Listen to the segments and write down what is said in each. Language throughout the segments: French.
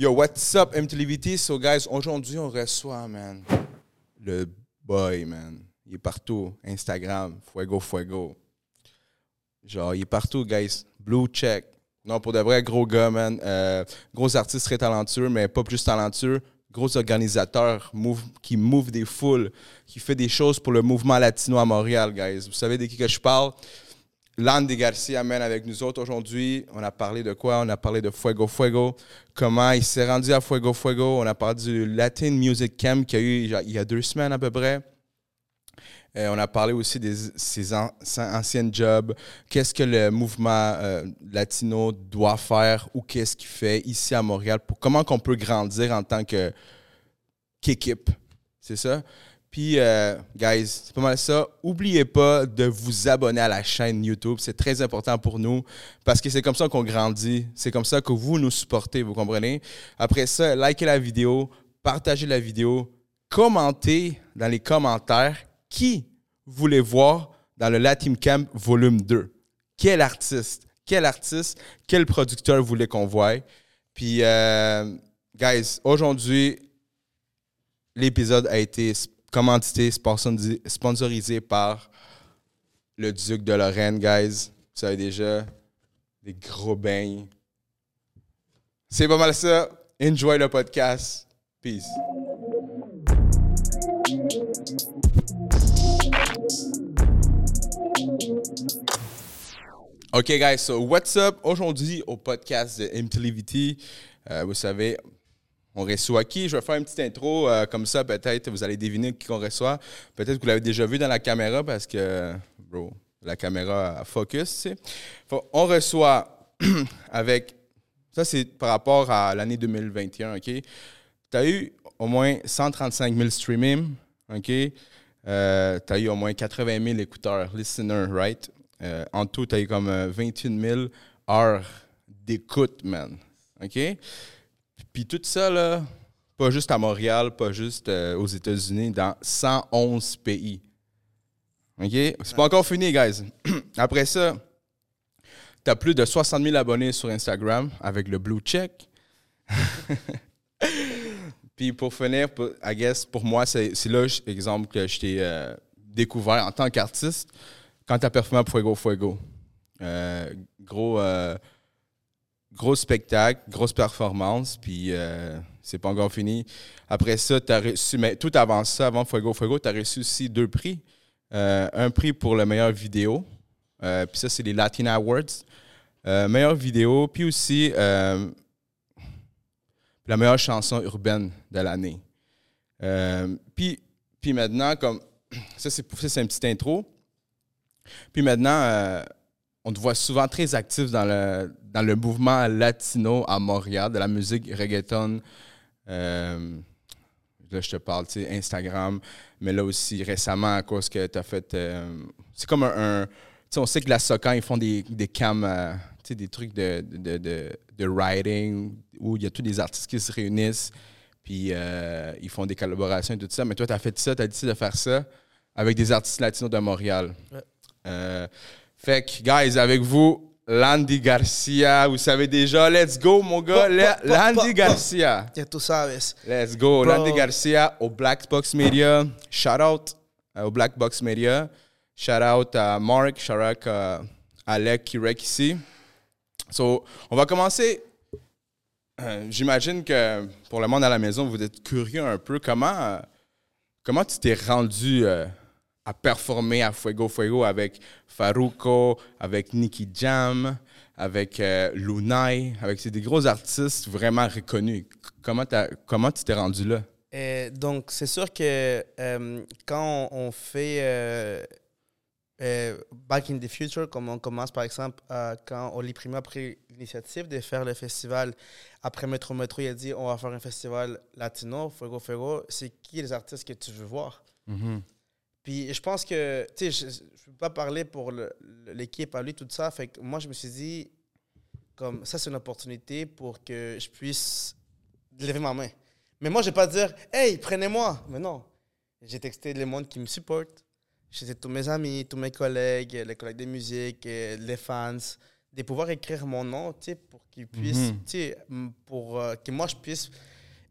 Yo, what's up, MTLVT? So, guys, aujourd'hui, on reçoit, man, le boy, man. Il est partout. Instagram, Fuego Fuego. Genre, il est partout, guys. Blue check. Non, pour de vrai, gros gars, man. Euh, gros artiste très talentueux, mais pas plus talentueux. Gros organisateur qui move des foules, qui fait des choses pour le mouvement latino à Montréal, guys. Vous savez de qui que je parle? Landy Garcia amène avec nous autres aujourd'hui. On a parlé de quoi? On a parlé de Fuego Fuego. Comment il s'est rendu à Fuego Fuego? On a parlé du Latin Music Camp qu'il y a eu il y a deux semaines à peu près. Euh, on a parlé aussi de ses anciennes jobs. Qu'est-ce que le mouvement euh, latino doit faire ou qu'est-ce qu'il fait ici à Montréal comment qu'on peut grandir en tant qu'équipe? C'est ça? Puis, euh, guys, c'est pas mal ça. Oubliez pas de vous abonner à la chaîne YouTube. C'est très important pour nous parce que c'est comme ça qu'on grandit. C'est comme ça que vous nous supportez, vous comprenez? Après ça, likez la vidéo, partagez la vidéo, commentez dans les commentaires qui voulez voir dans le Latin Camp volume 2. Quel artiste? Quel artiste? Quel producteur voulait qu'on voie? Puis, euh, guys, aujourd'hui, l'épisode a été commandité, sponsorisé par le Duc de Lorraine, guys. Vous savez déjà, des gros bains. C'est pas mal ça. Enjoy le podcast. Peace. OK, guys, so what's up? Aujourd'hui, au podcast de MTLVT, euh, vous savez, on reçoit qui? Je vais faire une petite intro, euh, comme ça, peut-être vous allez deviner qui on reçoit. Peut-être que vous l'avez déjà vu dans la caméra parce que, bro, la caméra focus, tu sais. on reçoit avec, ça c'est par rapport à l'année 2021, OK? Tu as eu au moins 135 000 streaming, OK? Euh, tu as eu au moins 80 000 écouteurs, listeners, right? Euh, en tout, tu as eu comme 21 euh, 000 heures d'écoute, man. OK? Puis tout ça, là, pas juste à Montréal, pas juste euh, aux États-Unis, dans 111 pays. OK? C'est pas encore fini, guys. Après ça, tu as plus de 60 000 abonnés sur Instagram avec le blue check. Puis pour finir, I guess, pour moi, c'est là, que je t'ai découvert en tant qu'artiste quand tu as performé à Fuego Fuego, euh, gros, euh, gros spectacle, grosse performance, puis euh, c'est pas encore fini. Après ça, tu as reçu, mais tout avant ça, avant Fuego Fuego, tu as reçu aussi deux prix. un prix pour la meilleure vidéo, puis ça, c'est les Latin Awards. meilleure vidéo, puis aussi la meilleure chanson urbaine de l'année. puis, maintenant, comme ça, c'est une petite intro. Puis maintenant, euh, on te voit souvent très actif dans le, dans le mouvement latino à Montréal, de la musique reggaeton. Euh, là, je te parle, tu sais, Instagram, mais là aussi récemment, à cause que tu as fait. Euh, c'est comme un. tu sais, on sait que la Socan, ils font des, des cams, tu sais, des trucs de, de, de, de, writing, où il y a tous des artistes qui se réunissent, puis ils font des collaborations et tout ça. Mais toi, tu as fait ça, tu as décidé de faire ça avec des artistes latinos de Montréal. Euh, fait que, guys, avec vous, Landy Garcia. Vous savez déjà, let's go, mon gars. Landy Garcia. Ya tú sabes. Let's go. Landy Garcia au Black Box Media. Shout out euh, au Black Box Media. Shout out à Mark. Shout out à Alec qui est ici. So, on va commencer. Euh, j'imagine que pour le monde à la maison, vous êtes curieux un peu. Comment, comment tu t'es rendu à performer à Fuego Fuego avec Faruko, avec Nicky Jam, avec euh, Lunay, avec des gros artistes vraiment reconnus. Comment, comment tu t'es rendu là? Euh, donc, c'est sûr que euh, quand on, fait Back in the Future, comme on commence par exemple quand Oli Primo a pris l'initiative de faire le festival après Metro Metro, il a dit on va faire un festival latino, Fuego Fuego. C'est qui les artistes que tu veux voir? Mm-hmm. Puis je pense que, tu sais, je ne peux pas parler pour l'équipe à lui, tout ça. Fait que moi, je me suis dit, comme ça, c'est une opportunité pour que je puisse lever ma main. Mais moi, je vais pas dire, hey, prenez-moi. Mais non. J'ai texté les mondes qui me supportent. J'ai tous mes amis, tous mes collègues, les collègues de musique, les fans. de pouvoir écrire mon nom, tu sais, pour qu'ils puissent, Mhm. tu sais, m- pour euh, que moi je puisse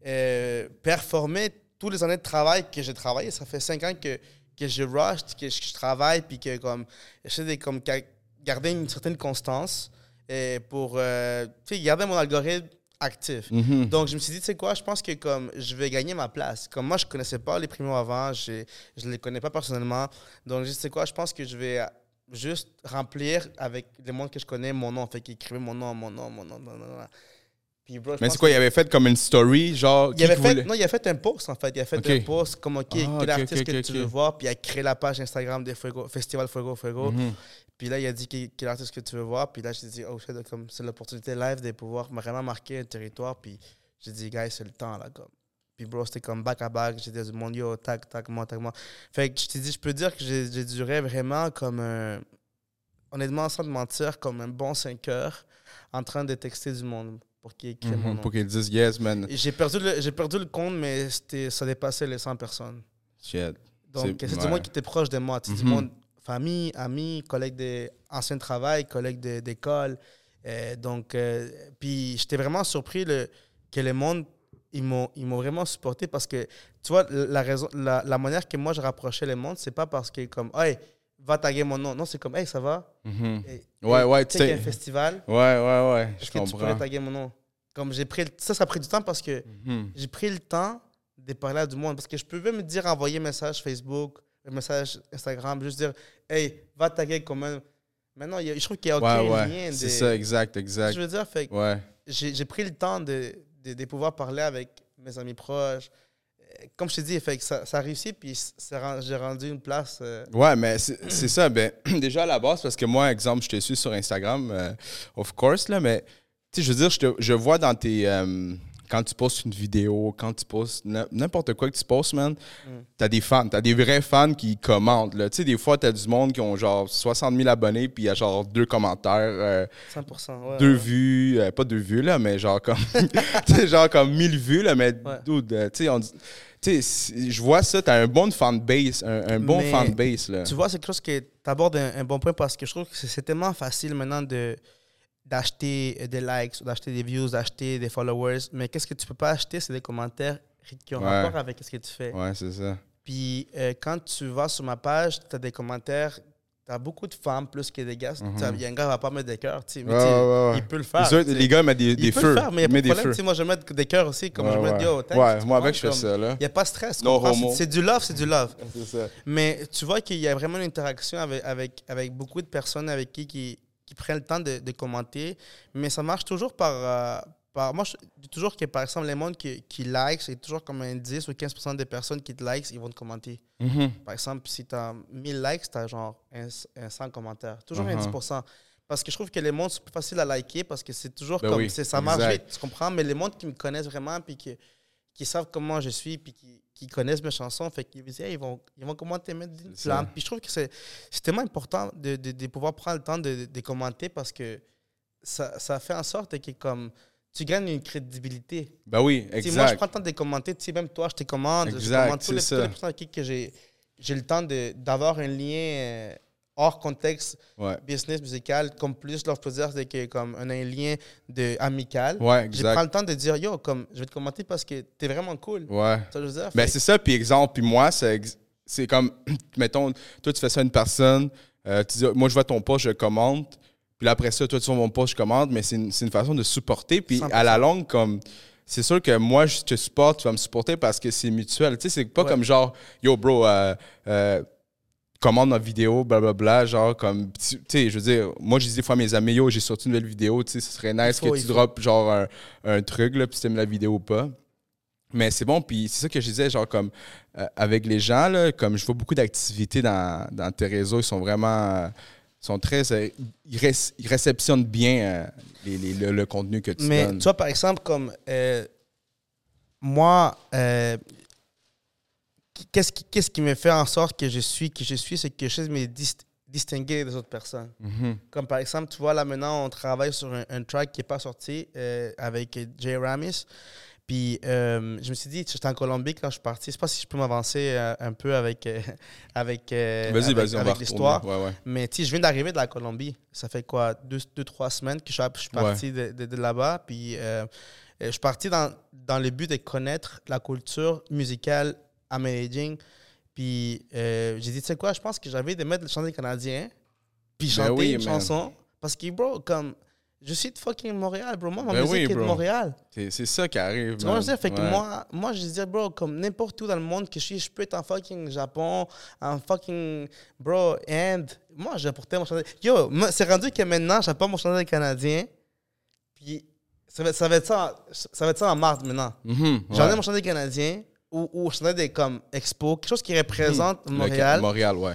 euh, performer tous les années de travail que j'ai travaillé. Ça fait cinq ans que, que je rush, que je, travaille, puis que comme, j'essaie de comme, ga- garder une certaine constance et pour, euh, garder mon algorithme actif. Mhm. Donc, je me suis dit, tu sais quoi, je pense que comme je vais gagner ma place. Comme moi, je connaissais pas les primos avant, je ne les connais pas personnellement. Donc, je sais quoi, je pense que je vais juste remplir avec les mondes que je connais mon nom. Fait qu'écrivez mon nom, mon nom, mon nom, non. Puis, bro, je Mais c'est quoi, il avait fait comme une story, genre. il avait fait, voulait- non, il a fait un post, en fait. Il a fait un post comme, OK, Ah, quel artiste que tu veux voir? Puis il a créé la page Instagram des Fuego, Festival Fuego Fuego. Mhm. Puis là, il a dit quel, artiste que tu veux voir. Puis là, j'ai dit, oh, shit, comme c'est l'opportunité live de pouvoir vraiment marquer un territoire. Puis j'ai dit, guys, c'est le temps, là. Comme. Puis bro, c'était comme back à back. J'ai dit, mon yo, tac, tac, moi, tac, moi. Fait que je t'ai dit, je peux dire que j'ai j'ai duré vraiment comme un. Honnêtement, sans te mentir, comme un bon 5 heures en train de texter du monde pour qu'il écrive mon Mhm. nom. Pour qu'ils disent yes, man. J'ai perdu, le- perdu le compte, mais ça dépassait les 100 personnes. Shit. Donc, C'est- c'est du ouais. monde qui était proche de moi. C'est du Mhm. monde, famille, amis, collègues d'anciens travail, collègues d'école. Euh, donc, euh, puis j'étais vraiment surpris le, que le monde, ils m'ont ils m'ont vraiment supporté parce que, tu vois, la, raison, la, la manière que moi je rapprochais le monde, c'est pas parce que, comme, hey, va taguer mon nom. Non, c'est comme, hey, ça va? Mhm. Ouais, ouais, tu sais y un festival. Ouais, ouais, ouais. Je que tu pourrais taguer mon nom? Comme j'ai pris le- ça, ça a pris du temps parce que Mhm. j'ai pris le temps de parler à du monde parce que je pouvais me dire envoyer un message Facebook, un message Instagram, juste dire hey, va taguer comme un. Maintenant, y je trouve qu'il n'y a aucun Ouais. C'est ça, exact, exact. Je veux dire, fait Ouais. j'ai j'ai pris le temps de, de, de pouvoir parler avec mes amis proches. Comme je t'ai dit, fait que ça, ça a réussi, puis j'ai rendu une place. euh, Ouais, mais c'est ça. Ben, déjà à la base, parce que moi, exemple, je te suis sur Instagram, euh, of course, là, mais je veux dire, je, te- je vois dans tes. euh, quand tu postes une vidéo, quand tu postes n'importe quoi que tu postes, man, Mm. t'as des fans, t'as des vrais fans qui commentent. Tu sais, des fois, t'as du monde qui ont genre 60 000 abonnés, puis il y a genre deux commentaires, euh, 100%. ouais, deux ouais. vues, euh, pas deux vues, là, mais genre comme. genre comme 1000 vues, là, mais Ouais. dude, tu sais, on dit- tu sais, je vois ça, t'as un bon fanbase, un, un bon fanbase, là. Tu vois, c'est quelque chose que tu abordes un, un bon point parce que je trouve que c'est c'est tellement facile maintenant de d'acheter des likes, d'acheter des views, d'acheter des followers. Mais qu'est-ce que tu peux pas acheter, c'est des commentaires qui ont Ouais. rapport avec ce que tu fais. Ouais, c'est ça. Puis euh, quand tu vas sur ma page, tu as des commentaires, tu as beaucoup de femmes plus que des gars. T'as- Il y a un gars qui va pas mettre des cœurs, tu sais, mais Ouais, tu sais, ouais, ouais. il peut le faire. Les, gars mettent des, des il peut feux. le faire, mais il y a pas de des problème. feux. Moi, je mettre des cœurs aussi, comme je mets ouais. yo, Ouais, moi, avec, je fais ça, là. Il n'y a pas de stress. No. C'est- du love, c'est du love. Ça. Mais tu vois qu'il y a vraiment une interaction avec, avec, avec beaucoup de personnes avec qui, qui, qui prennent le temps de, de commenter. Mais ça marche toujours par. euh, par moi, je dis toujours que, par exemple, les mondes qui, qui like, c'est toujours comme un 10 ou 15 des personnes qui te likent, ils vont te commenter. Mhm. Par exemple, si tu as 1000 likes, tu as genre un, un 100 commentaires. Toujours un Uh-huh. 10 Parce que je trouve que les mondes, c'est plus facile à liker parce que c'est toujours Ben comme. oui, ça marche vite, tu comprends? Mais les mondes qui me connaissent vraiment, puis qui, qui savent comment je suis, puis qui, qui connaissent mes chansons, fait qu'ils me disent, Hey, ils, vont, ils vont commenter, mettre une flamme. Puis je trouve que c'est c'est tellement important de, de, de pouvoir prendre le temps de, de commenter parce que ça, ça fait en sorte que comme tu gagnes une crédibilité. Ben oui, exact. moi, je prends le temps de les commenter. Tu sais, même toi, je te commande. Je Exact, commande tous les, ça. tous les personnes avec qui que j'ai j'ai le temps d'avoir un lien euh, hors contexte Ouais, business musical. Comme plus, leur dire c'est que comme on a un lien de amical. ouais Je prends exact. le temps de dire yo, comme je vais te commenter parce que t'es vraiment cool. Ouais. Ça, je veux dire. Ben c'est ça, puis exemple, puis moi, c'est c'est comme, mettons, toi, tu fais ça à une personne, euh, tu dis, moi, je vois ton poste, je commande, puis là, après ça, toi, tu vois mon poste, je commande, mais c'est une, une façon de supporter, puis 100%. à la longue, comme, c'est sûr que moi, je te supporte, tu vas me supporter parce que c'est mutuel, tu sais, c'est pas Ouais. comme genre, yo, bro, euh, euh, commande ma vidéo, blablabla, genre, comme, tu sais, je veux dire, moi, je dis des fois à mes amis, yo, j'ai sorti une nouvelle vidéo, tu sais, ce serait nice faut, que tu droppes, genre, un, un truc, là, puis si t'aimes la vidéo ou pas. Mais c'est bon, puis c'est ça que je disais, genre comme euh, avec les gens, là, comme je vois beaucoup d'activités dans, dans tes réseaux, ils sont vraiment. Ils sont très. euh, ils, ré- ils réceptionnent bien euh, les- les- le, le contenu que tu Mais donnes. tu vois, par exemple, comme euh, moi, qu'est-ce qui, qu'est-ce qui me fait en sorte que je suis qui je suis, c'est que je me dis- distinguer des autres personnes. Mhm. Comme par exemple, tu vois, là maintenant, on travaille sur un, un track qui n'est pas sorti avec Jay Ramis. Puis euh, je me suis dit, j'étais en Colombie quand je suis parti. Je sais pas si je peux m'avancer euh, un peu avec, euh, avec, euh, Vas-y, avec- vas-y, on va avec l'histoire. retourner. Ouais, ouais. Mais tu je viens d'arriver de la Colombie. Ça fait quoi, deux, deux trois semaines que je suis, parti de, de- de là-bas. Puis je suis parti dans, dans le but de connaître la culture musicale à Medellin. Puis j'ai dit, tu sais quoi, je pense que j'avais de mettre le chanter canadien. Puis Ben chanter oui, une man. chanson. Parce que, bro, comme. Je suis de fucking Montréal, bro. Moi, ma Ben musique oui, est de. Montréal. C'est c'est ça qui arrive. Tu vois man. ce que je veux dire? Fait que Ouais. moi, moi, je disais, bro, comme n'importe où dans le monde que je suis, je peux être en fucking Japon, en fucking, bro, and moi, j'ai porté mon chandail. Yo, c'est rendu que maintenant, pas mon chandail canadien. Puis, ça va, ça va être ça, en- ça va être ça en mars maintenant. Mhm, J'en ai mon chandail canadien ou, ou chandail des comme expo, quelque chose qui représente Le- Montréal. Montréal, ouais.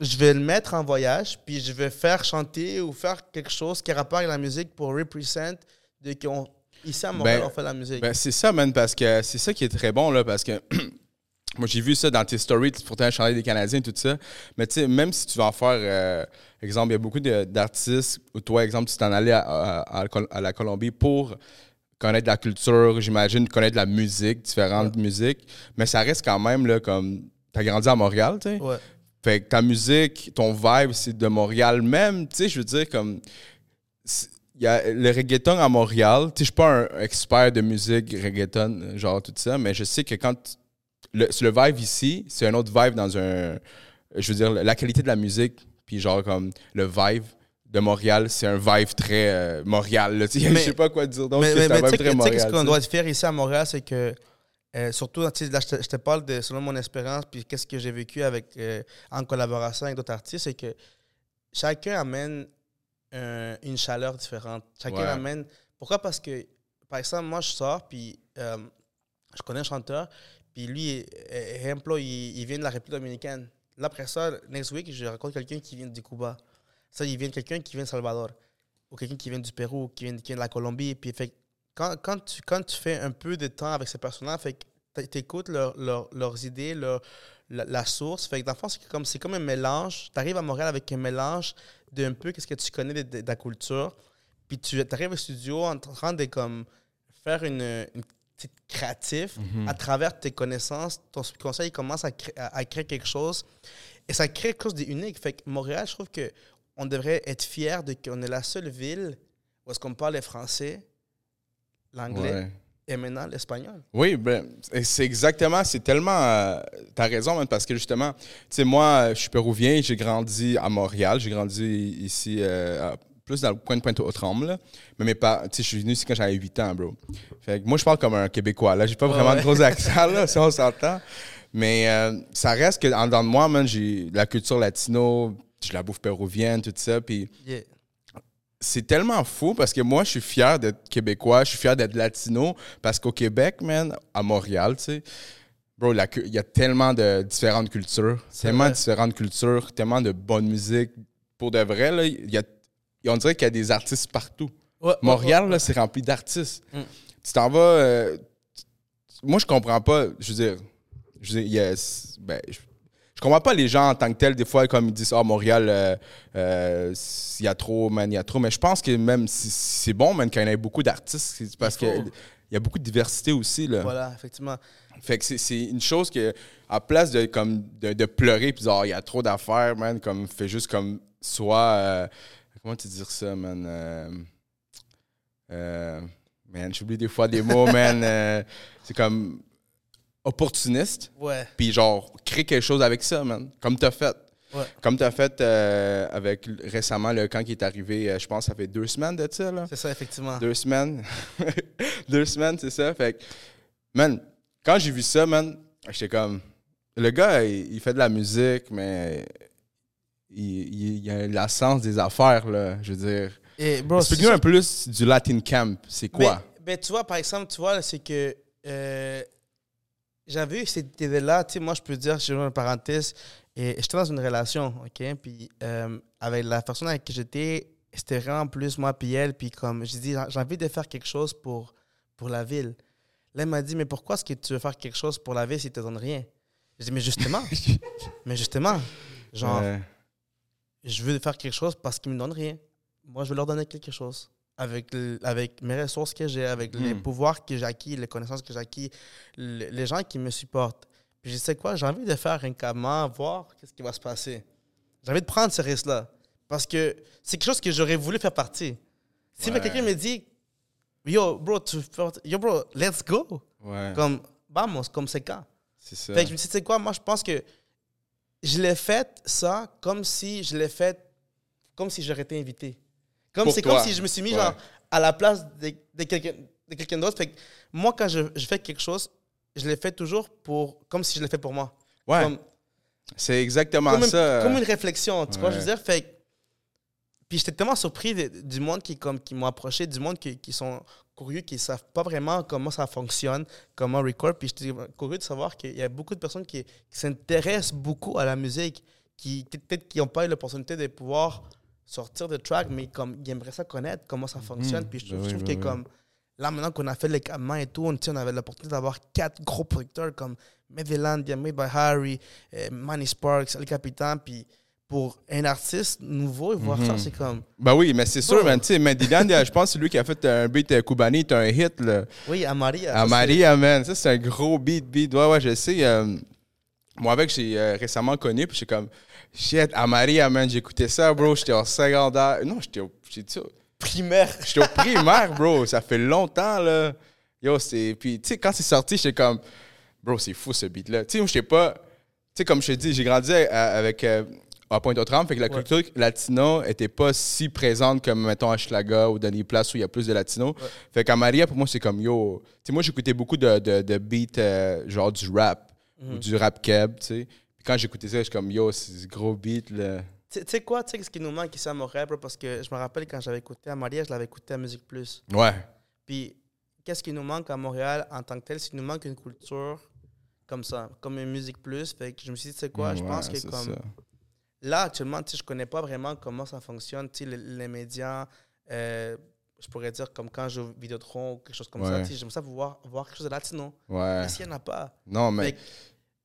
Je vais le mettre en voyage, puis je vais faire chanter ou faire quelque chose qui a rapport avec la musique pour represent de qu'on ici à Montréal, Ben, on fait la musique. Ben, c'est ça, man, parce que c'est ça qui est très bon, là, parce que moi, j'ai vu ça dans tes stories, pourtant chanter des Canadiens, tout ça. Mais tu sais, même si tu vas en faire, euh, exemple, il y a beaucoup d'artistes, ou toi, exemple, tu t'en allais à, à- à à la Colombie pour connaître la culture, j'imagine, connaître la musique, différentes musiques, mais ça reste quand même, là, comme, t'as grandi à Montréal, tu sais. ouais. Fait que ta musique, ton vibe, c'est de Montréal même. Tu sais, je veux dire, comme. y a le reggaeton à Montréal. Tu sais, je suis pas un expert de musique reggaeton, genre tout ça, mais je sais que quand. Le, le vibe ici, c'est un autre vibe dans un. Je veux dire, la qualité de la musique, puis genre comme le vibe de Montréal, c'est un vibe très euh, Montréal. Là, tu sais. Mais- je sais pas quoi dire. Donc, mais, c'est un vibe très Montréal. qu'est-ce qu'on doit fier ici à Montréal, c'est que, euh, surtout, là, je te, parle de, selon mon expérience, puis qu'est-ce que j'ai vécu avec, euh, en collaboration avec d'autres artistes, c'est que chacun amène une chaleur différente. Chacun Ouais. amène. Pourquoi? Parce que, par exemple, moi, je sors, puis euh, je connais un chanteur, puis lui, exemple, il, il vient de la République dominicaine. Là, après ça, next week, je rencontre quelqu'un qui vient du Cuba. Ça, il vient de quelqu'un qui vient de Salvador. Ou quelqu'un qui vient du Pérou, qui vient, qui vient de la Colombie. Puis, fait, quand, quand, tu, quand tu fais un peu de temps avec ces personnes-là, fait que tu écoutes leur, leur- leurs idées, leur, la, la source. Fait que dans le fond, c'est comme, c'est comme un mélange. Tu arrives à Montréal avec un mélange d'un peu qu'est-ce que tu connais de, de- de la culture. Puis tu arrives au studio en train de comme, faire une, une petite créatif Mhm. à travers tes connaissances. Ton subconscient, il commence à, cré- à- à créer quelque chose. Et ça crée quelque chose d'unique. Fait que Montréal, je trouve que on devrait être fier de qu'on est la seule ville où est-ce qu'on parle le français, l'anglais Ouais. et maintenant l'espagnol. Oui, ben, c'est exactement, c'est tellement. euh, T'as raison, man, parce que justement, tu sais, moi, je suis péruvien, j'ai grandi à Montréal, j'ai grandi ici, euh, à- plus dans le coin de Pointe-aux-Trembles. Mais mes parents, tu sais, je suis venu ici quand j'avais 8 ans, bro. Fait que moi, je parle comme un Québécois, là, j'ai pas Ouais, vraiment de gros accent, là, si on s'entend. Mais euh, ça reste que, en dedans de moi, man, j'ai la culture latino, j'ai la bouffe péruvienne, tout ça, puis Yeah. C'est tellement fou parce que moi, je suis fier d'être québécois, je suis fier d'être latino parce qu'au Québec, man, à Montréal, tu sais, bro, il y a tellement de différentes cultures, tellement vrai. de différentes cultures, tellement de bonne musique. Pour de vrai, là, il y a, on dirait qu'il y a des artistes partout. Ouais, Montréal, ouais, ouais. là, c'est rempli d'artistes. Mm. Tu t'en vas. euh, moi, je comprends pas. Je veux dire, je veux dire, il y a- ben, je, je comprends pas les gens en tant que tels, des fois, comme ils disent, ah, Montréal, euh, euh, il y a trop, man, il y a trop. Mais je pense que même si si c'est bon, man, qu'il y en ait beaucoup d'artistes, parce Il qu'il y a beaucoup de diversité aussi, là. Voilà, effectivement. Fait que c'est- une chose que, à place de, comme, de, de pleurer puis Ah, il y a trop d'affaires, man, comme, fais juste comme, soit, euh, comment tu dire ça, man? Man, j'oublie des fois des mots, man. c'est comme opportuniste, Ouais. puis genre, crée quelque chose avec ça, man, comme t'as fait. Ouais. Comme t'as fait euh, avec récemment le camp qui est arrivé, euh, je pense, ça fait deux semaines de ça, là. C'est ça, effectivement. Deux semaines. Deux semaines, c'est ça. Fait que, man, quand j'ai vu ça, man, j'étais comme. Le gars, il, il fait de la musique, mais il, il, il a la sens des affaires, là. Je veux dire. Explique-nous un peu plus du Latin Camp. C'est quoi? Ben, tu vois, par exemple, tu vois, là, c'est que euh, j'avais eu cette idée-là, tu sais, moi, je peux dire, je une parenthèse, et j'étais dans une relation, OK? Puis euh, avec la personne avec qui j'étais, c'était vraiment plus moi puis elle, puis comme, j'ai dit, j'ai envie de faire quelque chose pour, pour la ville. Là, elle m'a dit, mais pourquoi est-ce que tu veux faire quelque chose pour la ville si tu ne te donnes rien? J'ai dit, mais justement, mais justement, genre, je veux faire quelque chose parce qu'ils me donnent rien. Moi, je veux leur donner quelque chose. Avec, avec mes ressources que j'ai, avec les Mm. pouvoirs que j'ai acquis, les connaissances que j'ai acquis, le- les gens qui me supportent. Puis je sais quoi, j'ai envie de faire un camin, voir qu'est-ce qui va se passer. J'ai envie de prendre ce risque-là. Parce que c'est quelque chose que j'aurais voulu faire partie. Si Ouais. quelqu'un me dit, yo, bro, tu yo, bro, let's go. Ouais. Comme, vamos, comme c'est quand. C'est ça. Fait que je me dit, tu sais quoi, moi, je pense que je l'ai fait ça comme si je l'ai fait, comme si j'aurais été invité. Comme c'est comme si je me suis mis Ouais. genre à la place de, de quelqu'un de quelqu'un d'autre. Fait que moi, quand je, je fais quelque chose, je l'ai fait toujours pour, comme si je l'ai fait pour moi. ouais. C'est exactement comme, ça. comme une réflexion, tu vois, je veux dire? Fait puis j'étais tellement surpris de- du monde qui, comme, qui m'ont approché, du monde qui, qui sont curieux, qui savent pas vraiment comment ça fonctionne, comment record. Puis j'étais curieux de savoir qu'il y a beaucoup de personnes qui, qui s'intéressent beaucoup à la musique, qui qui- peut-être qui n'ont pas eu l'opportunité de pouvoir sortir de track, mais comme ils aimeraient ça connaître comment ça fonctionne. Puis je trouve, Ben je trouve ben que oui. comme là maintenant qu'on a fait les camins et tout, on, on avait l'opportunité d'avoir quatre gros producteurs comme Medvelandia, Made by Harry, euh, Manny Sparks, El Capitan, puis pour un artiste nouveau, voir ça, Mhm. c'est comme, Ben oui, mais c'est sûr, man. Tu sais, je pense que c'est lui qui a fait un beat euh, Kubani, t'as un hit, là. oui, à Maria. À ça, c'est- Maria, man. Ça, c'est un gros beat, beat. Ouais, ouais, je sais. euh, moi, avec, j'ai euh, récemment connu, puis j'ai comme, shit, à Maria, man, j'écoutais ça, bro. J'étais au secondaire. Non, j'étais au, j'étais au- Primaire. j'étais au primaire, bro. Ça fait longtemps, là. Yo, c'est. Puis, tu sais, quand c'est sorti, j'étais comme, bro, c'est fou, ce beat-là. Tu sais, moi, j'étais pas. Tu sais, comme je te dis, j'ai grandi à- avec. euh, à Pointe-aux-Trembles, fait que la Ouais. culture latino était pas si présente comme, mettons, à Schlaga ou dans les places où il y a plus de latinos. Fait qu'à Maria, pour moi, c'est comme, yo... Tu sais, moi, j'écoutais beaucoup de, de, de beats, euh, genre du rap ou du rap keb, tu sais. Puis quand j'écoutais ça, je suis comme, yo, c'est ce gros beat, là. Tu sais- quoi, tu sais ce qui nous manque ici à Montréal, bro, parce que je me rappelle quand j'avais écouté à Maria, je l'avais écouté à Musique Plus. Ouais. Puis, qu'est-ce qui nous manque à Montréal en tant que tel? C'est qu'il nous manque une culture comme ça, comme une Musique Plus. Fait que je me suis dit, tu sais quoi, je Ouais, pense que comme... ça. Là, actuellement, tu sais, je connais pas vraiment comment ça fonctionne. Tu sais, les, les médias, euh, je pourrais dire comme quand je Vidéotron ou quelque chose comme ça. Ouais. Sais, J'aimerais ça voir, voir quelque chose de latino. Ouais. Mais s'il n'y en a pas? Non, mais...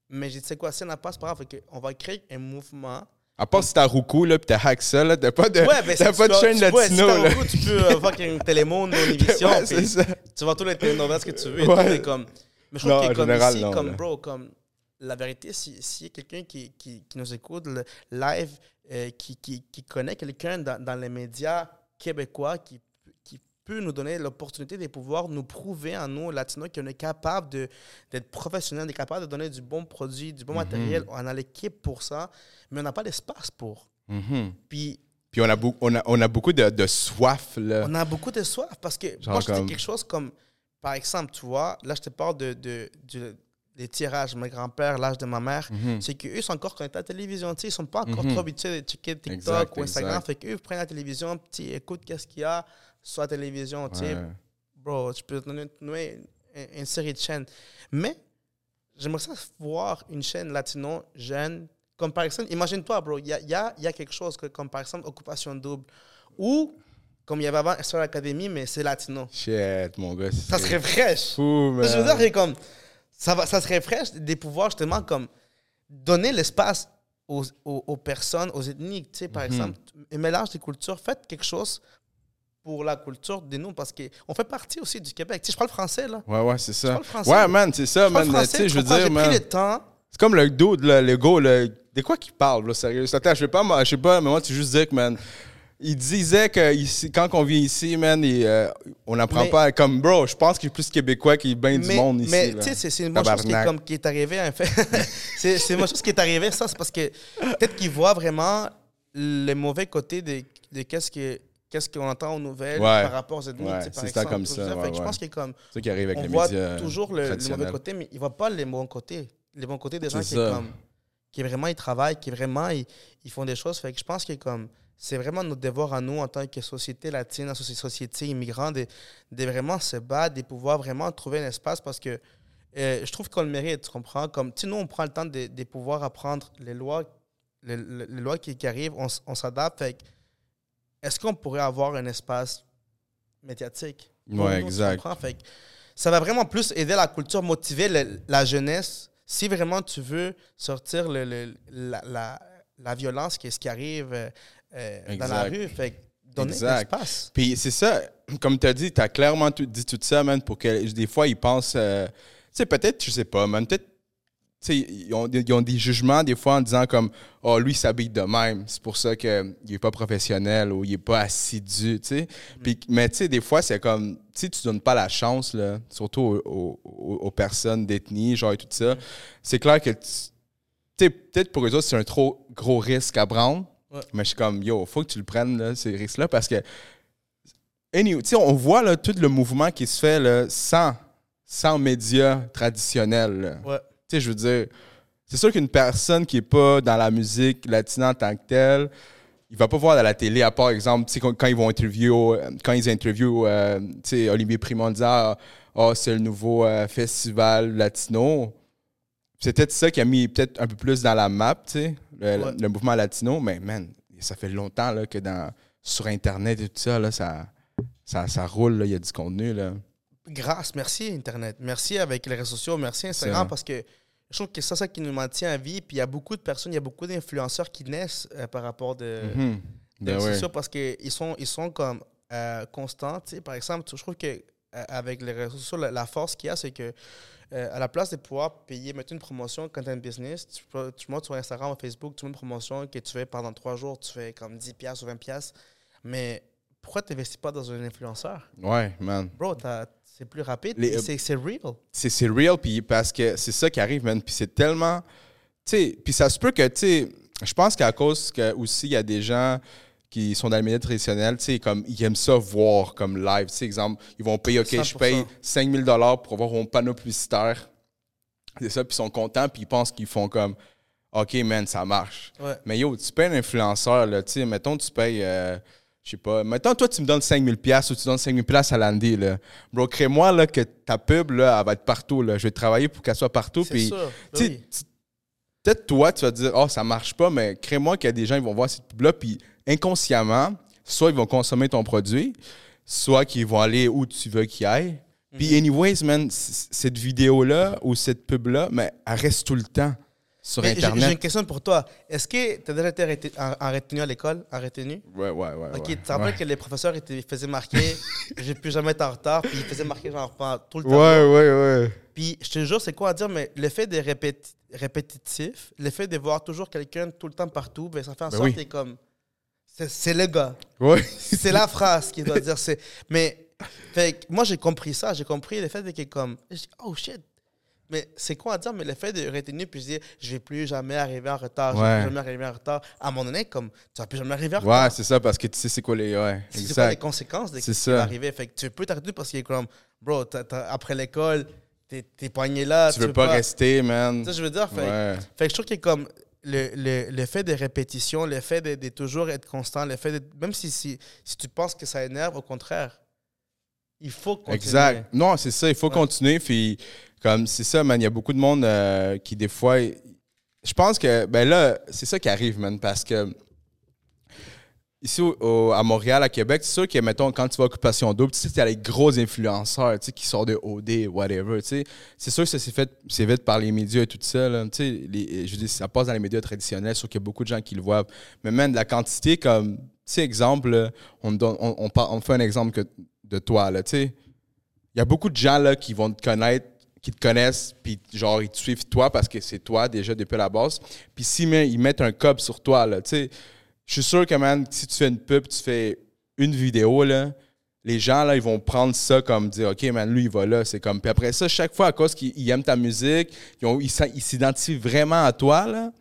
mais j'ai dit, sais quoi, s'il n'y en a pas, c'est pas grave. Fait on va créer un mouvement. À part si t'as Roukou, là, pis t'as hack ça, là, t'as pas de, Ouais, mais t'as si pas tu de vas- chaîne ouais, latino, si là. coup, tu peux euh, une télémonde émission. Ouais, c'est ça. tu vois tous les télénovelas que tu veux. et Ouais. tout, comme, mais je trouve que comme général, ici, non, comme là. bro, comme la vérité, si, si y a quelqu'un qui, qui, qui nous écoute le live, euh, qui, qui, qui connaît quelqu'un dans, dans les médias québécois qui peut nous donner l'opportunité de pouvoir nous prouver en nous, latinos, qu'on est capable de- d'être professionnel, on est capable de donner du bon produit, du bon Mhm. matériel. On a l'équipe pour ça, mais on n'a pas l'espace pour. Mhm. Puis Puis on a, on a, on a beaucoup de, de soif, là. on a beaucoup de soif parce que Genre moi, je comme- quelque chose comme, par exemple, tu vois, là, je te parle de, de, du- des tirages. Mon grand-père, l'âge de ma mère, Mhm. c'est qu'eux sont encore connectés à la télévision. Ils sont pas encore trop habitués de checker TikTok Exact, ou Instagram. exact. Fait qu'eux prennent la télévision, petit, écoute qu'est-ce qu'il y a sur la télévision. tu sais. Bro, tu peux te donner une, une série de chaînes. Mais j'aimerais ça voir une chaîne latino jeune. Comme par exemple, imagine-toi, bro, il y a, y, a, y a quelque chose que, comme par exemple Occupation Double. Ou, comme il y avait avant Star Academy, mais c'est latino. Shit, mon gars. Ça serait fraîche. fou, man. Je veux dire, c'est comme, ça, va, ça serait fraîche de pouvoir justement comme donner l'espace aux, aux, aux personnes, aux ethnies, tu sais, par Mhm. exemple, un mélange des cultures, faites quelque chose pour la culture de nous, parce qu'on fait partie aussi du Québec. Tu sais, je parle français, là. Ouais, ouais, c'est ça. français? Ouais, man, c'est ça, Je man. Tu sais, je veux dire, pris man. le temps. C'est comme le dude, là, le go, là. De quoi qu'il parle, là, sérieux? Attends, je vais pas, moi, je sais pas, mais moi, tu juste dire que, man. Il disait que ici, quand on vient ici, man, et, euh, on n'apprend Mais- pas. Comme, bro, je pense qu'il est plus québécois qu'il y a bien du mais, monde ici. mais tu sais, c'est- une bonne chose qui est, comme, qui est arrivée, en fait. c'est une bonne chose qui est arrivée, ça, c'est parce que peut-être qu'ils voient vraiment le mauvais côté de, de qu'est-ce que qu'est-ce qu'on entend aux nouvelles Ouais. par rapport aux ethnies, Ouais, par ça exemple, comme tout ça, Fait que Je pense que comme C'est ça qui arrive avec on les voit médias. toujours le, le mauvais côté, mais il ne voit pas les bons côtés. Les bons côtés des gens qui, ça. comme, qui vraiment ils travaillent, qui vraiment ils, ils font des choses. Fait que je pense que comme c'est vraiment notre devoir à nous en tant que société latine, société immigrante, de, de vraiment se battre, de pouvoir vraiment trouver un espace parce que euh, je trouve qu'on le mérite, tu comprends? Comme, tu sais, nous, on prend le temps de, de pouvoir apprendre les lois, les, lois qui, qui arrivent, on, s'adapte. Fait que, est-ce qu'on pourrait avoir un espace médiatique? Ouais, nous, exact. Fait ça va vraiment plus aider la culture, motiver le- la jeunesse. Si vraiment tu veux sortir le, le- la, la- la violence, qu'est-ce qui arrive euh, euh, dans la rue, fait donner Exact. l'espace. Puis c'est ça, comme tu as dit, tu as clairement tout- dit tout ça, man, pour que des fois, ils pensent. euh, tu sais, peut-être, je sais pas, man, peut-être. Tu ils ont, des- ils ont des jugements des fois en disant comme oh lui il s'habille de même c'est pour ça qu'il est pas professionnel ou il est pas assidu tu sais Puis, mais tu sais des fois c'est comme si tu donnes pas la chance là surtout aux, aux- aux- aux personnes d'ethnie genre et tout ça c'est clair que tu tu sais peut-être pour eux autres c'est un trop gros risque à prendre Ouais. mais je suis comme yo faut que tu le prennes là, ces risques là parce que Anyway, tu on voit là, tout le mouvement qui se fait là, sans, sans médias traditionnels. là. Ouais. Tu sais, je veux dire, c'est sûr qu'une personne qui n'est pas dans la musique latine en tant que telle, il va pas voir à la télé, à part, exemple, quand, quand ils vont interviewer, euh, quand ils interviewent, euh, tu sais, Olivier Primo en disant, ah, c'est le nouveau euh, festival latino. C'est peut-être ça qui a mis peut-être un peu plus dans la map, tu sais, le, Ouais. le mouvement latino, mais man, ça fait longtemps là, que dans, sur Internet et tout ça, là, ça, ça, ça roule, il y a du contenu. Là. Grâce, merci Internet. Merci avec les réseaux sociaux, merci Instagram parce que je trouve que c'est ça qui nous maintient à vie. Puis il y a beaucoup de personnes, il y a beaucoup d'influenceurs qui naissent euh, par rapport de, Mhm. des Ben réseaux ouais. sociaux parce qu'ils sont, ils sont comme euh, constants. tu sais. Par exemple, je trouve que euh, avec les réseaux sociaux, la, la force qu'il y a, c'est que euh, à la place de pouvoir payer, mettre une promotion quand tu as une business, tu, peux- tu montes sur Instagram ou Facebook, tu mets une promotion que tu fais pendant trois jours, tu fais comme 10$ piastres ou 20$. piastres. Mais pourquoi tu n'investis pas dans un influenceur? Ouais, man. Bro, t'as- c'est plus rapide, Les- puis c'est c'est real. c'est c'est real puis parce que c'est ça qui arrive man puis c'est tellement tu sais puis ça se peut que tu sais je pense qu'à cause que aussi il y a des gens qui sont dans les médias traditionnels tu sais comme ils aiment ça voir comme live tu sais exemple ils vont payer OK je 100%. paye 5000 dollars pour avoir mon panneau publicitaire c'est ça puis ils sont contents puis ils pensent qu'ils font comme OK man ça marche Ouais. mais yo tu payes un influenceur là tu sais mettons tu payes euh, je sais pas. Mettons, toi, tu me donnes 5000 pièces ou tu donnes 5000 pièces à Landy, là. Bro, crée-moi, là, que ta pub, là, elle va être partout, là. Je vais travailler pour qu'elle soit partout. Puis, sais, oui. peut-être toi, tu vas te dire, oh, ça marche pas, mais crée-moi qu'il y a des gens qui vont voir cette pub-là, puis inconsciemment, soit ils vont consommer ton produit, soit qu'ils vont aller où tu veux qu'ils aillent. Puis, Mhm. anyways, man, cette vidéo-là ou cette pub-là, mais elle reste tout le temps sur Mais j'ai- J'ai une Internet. question pour toi. Est-ce que tu as déjà été arrêté- en, en retenue à l'école? En retenue? Ouais, ouais, ouais. Ok, ouais. tu te rappelles ouais. que les professeurs étaient, faisaient marquer j'ai plus jamais être en retard, puis ils faisaient marquer genre pas tout le temps. Ouais, ouais, ouais. Puis je te jure, c'est quoi à dire, mais le fait de répéti- répétitif, le fait de voir toujours quelqu'un tout le temps partout, ben, ça fait en Ben sorte oui. que comme. C'est c'est le gars. Ouais. C'est la phrase qu'il doit dire. c'est- Mais fait que moi, j'ai compris ça. J'ai compris le fait de que comme. je oh shit. Mais c'est quoi à dire? Mais le fait de retenir puis je dis, je vais plus jamais arriver en retard, je vais plus jamais arriver en retard. À un moment donné, comme, tu vas plus jamais arriver en retard. Ouais, c'est ça, parce que tu sais c'est quoi les. Ouais, C'est quoi les conséquences de ce qui ça. va arriver? Fait que tu peux t'arrêter parce qu'il est comme, bro, après l'école, t'es t'es poigné là. Tu veux pas rester, man. Tu sais, je veux dire, fait, Ouais. fait que je trouve que comme le, le, le fait de répétition, le fait de, de toujours être constant, le fait de, même si, si, si tu penses que ça énerve, au contraire, il faut continuer. Exact. Non, c'est ça, il faut Ouais. continuer. Puis, comme, c'est ça, man, il y a beaucoup de monde euh, qui, des fois, je pense que, ben là, c'est ça qui arrive, man, parce que ici au- au- à Montréal, à Québec, c'est sûr que, mettons, quand tu vas à Occupation Double, tu sais, a les gros influenceurs, tu sais, qui sortent de OD, whatever, tu sais. C'est sûr que ça s'est fait, c'est vite par les médias et tout ça, là, tu sais. les- Je veux dire, ça passe dans les médias traditionnels, sûr qu'il y a beaucoup de gens qui le voient. Mais même la quantité, comme, tu sais, exemple, on, donne- on, on, on fait un exemple que, de toi, là, tu sais. Il y a beaucoup de gens, là, qui vont te connaître, qui te connaissent, puis genre, ils te suivent toi parce que c'est toi déjà depuis la base. Puis s'ils met- ils mettent un cob sur toi, là, tu sais, je suis sûr que, man, si tu fais une pub, tu fais une vidéo, là, les gens, là, ils vont prendre ça comme dire, OK, man, lui, il va là. C'est comme. Puis après ça, chaque fois, à cause qu'ils ils aiment ta musique, ils s'identifient vraiment à toi, là,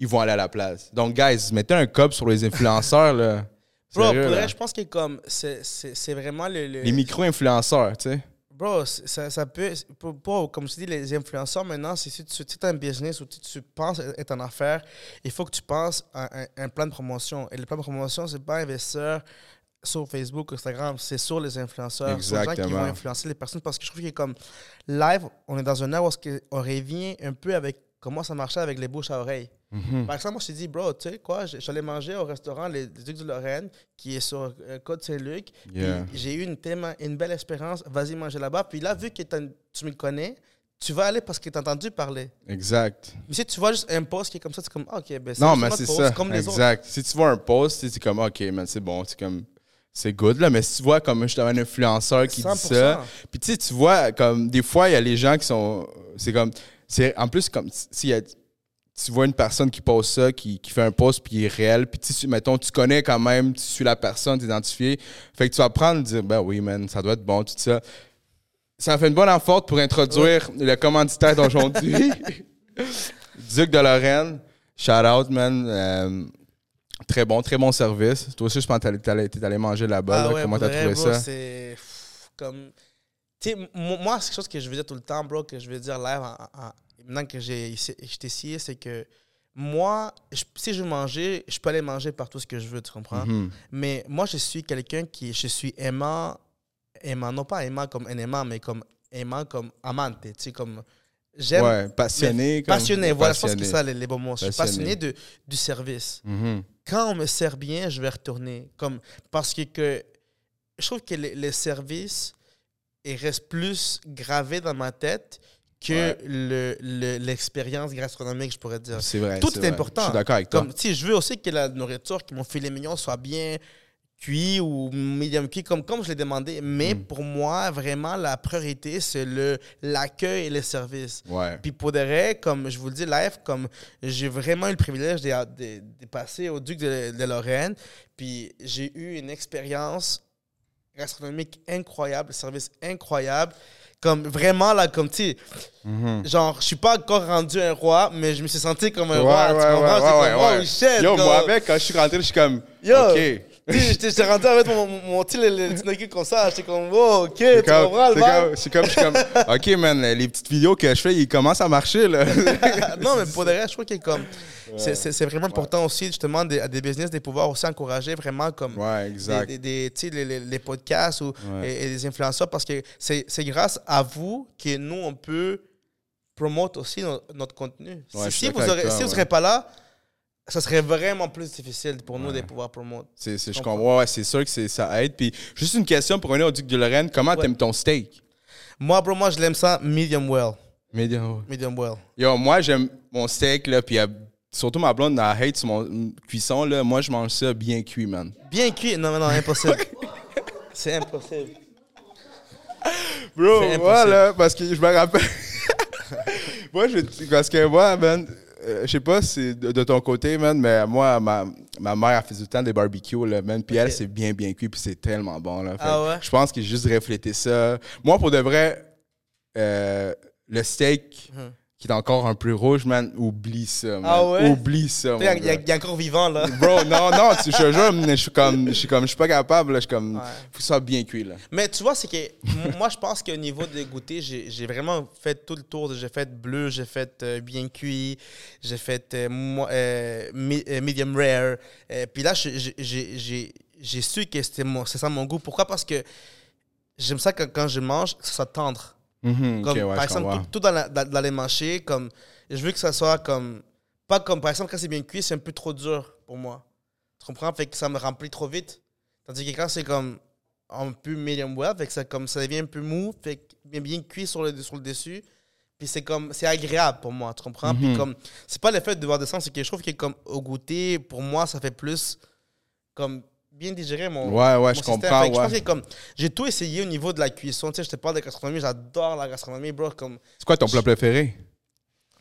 ils vont aller à la place. Donc, guys, mettez un cob sur les influenceurs, là. Bro, pour vrai, je pense que comme, c'est- vraiment le... le- Les micro-influenceurs, tu sais. Bro, ça, ça peut. Pour, pour- comme je dis, les influenceurs maintenant, si tu as un business ou tu, tu penses être en affaires, il faut que tu penses à un, un plan de promotion. Et le plan de promotion, c'est pas investir sur Facebook, Instagram, c'est sur les influenceurs. Sur les gens qui vont influencer les personnes. Parce que je trouve que comme live, on est dans un ère où on revient un peu avec comment ça marchait avec les bouches à oreille. Mhm. Par exemple, moi, je me suis dit, bro, tu sais quoi, je je suis allé manger au restaurant Les, les Ducs de Lorraine, qui est sur euh, Côte-Saint-Luc. Yeah. J'ai eu une, une belle expérience. Vas-y manger là-bas. Puis là, vu que tu me connais, tu vas aller parce que tu as entendu parler. Exact. Mais si tu vois juste un post qui est comme ça, c'est comme, OK, ben Non, juste mais c'est ça. comme les autres. exact. Si tu vois un post, c'est comme, OK, man, c'est bon. C'est comme. c'est good, là. Mais si tu vois comme justement un influenceur qui dit 100%. ça, puis tu sais, tu vois, comme des fois, il y a les gens qui sont. C'est comme. C'est En plus, comme a. Tu vois une personne qui pose ça, qui, qui fait un post, puis il est réel, puis tu mettons, tu connais quand même, tu suis la personne, tu identifié. Fait que tu vas prendre dire, ben oui, man, ça doit être bon, tout ça. Ça fait une bonne enforte pour introduire le commanditaire d'aujourd'hui. Duc de Lorraine. Shout out, man. Euh, très bon, très bon service. Toi aussi, je pense que t'es allé manger là-bas. Ah là. ouais, Comment t'as trouvé ça? C'est comme. Sais, moi, c'est quelque chose que je veux dire tout le temps, bro, que je veux dire live en- en- maintenant que j'ai j'étais ici, c'est que moi, je- si je veux manger, je peux aller manger partout ce que je veux, tu comprends? Mhm. Mais moi, je suis quelqu'un qui. Je suis aimant. Aimant, non pas aimant comme un aimant, mais comme aimant comme amante. Tu sais, comme. J'aime. Ouais, passionné. comme- Passionné, voilà, je pense que c'est ça les, les bons mots. Je suis Passionné. de, du service Mhm. quand on me sert bien, je vais retourner. Comme, parce que, que je trouve que le, le service il reste plus gravé dans ma tête que Ouais. le- le- l'expérience gastronomique, je pourrais dire. C'est vrai. Tout est vrai. important. Je suis d'accord avec toi. Comme, si je veux aussi que la nourriture, que mon filet mignon soit bien cuit ou medium cuit, comme, comme je l'ai demandé. Mais Mm. pour moi, vraiment, la priorité, c'est le- l'accueil et le service. Ouais. Puis pour de vrai, comme je vous le dis live, comme j'ai vraiment eu le privilège de, de- de passer au Duc de, de Lorraine, puis j'ai eu une expérience gastronomique incroyable, service incroyable. Comme vraiment, là, comme tu sais, Mhm. genre, je suis pas encore rendu un roi, mais je me suis senti comme un Ouais, roi. ouais, tu comprends? ouais, C'est ouais, comme, ouais, oh ouais. shit! Yo, comme- moi, avec, quand je suis rentré, je suis comme. Yo! OK. J'étais rentré avec mon, mon, petit le, comme ça, j'étais comme, oh, ok, tu C'est comme, comprends le c'est comme, c'est comme, je suis comme, OK, man, les petites vidéos que je fais, ils commencent à marcher, là. non, mais pour de vrai, je trouve que comme. c'est- vraiment important aussi, justement, des- à des business de pouvoir aussi encourager vraiment comme. ouais, exact. Des, des- des- les, les- les podcasts ou, Ouais. et, et les influenceurs parce que c'est c'est grâce à vous que nous, on peut promouvoir aussi no- notre contenu. Ouais, si vous toi, si pas là, ça serait vraiment plus difficile pour nous Ouais. de pouvoir promouvoir. C'est, c'est, je comprends? Ouais, c'est sûr que c'est, ça aide. Puis, juste une question pour revenir au Duc de Lorraine. Comment Ouais. t'aimes ton steak? Moi, bro, moi, je l'aime ça medium well. Medium. Medium well. Yo, moi, j'aime mon steak, là, puis euh, surtout ma blonde, elle hate sur mon cuisson, là. Moi, je mange ça bien cuit, man. Bien cuit? Non, non, non, impossible. c'est impossible. Bro, impossible. voilà, parce que je me rappelle. moi, je, parce que moi, man, euh, je sais pas si c'est de, de ton côté, man, mais moi, ma, ma mère, elle faisait tout le temps des barbecues, là, man. Puis elle, c'est bien, bien cuit, puis c'est tellement bon, là. Fait Ah ouais? Je pense qu'il a juste reflété ça. Moi, pour de vrai, euh, le steak Mhm. Qui est encore un peu rouge, man, oublie ça, man. Ah ouais? Oublie ça, Il y, a- encore vivant, là. Bro, non, non, tu, je te jure, je suis comme, je suis comme, je suis pas capable, là, je suis comme, Ouais. faut que ça soit bien cuit, là. Mais tu vois, c'est que moi, je pense qu'au niveau des goûters, j'ai vraiment fait tout le tour. J'ai fait bleu, j'ai fait euh, bien cuit, j'ai fait euh, mo- euh, euh, medium rare. Euh, Puis là, j'ai- su que c'était ça mon goût. Pourquoi? Parce que j'aime ça quand je mange, que ça soit tendre. Mhm, ok, Comme, ouais, par exemple, tout, tout dans, la- dans- dans les mâchés, comme, je veux que ça soit comme. Pas comme, par exemple, quand c'est bien cuit, c'est un peu trop dur pour moi. Tu comprends? Fait que ça me remplit trop vite. Tandis que quand c'est comme un peu medium well, fait que ça, comme, ça devient un peu mou, fait que bien, bien cuit sur le, sur le dessus. Puis c'est comme, c'est agréable pour moi, tu comprends? Puis comme, c'est pas le fait de devoir descendre, c'est que je trouve que comme au goûter, pour moi, ça fait plus comme bien digérer mon. Ouais, ouais, mon je système. comprends, Fait que Je ouais. pense que comme, j'ai tout essayé au niveau de la cuisson. Tu sais, je te parle de gastronomie, j'adore la gastronomie, bro. Comme, C'est quoi ton plat préféré?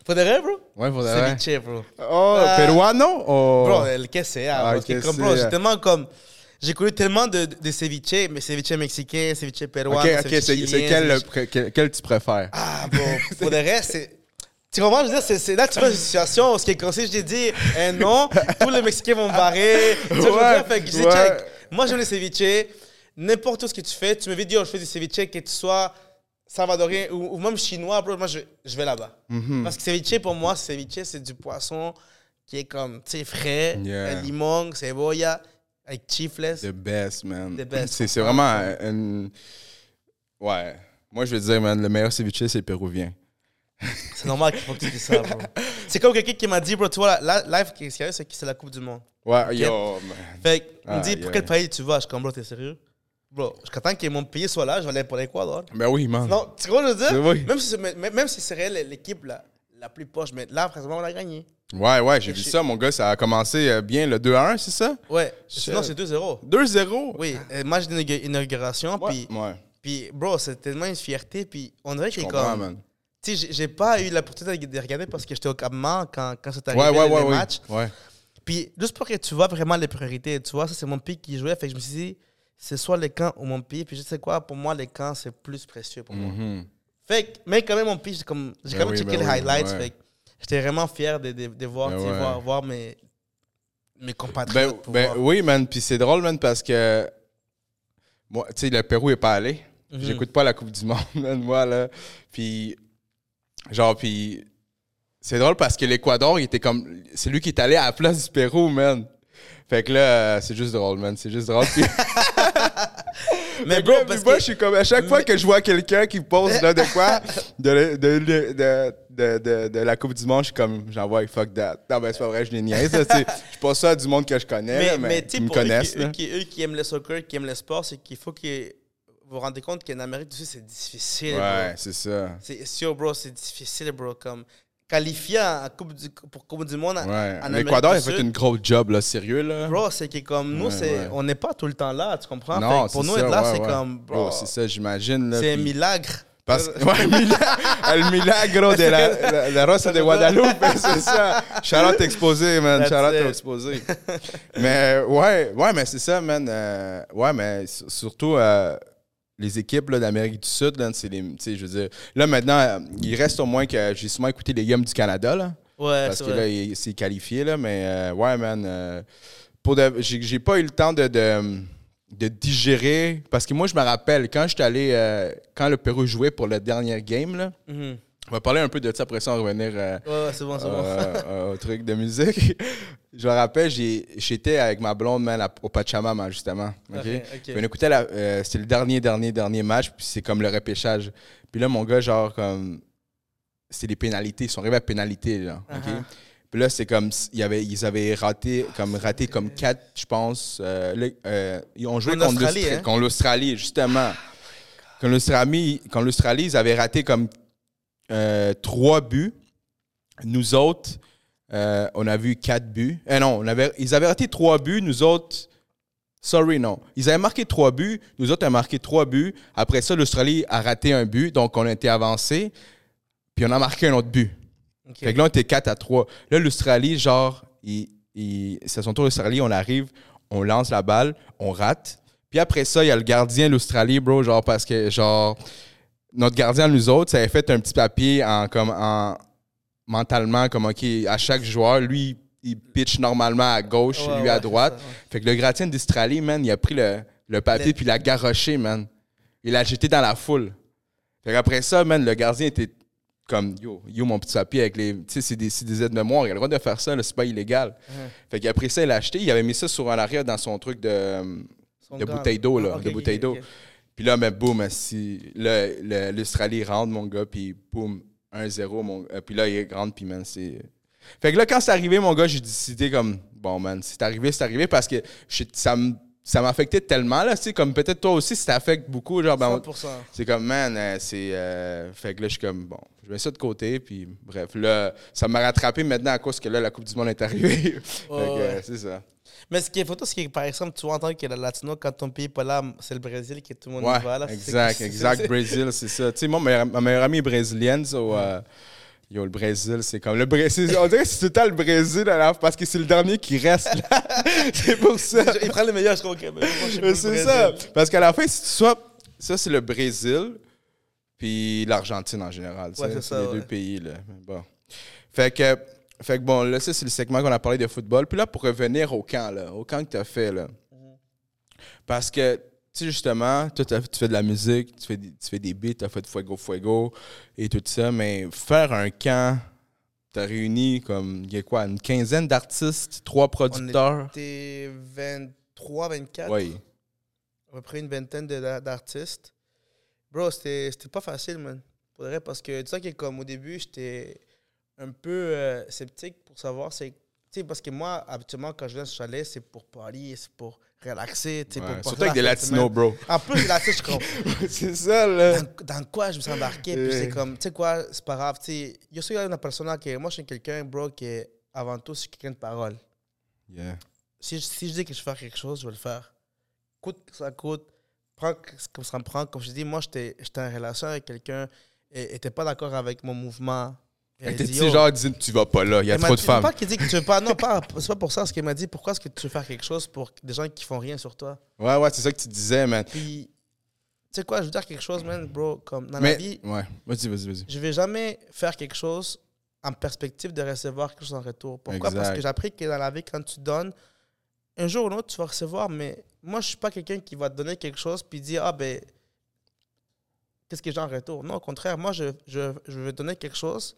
Faut de vrai, bro? Ouais, pour de vrai. Ceviche, bro. Oh, Euh, peruano? Oh. Bro, le que c'est, Ah, ah, parce que que comme, c'est, bro, j'ai euh. tellement comme. J'ai connu tellement de, de ceviche, mais ceviche mexicain, ceviche peruano, ok, ok, c'est, quel tu préfères? Ah, bro, pour de vrai, c'est. Tu comprends? Je veux dire, c'est, c'est là que tu vois une situation où, ce qui est si je t'ai dit un nom, tous les Mexicains vont me barrer. Tu sais, je veux dire, fait que je dis, check, moi j'aime les ceviches, n'importe où ce que tu fais, tu me dis, yo, je fais du ceviche, que tu sois salvadorien ou, ou même chinois, bro, moi je, je vais là-bas. Mhm. Parce que ceviche, pour moi, ceviche, c'est du poisson qui est comme, tu sais, frais, Yeah. limon, cebolla, avec chifles. The best, man. The best. C'est, c'est vraiment un... Ouais. Moi, je veux dire, man, le meilleur ceviche, c'est le péruvien. C'est normal qu'il faut que tu dises ça, bro. c'est comme quelqu'un qui m'a dit, bro, tu vois, la, la- live qui est sérieux, c'est que c'est la Coupe du Monde. Ouais, yo, man. Fait Ah, me dit, pour yeah. quel pays tu vas? Je suis comme, bro, t'es sérieux? Bro, je t'attends que mon pays soit là, je vais aller pour l'Équateur. Ben oui, man. Non, tu vois, je veux dire? Même si, c'est- même même si c'est réel l'équipe la, la plus poche, mais là, présentement, on a gagné. Ouais, ouais, j'ai vu ça, mon gars. Ça a commencé euh, bien le 2-1, c'est ça? Ouais. Sinon, c'est 2-0. 2-0? Oui, euh, match d'inauguration. Puis, ouais. puis, bro, c'est tellement une fierté. Puis, on dirait que comme. man. Tu sais, j'ai- pas eu l'opportunité de regarder parce que j'étais au campement quand, quand c'est arrivé ouais, ouais, les ouais. matchs. Puis, juste pour que tu vois vraiment les priorités, tu vois, ça, c'est mon pic qui jouait. Fait que je me suis dit, c'est soit les camps ou mon pied. Puis, je sais quoi, pour moi, les camps, c'est plus précieux pour moi. Mhm. Fait que, mais quand même, mon pied, j'ai comme- j'ai Ben quand même oui, checké ben les oui, highlights. Fait que j'étais vraiment fier de, de, de voir, Ben voir, voir mes, mes compatriotes. ben oui, man. Puis c'est drôle, man, parce que moi, tu sais, le Pérou est pas allé. Mhm. J'écoute pas la Coupe du Monde, man, moi, là. Puis, genre, puis c'est drôle parce que l'Équateur, il était comme. C'est lui qui est allé à la place du Pérou, man. Fait que là, c'est juste drôle, man. C'est juste drôle. Puis, Mais bro, parce moi, que- je suis comme, à chaque fois que je vois quelqu'un qui pose là, de quoi, de, de, de, de, la Coupe du Monde, je suis comme, j'envoie fuck that. Non, ben, c'est pas vrai, je les niaise. Je pense ça à du monde que je connais, Mais, mais, mais, me eux connaissent. qui, eux, qui, eux qui aiment le soccer, qui aiment le sport, c'est qu'il faut que vous vous rendez compte qu'en Amérique du Sud, c'est difficile. Ouais, c'est ça. C'est sûr, bro, c'est difficile, bro. Comme qualifier en coupe du, pour Coupe du Monde en- Ouais. Amérique a fait une grosse job, là, sérieux, là. Bro, c'est que comme nous, Ouais, c'est, ouais. on n'est pas tout le temps là, tu comprends? Non, pour nous, ça, être là, c'est comme, bro, Bro, c'est ça, j'imagine. c'est un puis- milagre. Parce que, ouais, el milagro de la, la, la Rosa de Guadalupe, c'est ça. Charlotte exposé, man. Charlotte exposé. mais ouais, ouais, mais c'est ça, man. Euh, ouais, mais surtout euh, les équipes d'Amérique du Sud, là, c'est les. Je veux dire. Là, maintenant, euh, il reste au moins que j'ai souvent écouté les games du Canada, là. Ouais, Parce c'est que vrai. là, il s'est qualifié, là. Mais euh, ouais, man. euh, pour de- j'ai j'ai pas eu le temps de, de, de digérer. Parce que moi, je me rappelle, quand j'étais allé. euh, quand le Pérou jouait pour le dernier game, là. Mhm. On va parler un peu de ça après ça, on va revenir euh, Ouais, ouais, c'est bon, c'est bon. euh, au truc de musique. Je me rappelle, j'étais avec ma blonde, man, au Pachamama, justement. OK? Ok, ok. Puis on écoutait, euh, c'était le dernier, dernier, dernier match, puis c'est comme le repêchage. Puis là, mon gars, genre, comme. C'était les pénalités. Ils sont arrivés à pénalité, là. OK? Uh-huh. Puis là, c'est comme. s- il y avait, ils avaient raté comme, raté comme quatre, je pense. ils ont joué En contre hein? contre l'Australie, justement. Quand l'Australie, quand l'Australie, ils avaient raté comme euh, trois buts. Nous autres, euh, on a vu quatre buts. Euh, non, on avait, ils avaient raté trois buts. Nous autres, sorry, non. Ils avaient marqué trois buts. Nous autres, on a marqué trois buts. Après ça, l'Australie a raté un but. Donc, on a été avancé. Puis, on a marqué un autre but. Fait que là, on était 4 à 3. Là, l'Australie, genre, c'est son tour l'Australie, on arrive, on lance la balle, on rate. Puis après ça, il y a le gardien l'Australie, bro, genre, parce que, genre, notre gardien, nous autres, ça avait fait un petit papier en, comme, en, mentalement, comme, OK, à chaque joueur, lui, il pitch normalement à gauche, Ouais, lui ouais, à droite. ça, ouais. Fait que le gardien d'Australie, man, il a pris le, le papier Le- puis il l'a garoché, man. Il l'a jeté dans la foule. Fait qu'après ça, man, le gardien était comme yo, yo mon petit papier avec les. Tu sais, c'est des, des aides-mémoires. Il a le droit de faire ça, c'est pas illégal. Fait qu'après ça, il l'a acheté. Il avait mis ça sur un arrière dans son truc de, Son de gant. bouteille d'eau, là. Ah, de bouteille d'eau. Puis là, mais boum, si, l'Australie rentre, mon gars, puis boum, 1-0, mon euh, Puis là, il rentre, puis man, c'est. Fait que là, quand c'est arrivé, mon gars, j'ai décidé comme, bon, man, c'est arrivé, c'est arrivé, parce que je- ça me- ça m'affectait tellement, là, tu sais, comme peut-être toi aussi, ça t'affecte beaucoup, genre, ben, on- 100%. c'est comme, man, euh, c'est. euh, fait que là, je suis comme, bon, je mets ça de côté, puis bref, là, ça m'a rattrapé maintenant à cause que là, la Coupe du Monde est arrivée. Ouais, euh, c'est ça. Mais ce qui est photo, c'est que par exemple, tu vois en tant que latino, quand ton pays n'est pas là, c'est le Brésil que tout le monde Ouais, va. Là. Exact, exact. Brésil, c'est ça. Tu sais, moi, ma, ma meilleure amie est brésilienne, so, euh, yo, le Brésil, c'est comme le Brésil. On dirait que c'est tout le temps le Brésil, alors, parce que c'est le dernier qui reste là. c'est pour ça. Il prend le meilleur, je crois. C'est ça. Parce qu'à la fin, si tu sois. Ça, c'est le Brésil, puis l'Argentine en général. Ouais, c'est ça, les ouais. deux pays, là. Bon. Fait que, fait que bon, là, ça, c'est le segment qu'on a parlé de football. Puis là, pour revenir au camp, là, au camp que tu as fait, là. Mhm. Parce que, tu sais, justement, toi, tu fais de la musique, tu fais, des- tu fais des beats, tu as fait Fuego Fuego et tout ça, mais faire un camp, tu as réuni comme, il y a quoi, une quinzaine d'artistes, trois producteurs? T'es 23, 24, Oui. à peu près une vingtaine de- d'artistes. Bro, c'était c'était pas facile, man. Pour vrai, parce que tu sais que comme au début, j'étais un peu euh, sceptique pour savoir c'est. Parce que moi, habituellement, quand je viens sur chalet, c'est pour parler, c'est pour relaxer, Ouais, pour Surtout avec des latinos, bro. En plus, latinos, je suis comme, c'est ça, là. dans, dans quoi je me suis embarqué? Puis c'est comme, tu sais quoi, c'est pas grave. Tu sais, yo soy una persona que, moi, je suis quelqu'un, bro, que avant tout, je suis quelqu'un de parole. Yeah. Si je, si je dis que je vais faire quelque chose, je vais le faire. Coûte que ça coûte, prends ce que ça me prend. Comme je dis, moi, j'étais j'étais en relation avec quelqu'un et n'était pas d'accord avec mon mouvement. Et elle T'es dit, petit Yo, genre, disant tu vas pas là, il y a trop de dit- femmes. Pas qu'il dit que tu veux pas. Non, pas, c'est pas pour ça. Ce qu'elle m'a dit, pourquoi est-ce que tu veux faire quelque chose pour des gens qui font rien sur toi? Ouais, ouais, c'est ça que tu disais, man. Puis, tu sais quoi, je veux dire quelque chose, man, bro. Comme dans la vie, ouais, vas-y, vas-y, vas-y. je vais jamais faire quelque chose en perspective de recevoir quelque chose en retour. Pourquoi? Parce que j'ai appris que dans la vie, quand tu donnes, un jour ou l'autre, tu vas recevoir. Mais moi, je suis pas quelqu'un qui va te donner quelque chose puis dire, ah ben, qu'est-ce que j'ai en retour? Non, au contraire, moi, je, je, je te donner quelque chose.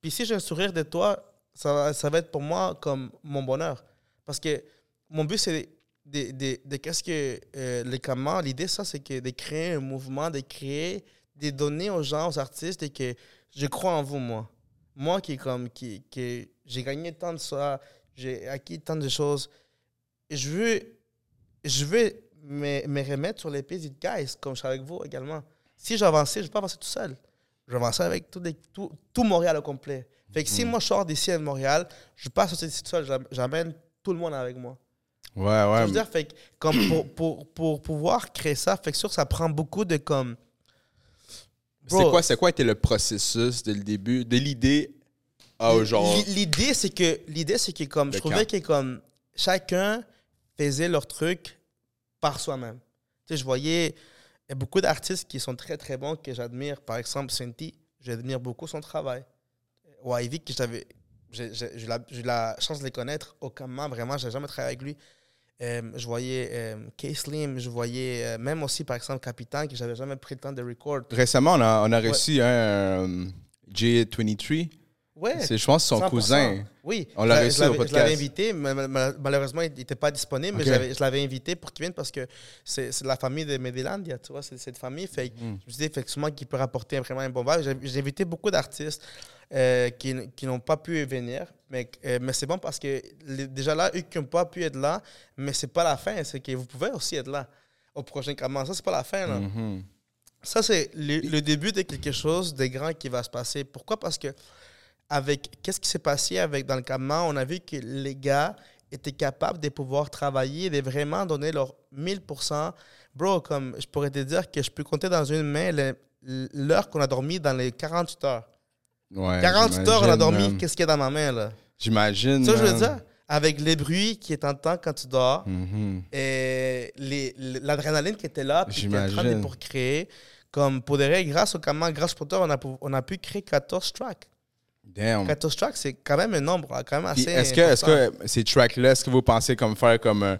Puis si j'ai un sourire de toi, ça, ça va être pour moi comme mon bonheur. Parce que mon but, c'est de, de, de qu'est-ce que euh, les comment l'idée ça c'est que de créer un mouvement de créer de donner aux gens aux artistes et que je crois en vous moi. Moi qui comme qui, qui j'ai gagné tant de ça j'ai acquis tant de choses. Je veux je veux me, me remettre sur les pieds guys comme je suis avec vous également. Si j'avançais je ne vais pas avancer tout seul je vais avancer avec tout, des- tout, tout Montréal au complet fait que si moi je sors d'ici à Montréal je ne vais pas sortir d'ici tout seul j'am- j'amène tout le monde avec moi Ouais, ouais. veux dire, fait que comme pour, pour, pour pouvoir créer ça, fait que sûr, ça prend beaucoup de comme. C'est quoi, c'est quoi était le processus dès le début, de l'idée à l- L'idée, c'est que, l'idée, c'est que comme, Le je trouvais camp. que comme, chacun faisait leur truc par soi-même. Tu sais, je voyais y a beaucoup d'artistes qui sont très, très bons, que j'admire. Par exemple, Cinti, j'admire beaucoup son travail. Ou Ivy, que j'avais. J'ai eu la, chance de les connaître aucunement, vraiment, j'ai jamais travaillé avec lui. Euh, je voyais euh, K-Slim, je voyais euh, même aussi, par exemple, Capitan, que j'avais jamais pris le temps de record. Récemment, on a, on a reçu un euh, J23. Ouais, C'est, je pense, son 100%. cousin. Oui, On l'a reçu au Je l'avais podcast. invité, mais mal- mal- malheureusement, il n'était pas disponible, mais je l'avais- invité pour qu'il vienne parce que c'est la famille de Medilandia, tu vois, c'est cette famille. Fait, que Mm. Je me dit, effectivement, qu'il peut rapporter vraiment un bon vibe. J'ai- invité beaucoup d'artistes euh, qui, qui n'ont pas pu venir, mais, euh, mais c'est bon parce que les- déjà là, eux qui n'ont pas pu être là, mais c'est pas la fin, c'est que vous pouvez aussi être là au prochain comment. Ça, c'est pas la fin, là. Mhm. Ça, c'est le, le début de quelque chose de grand qui va se passer. Pourquoi? Parce que avec qu'est-ce qui s'est passé avec dans le campement, on a vu que les gars étaient capables de pouvoir travailler, de vraiment donner leur 1000%. Bro, comme je pourrais te dire que je peux compter dans une main l'heure qu'on a dormi dans les 48 heures. Ouais, 48 heures, on a dormi. Qu'est-ce qu'il y a dans ma main, là? J'imagine. Ça, je veux dire, avec les bruits qui est en temps quand tu dors, Mhm. et les- l'adrénaline qui était là, puis qui est en train de pour créer. Comme pour des règles, grâce au comment, grâce au Potter, on a, on a pu créer 14 tracks. Damn. 14 tracks, c'est quand même un nombre hein, quand même assez. Est-ce que, est-ce que ces tracks-là, est-ce que vous pensez comme faire comme un.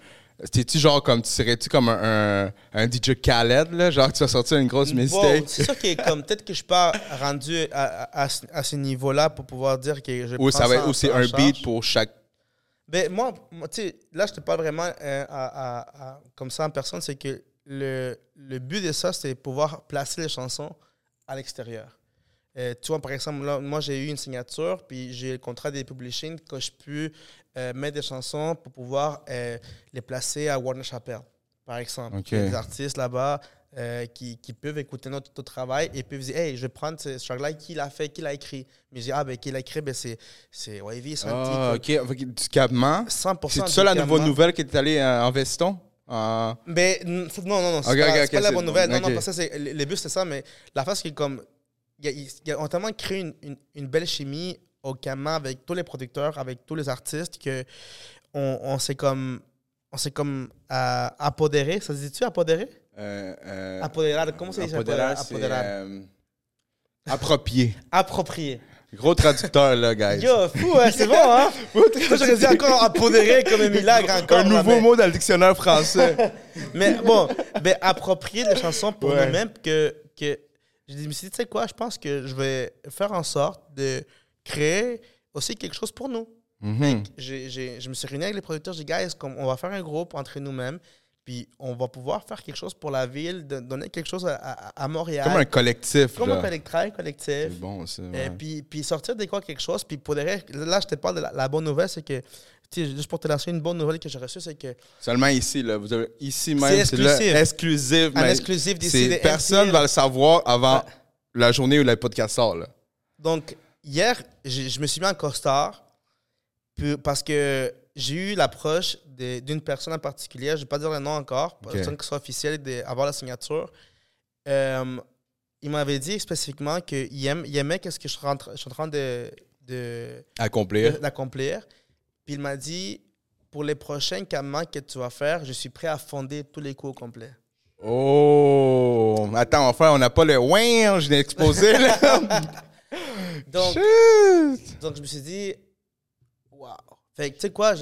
T'es-tu genre comme. Tu serais-tu comme un, un, un DJ Khaled, là? Genre, tu vas sortir une grosse Wow, mistake? c'est sûr que comme peut-être que je suis pas rendu à, à, à ce- à ce niveau-là pour pouvoir dire que je Ou, ça va être, ou c'est un charge. beat pour chaque. Ben, moi, moi, tu sais, là, je te parle vraiment euh, à- comme ça en personne, c'est que le, le but de ça, c'est pouvoir placer les chansons à l'extérieur. Euh, tu vois, par exemple, là, moi, j'ai eu une signature, puis j'ai le contrat des publishing que je peux euh, mettre des chansons pour pouvoir euh, les placer à Warner Chappell, par exemple. Ok. Il y a des artistes là-bas qui, qui peuvent écouter notre, notre travail et peuvent dire Hey, je vais prendre ce track-là, qui l'a fait, qui l'a écrit? Mais je dis Ah, ben, qui l'a écrit, ben, c'est c'est Wavy, Santi. Ah, ok. Du capement. 100% C'est ça la Gamma. nouvelle qui est allée en veston? Ah, Mais n- c'est- non, non, non, c'est Ok, pas, ok, c'est ok, pas la c'est bonne bon. nouvelle. Non, non, parce que c'est, le, le but, c'est ça, mais la face qui est comme. Il a- il tellement créé une, une, une belle chimie au Kama avec tous les producteurs, avec tous les artistes, que on, on s'est comme. On s'est comme euh, apodéré. Ça se dit-tu, apodéré? euh, euh, Apoderar, comment ça dit apoderar, euh, approprié. Approprié. Gros traducteur, là, guys. Yo, fou, hein, c'est bon, hein? Moi, j'aurais dit encore apodéré comme un milagre encore. un là, nouveau mais- mot dans le dictionnaire français. Mais bon, ben, approprier des chansons pour Ouais. nous-mêmes que, que je me suis dit, tu sais quoi, je pense que je vais faire en sorte de créer aussi quelque chose pour nous. J'ai- j'ai- je me suis réuni avec les producteurs, j'ai dit, guys, comme on va faire un groupe entre nous-mêmes, puis on va pouvoir faire quelque chose pour la ville, de, donner quelque chose à, à- à Montréal. Comme un collectif. Comme un travail collectif. C'est bon, ça. Et puis, puis sortir de quoi quelque chose. Puis pour des règles- là, je te parle de la, la bonne nouvelle, c'est que, sais, juste pour te lancer une bonne nouvelle que j'ai reçue, c'est que Seulement ici, là. Vous avez, ici même, C'est là, exclusif. exclusif. mais exclusif d'ici. Personne MTL. va le savoir avant Ouais. la journée où le podcast sort, là. Donc, hier, je me suis mis en costard. Parce que j'ai eu l'approche d'une personne en particulier, je ne vais pas dire le nom encore, Ok. personne qui soit officielle d'avoir la signature. Euh, il m'avait dit spécifiquement qu'il aime, il aimait ce que je suis, en train- je suis en train de- de, Accomplir. d'accomplir. Puis il m'a dit, pour les prochains campements que tu vas faire, je suis prêt à fonder tous les cours complets. Oh! Attends, enfin, on n'a pas le ouin, je l'ai exposé, là. Donc, donc je me suis dit, waouh. Fait que, tu sais quoi,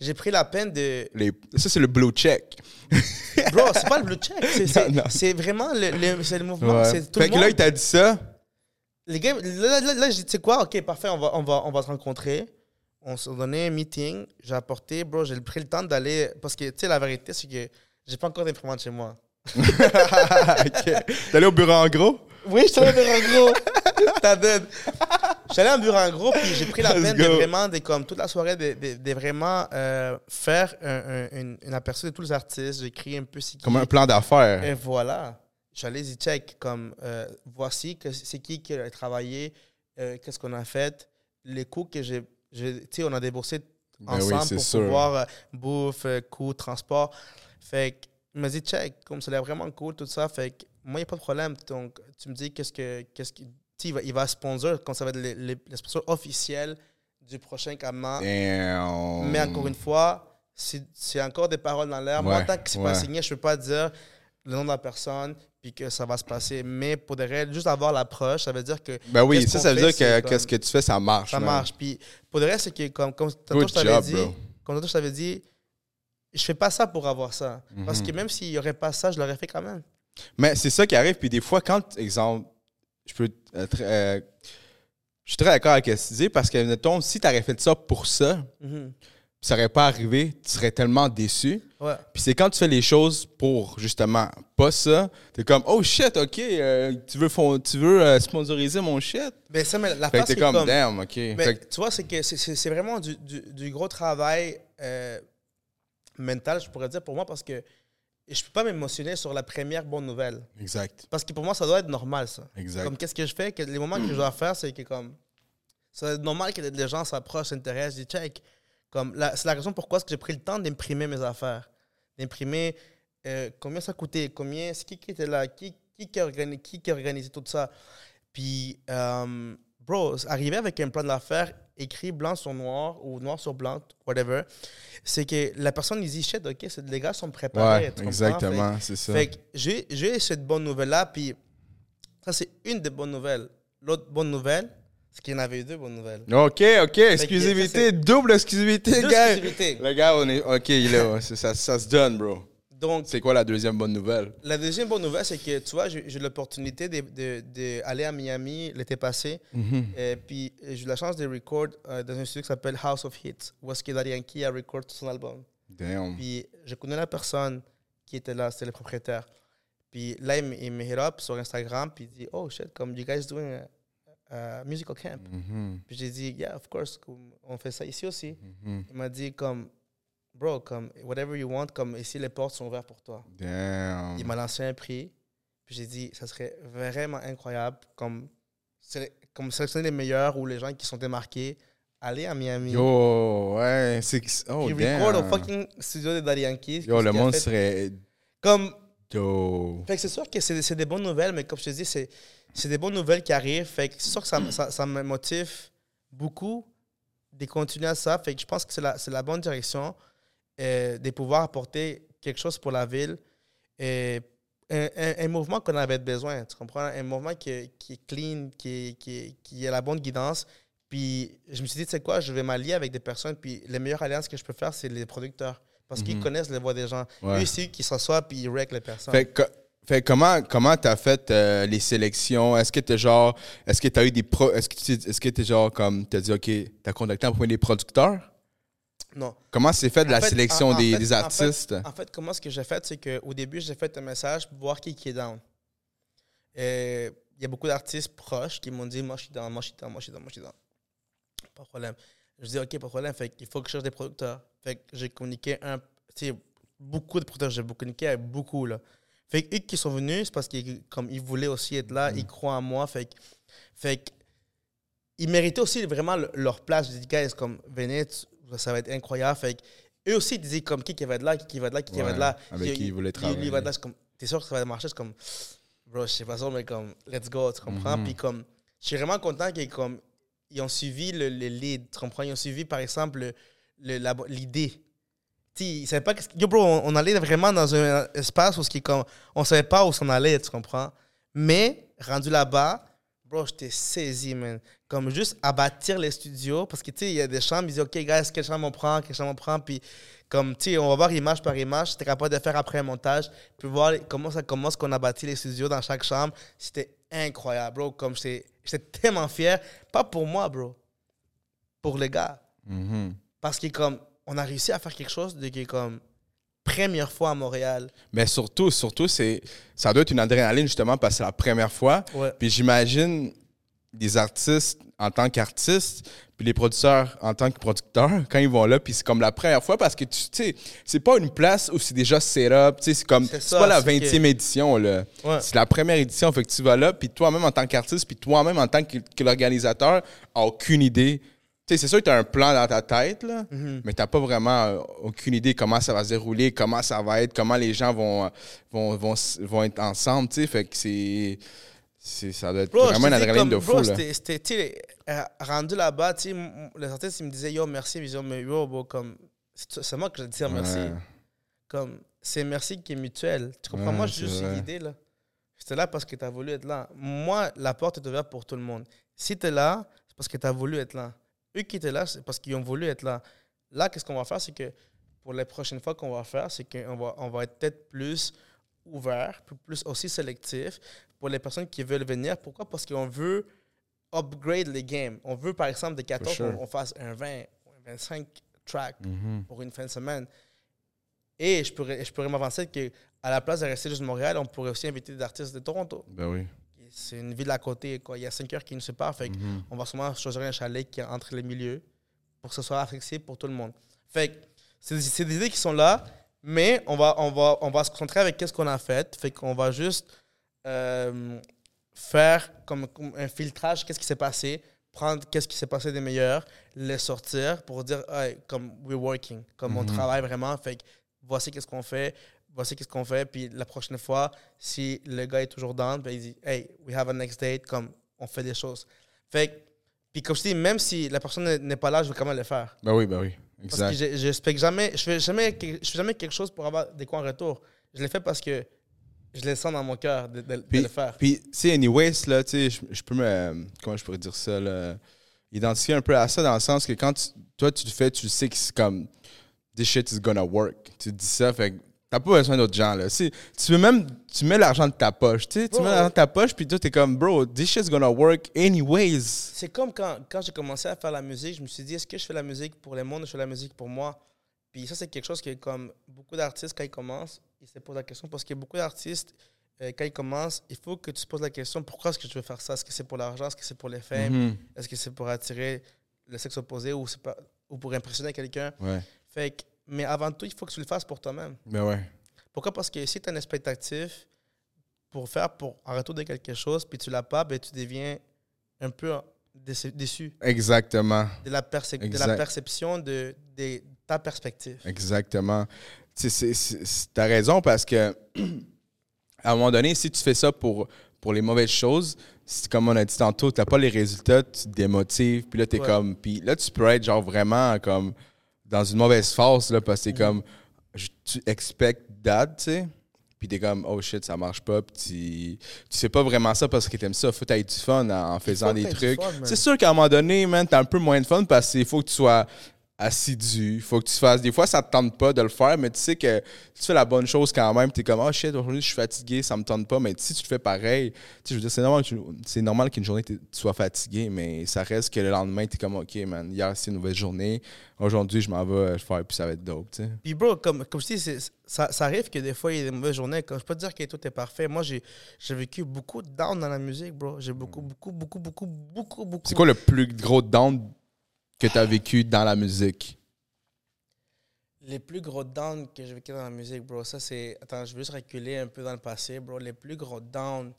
j'ai- pris la peine de. Les- Ça, c'est le blue check. Bro, c'est pas le blue check, c'est- vraiment le, le- c'est le mouvement. Ouais. Tout Fait le que monde. là, il t'a dit ça? Les gars, là, là, là, tu sais quoi, ok, parfait, on va, on va, on va se rencontrer. On s'est donné un meeting. J'ai apporté, bro, j'ai pris le temps d'aller. Parce que, tu sais, la vérité, c'est que j'ai pas encore d'imprimante chez moi. ok. T'es allé au bureau en gros? Oui, je suis allé en bureau en gros. T'as dead. Je suis allé en bureau en gros, puis j'ai pris la Let's peine de vraiment, de, comme toute la soirée, de, de- de vraiment euh, faire un, un- une, une aperçu de tous les artistes. J'ai écrit un peu ce qui. Comme un plan d'affaires. Et voilà. Je suis allé y check, comme euh, voici que c'est qui qui a travaillé, euh, qu'est-ce qu'on a fait, les coûts que j'ai. Sais, on a déboursé Ben ensemble c'est pour sûr. pouvoir euh, bouffe, euh, coûts, transport. Fait que, il m'a dit check, comme ça a l'air vraiment cool, tout ça. Fait que, moi, il n'y a pas de problème. Donc, tu me dis qu'est-ce que. Qu'est-ce sais, il va, il va sponsor, comme ça va être les, les sponsors officiels du prochain campement. Damn. Mais encore une fois, c'est c'est encore des paroles dans l'air. Moi, Ouais, tant que c'est ouais. pas signé, je ne peux pas dire le nom de la personne puis que ça va se passer. Mais pour des règles, juste avoir l'approche, ça veut dire que Ben oui, ça, ça veut fait, dire que c'est qu'est-ce comme- que tu fais, ça marche. ça man. marche. Puis pour des règles, c'est que comme, comme tantôt je t'avais dit, comme tantôt je t'avais dit, je fais pas ça pour avoir ça. Parce Mhm. que même s'il y aurait pas ça, je l'aurais fait quand même. Mais c'est ça qui arrive. Puis des fois, quand, exemple, je peux. euh, euh, je suis très d'accord avec ce que tu dis parce que, mettons, si tu aurais fait ça pour ça, Mhm. Ça n'aurait pas arrivé, tu serais tellement déçu. Ouais. Puis c'est quand tu fais les choses pour justement pas ça, t'es comme oh shit, ok, euh, tu veux, tu veux euh, sponsoriser mon shit? Mais ça, mais la Fait que t'es c'est comme, comme damn, ok. Mais Fait que- tu vois, c'est que c'est- vraiment du, du- du gros travail euh, mental, je pourrais dire, pour moi, parce que je peux pas m'émotionner sur la première bonne nouvelle. exact, Parce que pour moi, ça doit être normal, ça. exact. Comme qu'est-ce que je fais, que les moments que je dois faire, c'est que comme. C'est normal que les gens s'approchent, s'intéressent, disent check. Comme c'est la raison pourquoi j'ai pris le temps d'imprimer mes affaires. D'imprimer euh, combien ça coûtait, combien, qui qui était là, qui, qui, qui, a organisé, qui qui a organisé tout ça. Puis, euh, bro, arriver avec un plan de l'affaire écrit blanc sur noir ou noir sur blanc, whatever, c'est que la personne il dit shit, ok, les gars sont préparés. Ouais, exactement, c'est ça. Fait que j'ai j'ai cette bonne nouvelle-là, puis ça, c'est une des bonnes nouvelles. L'autre bonne nouvelle, c'est qu'il y en avait eu deux bonnes nouvelles. Ok, ok, exclusivité, double exclusivité, Deux gars. exclusivités. Le gars, on est. Ok, il est là, c'est- ça, ça se donne, bro. Donc, C'est quoi la deuxième bonne nouvelle? la deuxième bonne nouvelle, c'est que, tu vois, j'ai j'ai eu l'opportunité d'aller de, aller à Miami l'été passé, et puis j'ai eu la chance de record euh, dans un studio qui s'appelle House of Hits, où est-ce que Daddy Yankee a record son album. Damn. Puis je connais la personne qui était là, c'était le propriétaire. Puis là, il me, il me hit up sur Instagram, puis il dit Oh shit, comme you guys doing a, a musical camp. Mhm, Puis j'ai dit Yeah, of course, on fait ça ici aussi. mhm. Il m'a dit comme Bro, comme whatever you want, comme ici les portes sont ouvertes pour toi. Damn. Il m'a lancé un prix, puis j'ai dit Ça serait vraiment incroyable, comme, sé- comme sélectionner les meilleurs ou les gens qui sont démarqués, aller à Miami. Yo, ouais, c'est. Oh, puis record au damn. fucking studio de Daddy Yankee. Yo, le monde fait- serait. Comme Yo. Fait que c'est sûr que c'est des bonnes nouvelles, mais comme je te dis, c'est c'est des bonnes nouvelles qui arrivent. Fait que c'est sûr que ça, ça, ça me motive beaucoup de continuer à ça. Fait que je pense que c'est la, c'est la bonne direction euh, de pouvoir apporter quelque chose pour la ville. Et un, un- un mouvement qu'on avait besoin, tu comprends? Un mouvement qui, qui est clean, qui, qui, qui a la bonne guidance. Puis je me suis dit, tu sais quoi, je vais m'allier avec des personnes. Puis les meilleures alliances que je peux faire, c'est les producteurs. Parce qu'ils Mhm. connaissent les voix des gens. Ouais. Eux ici, qui s'assoient puis ils règlent les personnes. Fait, que- fait comment comment t'as fait euh, les sélections? Est-ce que t'es genre est-ce que t'as eu des pro est-ce que tu est-ce que t'es genre comme t'as dit ok t'as contacté en premier des producteurs non. Comment c'est fait de la fait, sélection en- en des, fait- des en fait- artistes? En fait, comment ce que j'ai fait, c'est qu'au début, j'ai fait un message pour voir qui, qui est down. Il y a beaucoup d'artistes proches qui m'ont dit Moi, je suis down, moi, je suis down, moi, je suis down, moi, je suis down. Pas de problème. Je dis Ok, pas de problème. Fait qu'il faut que je cherche des producteurs. Fait que j'ai communiqué un. Beaucoup de producteurs, j'ai communiqué avec beaucoup, là. Fait que eux qui sont venus, c'est parce qu'ils comme ils voulaient aussi être là, ils croient en moi. Fait que. Fait que ils méritaient aussi vraiment le- leur place. J'ai dit, guys, comme, venez, ça va être incroyable. Fait que eux aussi, ils disaient comme qui qui va être là, qui qui va être là, qui qui va être là. Avec qui ils voulaient travailler. va être là, comme, t'es sûr que ça va marcher? C'est comme, bro, je sais pas ça, mais comme, let's go, tu comprends? Mhm. Puis comme, je suis vraiment content qu'ils comme, ils ont suivi le, le lead, tu comprends? Ils ont suivi, par exemple, l'idée. Ils savaient pas qu'est-ce que- Yo, bro, on, on allait vraiment dans un espace où ce qui comme, on savait pas où s'en allait, tu comprends? Mais, rendu là-bas, bro, j'étais saisi, man. Comme juste à bâtir les studios, parce que, tu sais, il y a des chambres, ils disent, OK, guys, quelle chambre on prend, quelle chambre on prend, puis comme, tu sais, on va voir image par image, j'étais capable de faire après un montage, puis voir comment ça commence qu'on a bâti les studios dans chaque chambre. C'était incroyable, bro. Comme j'étais tellement fier, pas pour moi, bro, pour les gars. Mhm. Parce que, comme, on a réussi à faire quelque chose de qui est comme première fois à Montréal. Mais surtout, surtout, c'est ça doit être une adrénaline justement parce que c'est la première fois. Ouais. Puis j'imagine des artistes en tant qu'artistes, puis les producteurs en tant que producteurs, quand ils vont là, puis c'est comme la première fois parce que tu sais, c'est pas une place où c'est déjà set up, tu sais, c'est comme, C'est pas la c'est 20e édition, là. Ouais. C'est la première édition, fait que tu vas là, puis toi-même en tant qu'artiste, puis toi-même en tant que, que l'organisateur, a aucune idée. Tu sais, c'est sûr que tu as un plan dans ta tête, là, Mhm. mais t'as pas vraiment euh, aucune idée comment ça va se dérouler, comment ça va être, comment les gens vont, vont, vont, vont être ensemble, tu sais, fait que c'est... c'est- Ça doit être Bro, vraiment une adrénaline de bro, fou, là. c'était- tu euh, rendu là-bas, tu sais, les artistes, ils me disaient, yo, merci, ils disaient, mais yo, bro, comme, c'est c'est moi que je dis merci. Ouais. Comme, c'est merci qui est mutuel. Tu comprends? Ouais, moi, j'ai juste vrai. l'idée, là. J'étais là parce que tu as voulu être là. Moi, la porte est ouverte pour tout le monde. Si tu es là, c'est parce que tu as voulu être là. Eux qui étaient là, c'est parce qu'ils ont voulu être là. Là, qu'est-ce qu'on va faire? C'est que pour les prochaines fois qu'on va faire, c'est qu'on va, on va être peut-être plus ouvert, plus- aussi sélectif pour les personnes qui veulent venir. Pourquoi? Parce qu'on veut upgrade les games. On veut, par exemple, de 14, sure. on, on fasse un 20, ou un 25 tracks Mhm. pour une fin de semaine. Et je pourrais, je pourrais m'avancer que à la place de rester juste de Montréal, on pourrait aussi inviter des artistes de Toronto. Ben oui. C'est une ville à côté, quoi. Il y a 5 heures qui nous séparent. Fait Mhm. on va sûrement choisir un chalet qui est entre les milieux pour que ce soit accessible pour tout le monde. Fait c'est des- idées qui sont là, mais on va, on va, on va se concentrer avec qu'est-ce qu'on a fait. Fait qu'on va juste euh, faire comme, comme un filtrage, qu'est-ce qui s'est passé, prendre qu'est-ce qui s'est passé des meilleurs, les sortir pour dire, Hey, comme we're working, comme on Mhm. travaille vraiment. Fait voici qu'est-ce qu'on fait, voici qu'est-ce qu'on fait. Puis la prochaine fois, si le gars est toujours down, ben, il dit, hey, we have a next date, comme on fait des choses. Fait que, puis comme je dis, même si la personne n'est- pas là, je vais quand même le faire. Ben oui, ben oui. Parce que Exact. je- j'expecte jamais, je fais jamais, que- je fais jamais quelque chose pour avoir des coins en retour. Je l'ai fait parce que je le sens dans mon cœur de, de- de Puis, le faire. puis tu sais, anyways, là, tu sais, je, je peux me. Comment je pourrais dire ça, là? Identifier un peu à ça dans le sens que quand tu- toi, tu le fais, tu sais que c'est comme. This shit is gonna work. Tu dis ça, fait que t'as pas besoin d'autres gens, là. Si, tu veux même. Tu mets l'argent de ta poche, tu sais. Tu mets l'argent de ta poche, puis toi, t'es comme, bro, this shit's gonna work anyways. C'est comme quand, quand j'ai commencé à faire la musique, je me suis dit, est-ce que je fais la musique pour le monde ou je fais la musique pour moi? Puis ça, c'est quelque chose que, comme beaucoup d'artistes, quand ils commencent, ils se posent la question parce que beaucoup d'artistes, euh, quand ils commencent, il faut que tu te poses la question pourquoi est-ce que je veux faire ça? Est-ce que c'est pour l'argent? Est-ce que c'est pour les fame? Mhm. Est-ce que c'est pour attirer le sexe opposé ou, pas, ou pour impressionner quelqu'un? Ouais. Fait que, mais avant tout, il faut que tu le fasses pour toi-même. Ben ouais. Pourquoi? Parce que si tu as un expectatif pour faire pour en retour de quelque chose, puis tu l'as pas, ben, tu deviens un peu déçu, Exactement. de, la de perception de, de ta perspective. Exactement. Tu T'as raison parce que, à un moment donné, si tu fais ça pour, pour les mauvaises choses, comme on a dit tantôt, t'as pas les résultats, tu te démotives, puis là, t'es Ouais. comme. Puis là, tu peux être genre vraiment comme dans une mauvaise phase, là, parce que t'es comme. je- Tu expect that, tu sais. Puis t'es comme, oh shit, ça marche pas. Puis tu, fais pas vraiment ça parce que t'aimes ça. Faut que t'aies du fun en, en faisant des trucs. C'est sûr qu'à un moment donné, man, t'as un peu moins de fun parce qu'il faut que tu sois assidu. Il faut que tu fasses. Des fois, ça te tente pas de le faire, mais tu sais que tu fais la bonne chose quand même. Tu es comme, oh shit, aujourd'hui, je suis fatigué, ça me tente pas. Mais si tu le fais pareil, tu sais, je veux dire, c'est normal, c'est qu'une journée, tu sois fatigué, mais ça reste que le lendemain, tu es comme, ok, man, hier, c'est une nouvelle journée. Aujourd'hui, je m'en vais faire, puis ça va être dope, tu sais. Puis, bro, comme, comme je dis, ça, ça arrive que des fois, il y a des mauvaises journées. Comme, je peux te dire que tout est parfait. Moi, j'ai j'ai vécu beaucoup de down dans la musique, bro. J'ai beaucoup, beaucoup, beaucoup, beaucoup, beaucoup, beaucoup. C'est quoi le plus gros down que tu as vécu dans la musique? Les plus gros downs que j'ai vécu dans la musique, bro, ça c'est. Attends, je veux juste reculer un peu dans le passé, bro. Les plus gros downs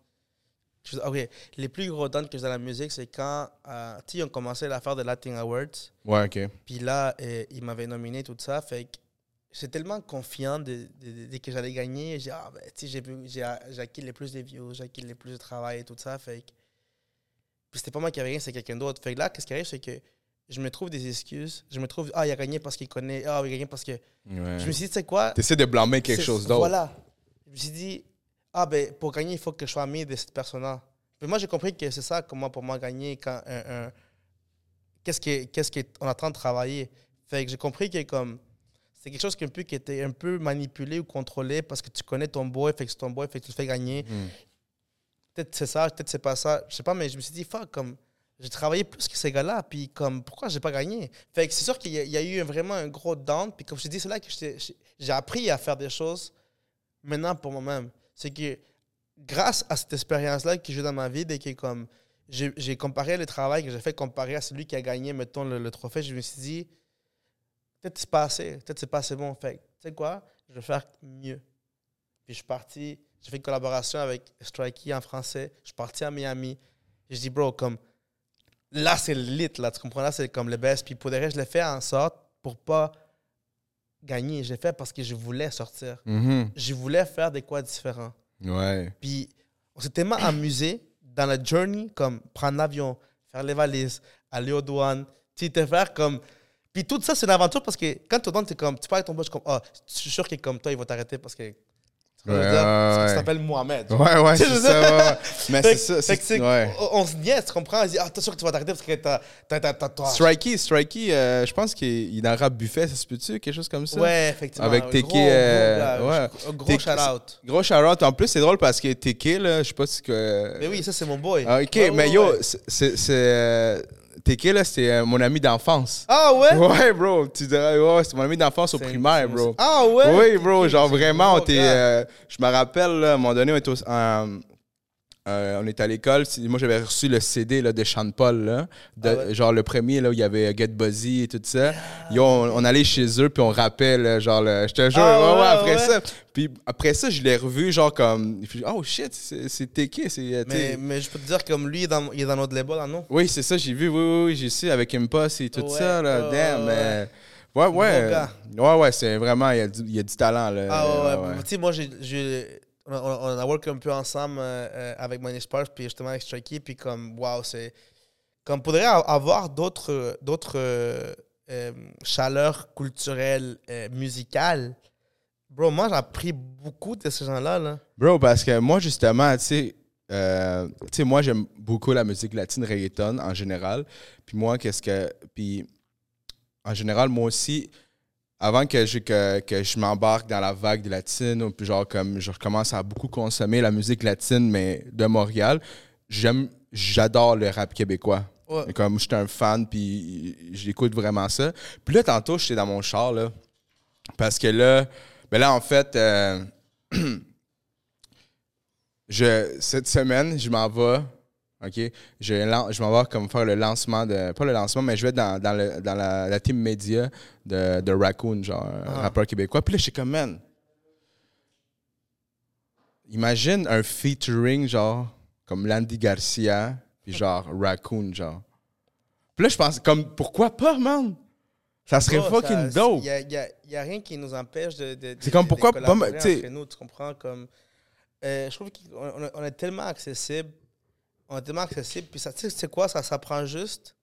ok, les plus gros downs que j'ai dans la musique, c'est quand euh, tu sais, ils ont commencé à faire de Latin Awards. Ouais, ok. Puis là, euh, ils m'avaient nominé, tout ça. Fait que j'étais tellement confiant de, de- de- de que j'allais gagner. J'ai ah, ben, tu sais, j'ai acquis les plus de views, j'ai acquis les plus de travail et tout ça. Fait que. Puis c'était pas moi qui avais gagné, c'est quelqu'un d'autre. Fait que là, qu'est-ce qui arrive, c'est que je me trouve des excuses. Je me trouve, ah, il a gagné parce qu'il connaît. Ah, il a gagné parce que. Ouais. Je me suis dit, tu sais quoi? T'essaies de blâmer quelque chose d'autre. Voilà. Je me suis dit, ah ben, pour gagner, il faut que je sois ami de cette personne-là. Mais moi, j'ai compris que c'est ça, comment pour moi gagner, quand un. un- qu'est-ce qu'on est en train de travailler. Fait que j'ai compris que comme. C'est quelque chose qui, peu, qui était un peu manipulé ou contrôlé parce que tu connais ton boy, fait que c'est ton boy, fait que tu le fais gagner. Mm. Peut-être c'est ça, peut-être c'est pas ça. Je sais pas, mais je me suis dit, fuck, comme. J'ai travaillé plus que ces gars-là, puis comme, pourquoi j'ai pas gagné? Fait c'est sûr qu'il y, a- eu vraiment un gros down, puis comme je te dis, c'est là que j'ai appris à faire des choses maintenant pour moi-même. C'est que grâce à cette expérience-là que j'ai dans ma vie, et que comme j'ai comparé le travail que j'ai fait comparé à celui qui a gagné, mettons, le, trophée, je me suis dit, peut-être c'est pas assez, peut-être c'est pas assez bon. Fait tu sais quoi, je vais faire mieux. Puis je suis parti, j'ai fait une collaboration avec Strikey en français, je suis parti à Miami. Je dis, bro, comme là, c'est lit, là, tu comprends? Là, c'est comme le best. Puis pour des je l'ai fait en sorte pour pas gagner. Je l'ai fait parce que je voulais sortir. Mhm. Je voulais faire des quoi différents. Ouais. Puis on s'est tellement amusé dans la journey, comme prendre l'avion, faire les valises, aller aux douanes, tu te faire comme. Puis tout ça, c'est une aventure parce que quand tu es tu comme, tu parles avec ton boss, comme, ah, je suis sûr qu'il est comme toi, il va t'arrêter parce que. Tu vois, je veux Ouais, ouais, parce t'appelles Mohamed. Ouais, ouais, c'est ça. Mais c'est ça. fait que ouais. on, se niaise, tu comprends? On se dit, ah, t'es sûr que tu vas t'arrêter parce que t'as. t'as, t'as, t'as, t'as- Strikey, Strikey, euh, je pense qu'il il est dans rap buffet, ça se peut-tu, quelque chose comme ça? Ouais, effectivement. Avec Teke, euh, ouais. Gros shout-out. Gros shout-out. En plus, c'est drôle parce que Teke, là, je sais pas si que... Mais oui, ça, c'est mon boy. Ah, ok, mais yo, c'est- c'est... c'est, Teke, là, c'était euh, mon ami d'enfance. Ah ouais? Ouais, bro. Tu dirais, ouais, c'est mon ami d'enfance au C'est- primaire, c'est- bro. Ah ouais? Oui, bro, genre c'est vraiment, on gars. euh, je me rappelle, là, à un moment donné, on était, au- euh, on était à l'école. Moi, j'avais reçu le CD là, de Sean Paul, là, de- Ah ouais? genre le premier, là, où il y avait Get Buzzy et tout ça. Yo, on, on allait chez eux, puis on rappelle, là, genre, le- je te jure, Ah ouais, ouais, ouais, après ça. Puis après ça, je l'ai revu, genre, comme, puis, oh shit, Teke, c'est. euh, Mais, mais je peux te dire, comme lui, il est dans, il est dans notre label, là, non? Oui, c'est ça, j'ai vu, oui, oui, oui, j'ai su avec Impost et tout ça, là, damn. ouais, mais- Ouais, ouais. Ouais, ouais, c'est vraiment, il y, a du, il y a du talent, là. Ah ouais, ouais. ouais. Tu sais, moi, j'ai, on, a, work un peu ensemble euh, euh, avec Money Sparks, puis justement avec Strikey, puis comme, wow, c'est... Comme, pourrait avoir d'autres, euh, euh, chaleurs culturelles, euh, musicales. Bro, moi, j'ai appris beaucoup de ces gens-là, là. Bro, parce que moi, justement, tu sais, tu sais, moi, j'aime beaucoup la musique latine, reggaeton en général. Puis moi, qu'est-ce que. Puis, en général, moi aussi, avant que je, que, que je m'embarque dans la vague de latine, ou puis genre, comme je recommence à beaucoup consommer la musique latine, mais de Montréal, j'aime, j'adore le rap québécois. Ouais. Comme j'étais un fan, puis j'écoute vraiment ça. Puis là, tantôt, j'étais dans mon char, là. Parce que là, ben là, en fait, euh, je, cette semaine, je m'en vais. OK? Je, je m'en vais comme faire le lancement de. Pas le lancement, mais je vais être dans, dans, le- dans la, la team média de, de Raccoon, genre, un Ah. rappeur québécois. Puis là, je suis comme, man. Imagine un featuring, genre, comme Landy Garcia, puis genre Raccoon, genre. Puis là, je pense, comme, pourquoi pas, man? Ça serait fucking ça- dope. Il n'y a, y a- y a rien qui nous empêche de. C'est comme de- pourquoi pas, tu nous, comprends? Comme, euh, je trouve qu'on on- on est tellement accessible. On est tellement accessible. Puis ça, tu sais, c'est quoi? Ça, ça prend juste.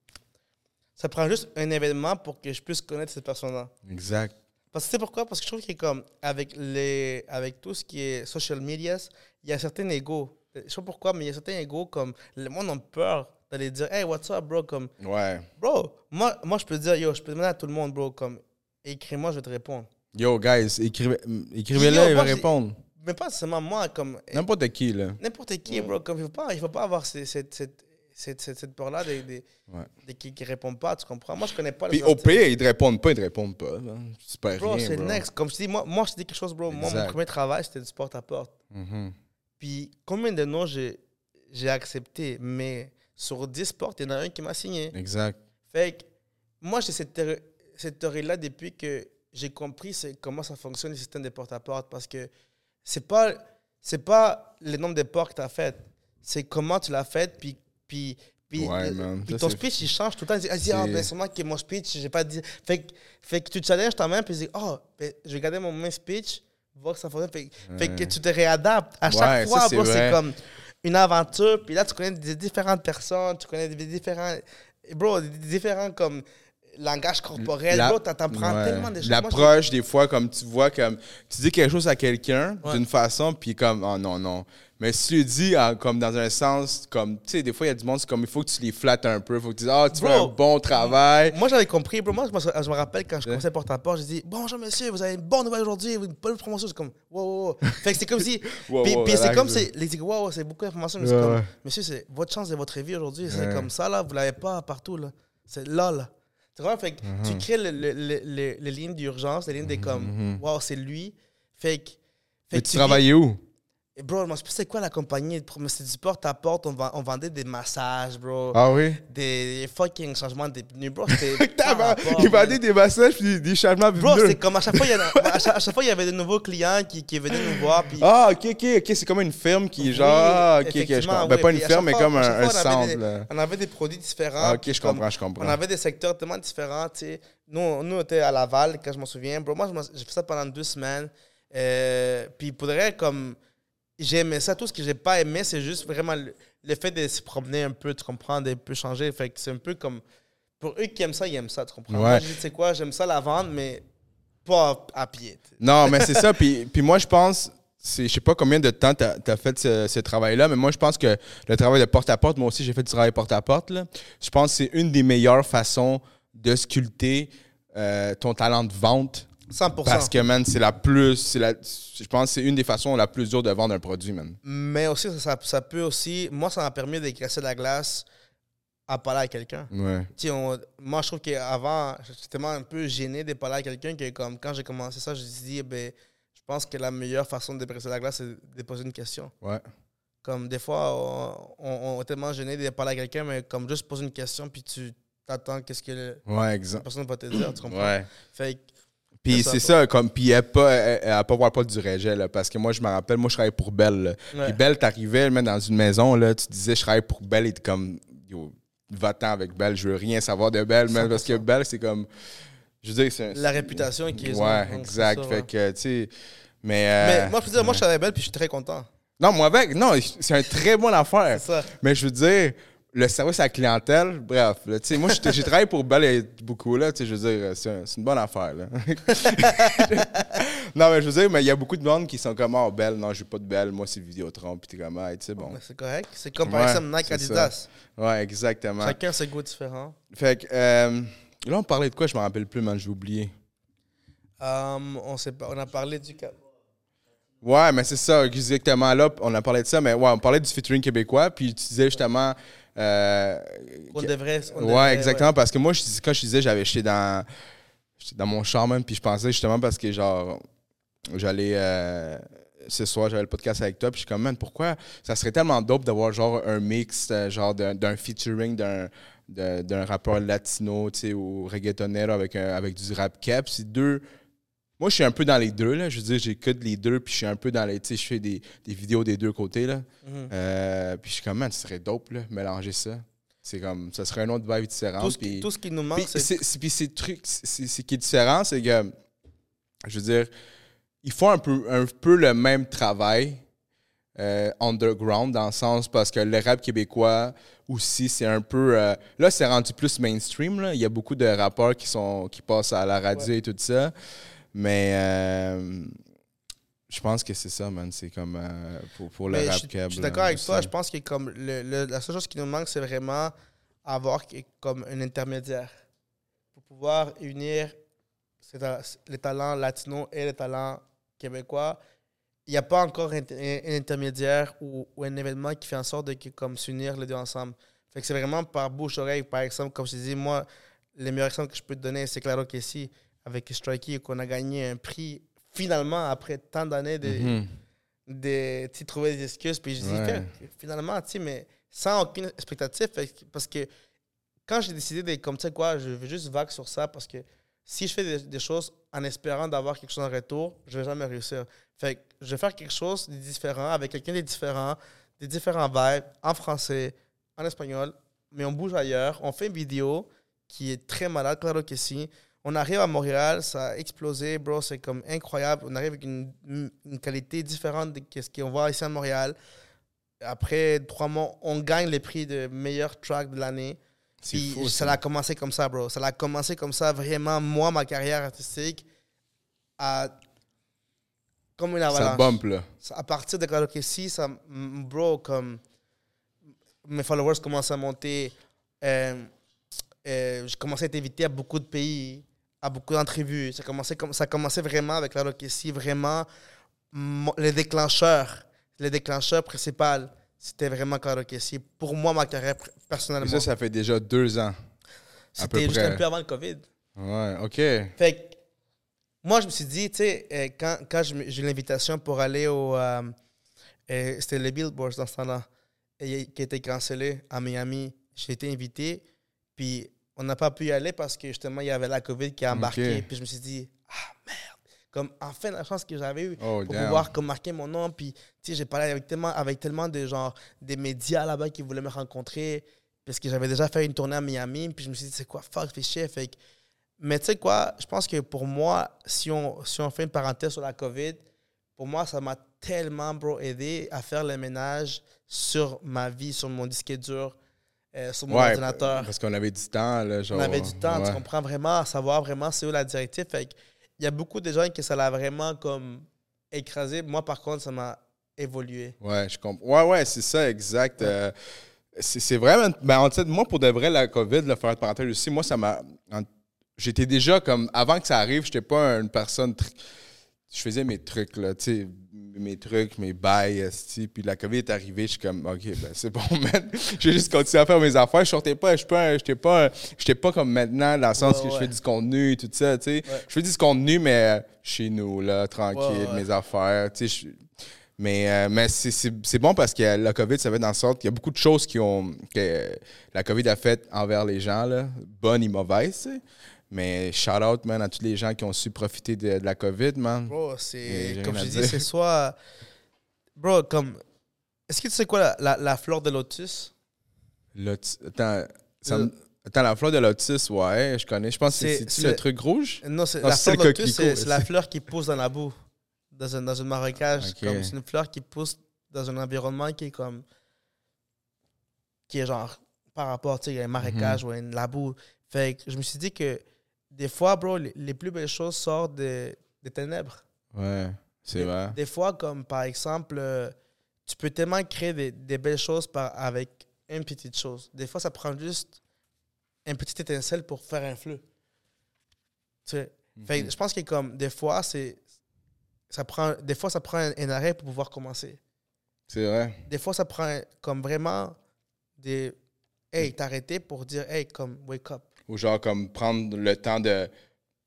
Ça prend juste un événement pour que je puisse connaître cette personne-là. Exact. Parce que tu sais pourquoi? Parce que je trouve que comme avec, les, avec tout ce qui est social media, il y a certains égos. Je sais pas pourquoi, mais il y a certains égos comme le monde a peur d'aller dire Hey, what's up, bro? Comme, Ouais. bro, moi, moi je peux dire Yo, je peux demander à tout le monde, bro, comme écris-moi, je vais te répondre. Yo, guys, écrivez- écrivez-le, Yo, il va répondre. Mais pas seulement moi, comme N'importe qui, là. n'importe qui, bro. Comme il ne faut, pas- il faut pas avoir cette, cette, cette, cette, cette peur-là de, de, Ouais. de qui ne répondent pas, tu comprends? Moi, je connais pas Puis au pire, ils te répondent pas, ils te répondent pas. pas Bro, c'est next. Comme je dis, moi, moi je dis quelque chose, bro. Moi, mon premier travail, c'était du porte-à-porte. Mhm. Puis combien de noms j'ai accepté, mais sur 10 portes, il y en a un qui m'a signé. Exact. Fait que moi, j'ai cette, cette théorie-là depuis que j'ai compris comment ça fonctionne le système de porte-à-porte. Parce que c'est pas, c'est pas le nombre de portes que tu as faites, c'est comment tu l'as fait, puis, puis, puis, Ouais, euh, man. puis Ça, ton speech, il change tout le temps. Il dit, ah, ah, C'est- ben, sûrement que mon speech, j'ai pas dit. Fait, que- fait que tu challenges ta main, puis tu dis, oh, ben, je vais garder mon même speech, voir que ça fonctionne. Fait, fait que tu te réadaptes. À chaque Ouais, fois, c'est comme une aventure, puis là, tu connais des différentes personnes, tu connais des différents. Bro, des différents comme langage corporel. La- bro, t'en t'en prends Ouais. tellement de choses. L'approche, des fois, comme tu vois, comme tu dis quelque chose à quelqu'un Ouais. d'une façon, puis comme, oh non, non. Mais si tu le dis en- comme dans un sens, comme, tu sais, des fois, il y a du monde, c'est comme, il faut que tu les flattes un peu, il faut que tu dises, ah, tu fais un bon travail. Moi, j'avais compris, bro. Moi, je me, je me rappelle quand je commençais porte-à-porte, j'ai dit Bonjour, monsieur, vous avez une bonne nouvelle aujourd'hui, une bonne promotion. C'est comme Wow, wow, wow. Fait que c'est comme si. Wow, puis wow, puis c'est comme c'est. Les wow, wow, c'est beaucoup d'informations. mais c'est comme. Monsieur, c'est votre chance de votre vie aujourd'hui. C'est comme ça, là. Vous l'avez pas partout, là. C'est là, là. Tu vois, fait que tu crées le- le- le- le- les lignes d'urgence, les lignes des comme Wow, c'est lui. Fait que. Fait que tu travaillais où? Et Bro, je me c'est quoi la compagnie C'était du porte-à-porte. On, vend- on vendait des massages, bro. Ah oui? Des fucking changements de pneus, bro. C'était. Tabarnak, par rapport, Il man. vendait des massages puis des- changements Bro, pneus. c'est comme à chaque fois, il y, a- à chaque, à chaque fois, il y avait de nouveaux clients qui, qui venaient nous voir. Puis, Ah, ok, ok, ok, c'est comme une firme qui est genre, ah, ok, ok, je comprends. Ben, oui. pas une à firme, mais comme à un, un fois, on avait centre. On avait des produits différents. Ah, ok, je comme comprends, je comprends. On avait des secteurs tellement différents, tu sais. Nous, nous, on était à Laval, quand je m'en souviens. Bro, moi, j'ai fait ça pendant deux semaines. Euh, puis, pour de vrai, comme... J'ai aimé ça. Tout ce que j'ai pas aimé, c'est juste vraiment le, le fait de se promener un peu, tu comprends, de peu changer. Fait que c'est un peu comme... Pour eux qui aiment ça, ils aiment ça, tu comprends. Ouais. Moi, je dis, tu sais quoi, j'aime ça la vendre, mais pas à pied. Non, mais c'est ça. Puis, puis moi, je pense, je sais pas combien de temps tu as, fait ce, ce travail-là, mais moi, je pense que le travail de porte-à-porte, moi aussi, j'ai fait du travail porte-à-porte. Je pense que c'est une des meilleures façons de sculpter euh, ton talent de vente. 100%. Parce que, man, c'est la plus. c'est la, je pense que c'est une des façons la plus dure de vendre un produit, man. Mais aussi, ça, ça, ça peut aussi. Moi, ça m'a permis de casser la glace à parler à quelqu'un. Ouais. On- moi, je trouve qu'avant, j'étais tellement un peu gêné de parler à quelqu'un que, comme, quand j'ai commencé ça, je me suis dit, eh ben, je pense que la meilleure façon de casser la glace, c'est de poser une question. Ouais. Comme des fois, on, on- on est tellement gêné de parler à quelqu'un, mais comme juste poser une question, puis tu t'attends qu'est-ce que Ouais, la exact. personne va te dire, tu comprends? Ouais. Fait que, Puis C'est ça, ça, comme, puis elle pas, elle, pas voir pas du rejet, là, parce que moi, je me rappelle, moi, je travaillais pour Belle. Puis Belle, t'arrivais, même dans une maison, là, tu disais, je travaille pour Belle, et t'es comme, yo, va-t'en avec Belle, je veux rien savoir de Belle, man, parce que Belle, c'est comme, je veux dire, c'est un- la réputation qui est Ouais, exact. ça, fait ouais. que, tu sais, mais. euh, Mais moi, je peux dire, moi, je la belle, puis je suis très content. Non, moi, avec, non, c'est un très bon affaire. Ça. Mais je veux dire, le service à la clientèle, bref, là, tu sais, moi, j'ai j'ai travaillé pour Bell et beaucoup, là, tu sais, je veux dire, c'est un- c'est une bonne affaire, là. non, mais je veux dire, mais il y a beaucoup de monde qui sont comme, oh, Bell, non, je veux pas de Bell, moi, c'est Vidéotron, puis t'es comme, tu sais, bon. C'est correct. C'est comme par Ouais, exemple Nike Adidas. Ouais, exactement. Chacun a ses goûts différents. Fait que, euh, là, on parlait de quoi, je me rappelle plus, man, j'ai oublié. Um, on, on a parlé du cap. Ouais, mais c'est ça, exactement. Là, on a parlé de ça, mais ouais, on parlait du featuring québécois, puis tu disais justement. Euh, On devrait. on ouais, devrait, exactement, parce que moi, je, quand je disais, j'avais j'étais dans, j'étais dans mon char même, puis je pensais justement parce que, genre, j'allais. euh, ce soir, j'avais le podcast avec toi, puis je suis comme, man, pourquoi? Ça serait tellement dope d'avoir, genre, un mix, euh, genre, d'un featuring d'un d'un rappeur latino, tu sais, ou reggaetonero avec, un, avec du rap cap. C'est deux. Moi, je suis un peu dans les deux, là. Je veux dire, j'écoute les deux, puis je suis un peu dans les. Tu sais, je fais des, des vidéos des deux côtés, là. Mhm. Euh, puis je suis comme, man, ce serait dope, là, mélanger ça. C'est comme, ça serait un autre vibe différent. Tout, ce puis- qui, tout ce qui nous manque, c'est. puis ces trucs, c'est qui est différent, c'est que, je veux dire, ils font un peu, un peu le même travail euh, underground, dans le sens parce que le rap québécois aussi, c'est un peu. euh, là, c'est rendu plus mainstream. Là. Il y a beaucoup de rappeurs qui, sont, qui passent à la radio et tout ça. Mais euh, je pense que c'est ça, man. C'est comme euh, pour, pour le Mais rap je, suis- d'accord avec toi. Je pense que comme le, le- la seule chose qui nous manque, c'est vraiment avoir que- comme un intermédiaire pour pouvoir unir les talents latinos et les talents québécois. Il n'y a pas encore un, un- un intermédiaire ou, ou un événement qui fait en sorte de que, comme s'unir les deux ensemble. Fait que c'est vraiment par bouche-oreille. Par exemple, comme je te dis, moi, le meilleur exemple que je peux te donner, c'est Claro Kessi avec Strikey, qu'on a gagné un prix finalement après tant d'années de, Mhm. de sais, trouver des excuses. Puis je dis, Ouais. Finalement, tu sais, mais sans aucune expectative. parce que quand j'ai décidé de, comme tu sais quoi, je vais juste vague sur ça parce que si je fais des, des choses en espérant d'avoir quelque chose en retour, je vais jamais réussir. Fait que je vais faire quelque chose de différent avec quelqu'un de différent, des différents vibes en français, en espagnol, mais on bouge ailleurs. On fait une vidéo qui est très malade, claro que si. On arrive à Montréal, ça a explosé, bro, c'est comme incroyable. On arrive avec une, une qualité différente de ce qu'on voit ici à Montréal. Après trois mois, on gagne les prix de meilleur track de l'année. C'est Puis fou, ça ça. a commencé comme ça, bro. Ça a commencé comme ça, vraiment, moi, ma carrière artistique, à, comme une Ça avalanche. bump, là. Ça- à partir de que si, ça, m- bro, comme mes followers commencent à monter, euh, euh, j'ai commencé à être invité à beaucoup de pays, à beaucoup d'entrevues. Ça commençait comme ça commençait vraiment avec si, vraiment mon- le déclencheur, le déclencheur principal, c'était vraiment si. Pour moi, ma carrière Et personnellement, ça, ça fait déjà deux ans. c'était juste près. un peu avant le Covid. Ouais, OK. Fait que, moi, je me suis dit, tu sais, euh, quand, quand j'ai eu l'invitation pour aller au. euh, euh, C'était le Billboard dans ce temps-là, qui a été cancellé à Miami. J'ai été invité, puis on n'a pas pu y aller parce que justement, il y avait la COVID qui a embarqué. Puis je me suis dit, ah merde! Comme enfin la chance que j'avais eue Oh, pour damn. pouvoir comme marquer mon nom. Puis, tu sais, j'ai parlé avec tellement, avec tellement de genre, des médias là-bas qui voulaient me rencontrer. Parce que j'avais déjà fait une tournée à Miami. Puis je me suis dit, c'est quoi, fuck, fais chier. Fait que- mais tu sais quoi, je pense que pour moi, si on, si on fait une parenthèse sur la COVID, pour moi, ça m'a tellement, bro, aidé à faire le ménage sur ma vie, sur mon disque dur, euh, sur mon Ouais, ordinateur. parce qu'on avait du temps, là, genre. On avait du temps, ouais. tu comprends vraiment, à savoir vraiment c'est où la directive. Fait il y a beaucoup de gens que ça l'a vraiment comme écrasé. Moi, par contre, ça m'a évolué. Ouais, je comprends. Ouais, ouais, c'est ça, exact. Euh, c'est vraiment. Ben, en fait, moi, pour de vrai, la COVID, là, faire une parenthèse aussi, moi, ça m'a. J'étais déjà comme. Avant que ça arrive, j'étais pas une personne. Je faisais mes trucs, là, tu sais, mes trucs, mes bails. Puis la COVID est arrivée, je suis comme, OK, ben, c'est bon, man. J'ai juste continué à faire mes affaires. Je sortais pas, je suis pas, j'étais pas, comme maintenant, dans le sens Ouais, que je fais du contenu et tout ça, tu sais. Ouais. Je fais du contenu, mais euh, chez nous, là, tranquille, mes affaires, tu sais. mais, euh, mais c'est- bon parce que la COVID, ça fait dans sorte qu'il y a beaucoup de choses qui ont, que la COVID a fait envers les gens, là, bonnes et mauvaises. Mais shout out, man, à tous les gens qui ont su profiter de, de la COVID, man. Bro, c'est. Comme je dis, c'est soit. Bro, comme. Est-ce que tu sais quoi la, la, la fleur de lotus? Lotus- attends, ça Le- me- attends, la fleur de lotus, ouais, je connais. Je pense que C'est- le truc rouge? Non, c'est la fleur de lotus, c'est la fleur qui pousse dans la boue, dans un, dans un marécage. Comme C'est une fleur qui pousse dans un environnement qui est comme. qui est genre. par rapport, tu sais, il y a un marécage Mhm. ou une, la boue. Fait que je me suis dit que des fois, bro, les, les plus belles choses sortent des, des ténèbres. Ouais, c'est vrai. Des fois, comme par exemple, euh, tu peux tellement créer des, des belles choses par, avec une petite chose. Des fois, ça prend juste une petite étincelle pour faire un fleu. Tu sais? Mhm. je pense que comme des fois, c'est ça prend des fois ça prend un, un arrêt pour pouvoir commencer. C'est vrai. Des fois, ça prend comme vraiment des hey, t'arrêter pour dire hey, comme wake up. Ou genre comme prendre le temps de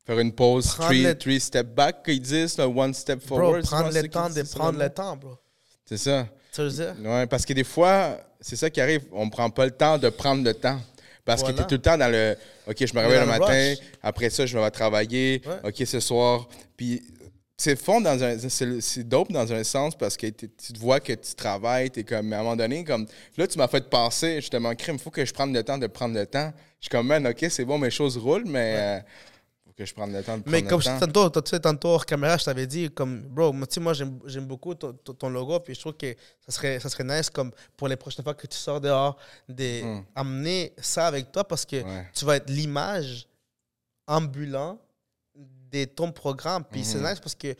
faire une pause, Prendre three, le- three step back, qu'ils disent, là, one step forward. prendre le que temps de prendre le temps, bro. C'est ça. Tu veux dire? Ouais, parce que des fois, c'est ça qui arrive. On prend pas le temps de prendre le temps. Parce que Voilà. tu es tout le temps dans le OK, je me réveille le matin, après ça, je vais travailler. Ouais. OK, ce soir. Puis c'est fond dans un. C'est dope dans un sens parce que t'es- tu te vois que tu travailles, tu es comme. À un moment donné, comme. Là, tu m'as fait penser, justement, crime, il faut que je prenne le temps de prendre le temps. Je suis comme, man, OK, c'est bon, mes choses roulent, mais. euh, faut que je prenne le temps de prendre Mais le comme je temps. tantôt, tu sais, tantôt hors caméra, je t'avais dit, comme, bro, moi, tu sais, moi, j'aime beaucoup ton, ton- logo, puis je trouve que ça serait, ça serait nice, comme, pour les prochaines fois que tu sors dehors, d'amener ça avec toi, parce que Hmm. Ouais. tu vas être l'image ambulant de ton programme. Puis c'est Mhm. nice parce que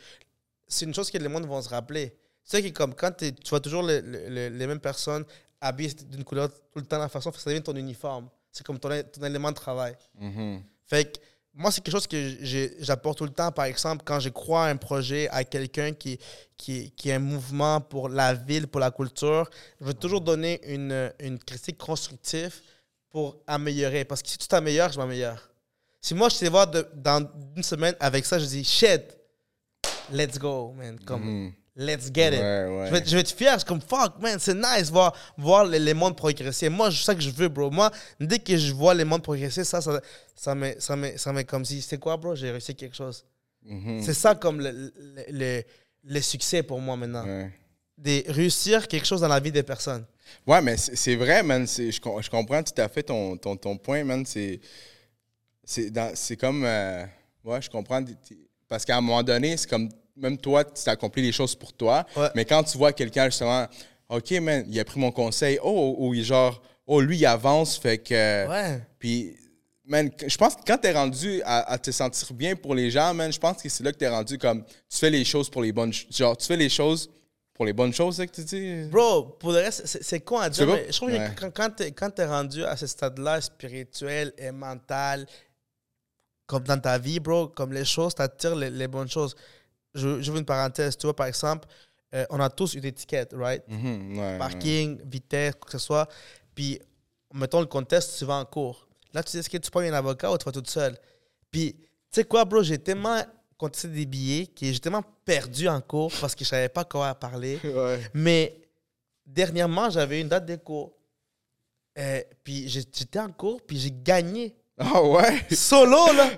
c'est une chose que les monde vont se rappeler. Sais que comme quand tu vois toujours le- le- le- les mêmes personnes habillées d'une couleur tout le temps la façon, ça devient ton uniforme. C'est comme ton, ton élément de travail. Mhm. Fait que moi, c'est quelque chose que j'apporte tout le temps. Par exemple, quand je crois à un projet, à quelqu'un qui, qui, qui a un mouvement pour la ville, pour la culture, je vais toujours donner une, une critique constructive pour améliorer. Parce que si tu t'améliores, je m'améliore. Si moi, je te vois de- dans une semaine avec ça, je dis shit, let's go, man. Comme, Mhm. let's get it. Ouais, ouais. Je, vais, je vais être fier, c'est comme fuck, man, c'est nice voir, voir les, les mondes progresser. Moi, c'est ça que je veux, bro. Moi, dès que je vois les mondes progresser, ça, ça, ça me, ça me, ça me comme si, c'est quoi, bro, j'ai réussi quelque chose. Mhm. C'est ça comme le, le, le- le succès pour moi maintenant. Ouais. de réussir quelque chose dans la vie des personnes. Ouais, mais c'est vrai, man. Je, je comprends tout à fait ton, ton, ton point, man. C'est c'est comme. euh, ouais, je comprends. Parce qu'à un moment donné, c'est comme. Même toi, tu as accompli les choses pour toi. Ouais. Mais quand tu vois quelqu'un, justement, OK, man, il a pris mon conseil. Oh, ou il genre, oh, lui, il avance. Fait que. Ouais. Puis, man, je pense que quand t'es rendu à, à te sentir bien pour les gens, man, je pense que c'est là que t'es rendu comme. Tu fais les choses pour les bonnes Genre, tu fais les choses pour les bonnes choses, c'est que tu dis? Bro, pour le reste, c'est- con à dire, mais je trouve Ouais. que quand, quand t'es rendu à ce stade-là, spirituel et mental, comme dans ta vie, bro, comme les choses t'attirent les, les bonnes choses. Je, je veux une parenthèse. Tu vois, par exemple, euh, on a tous une étiquette, right? Mhm, ouais. Parking, vitesse, quoi que ce soit. Puis, mettons le contexte, tu vas en cours. Là, tu sais, est-ce que tu prends un avocat ou tu vas toute seule? Puis, tu sais quoi, bro, j'ai tellement contesté des billets que j'ai tellement perdu en cours parce que je savais pas quoi parler. Ouais. Mais dernièrement, j'avais une date de cours. Euh, puis j'étais en cours, puis j'ai gagné. Ah ouais? Solo, là!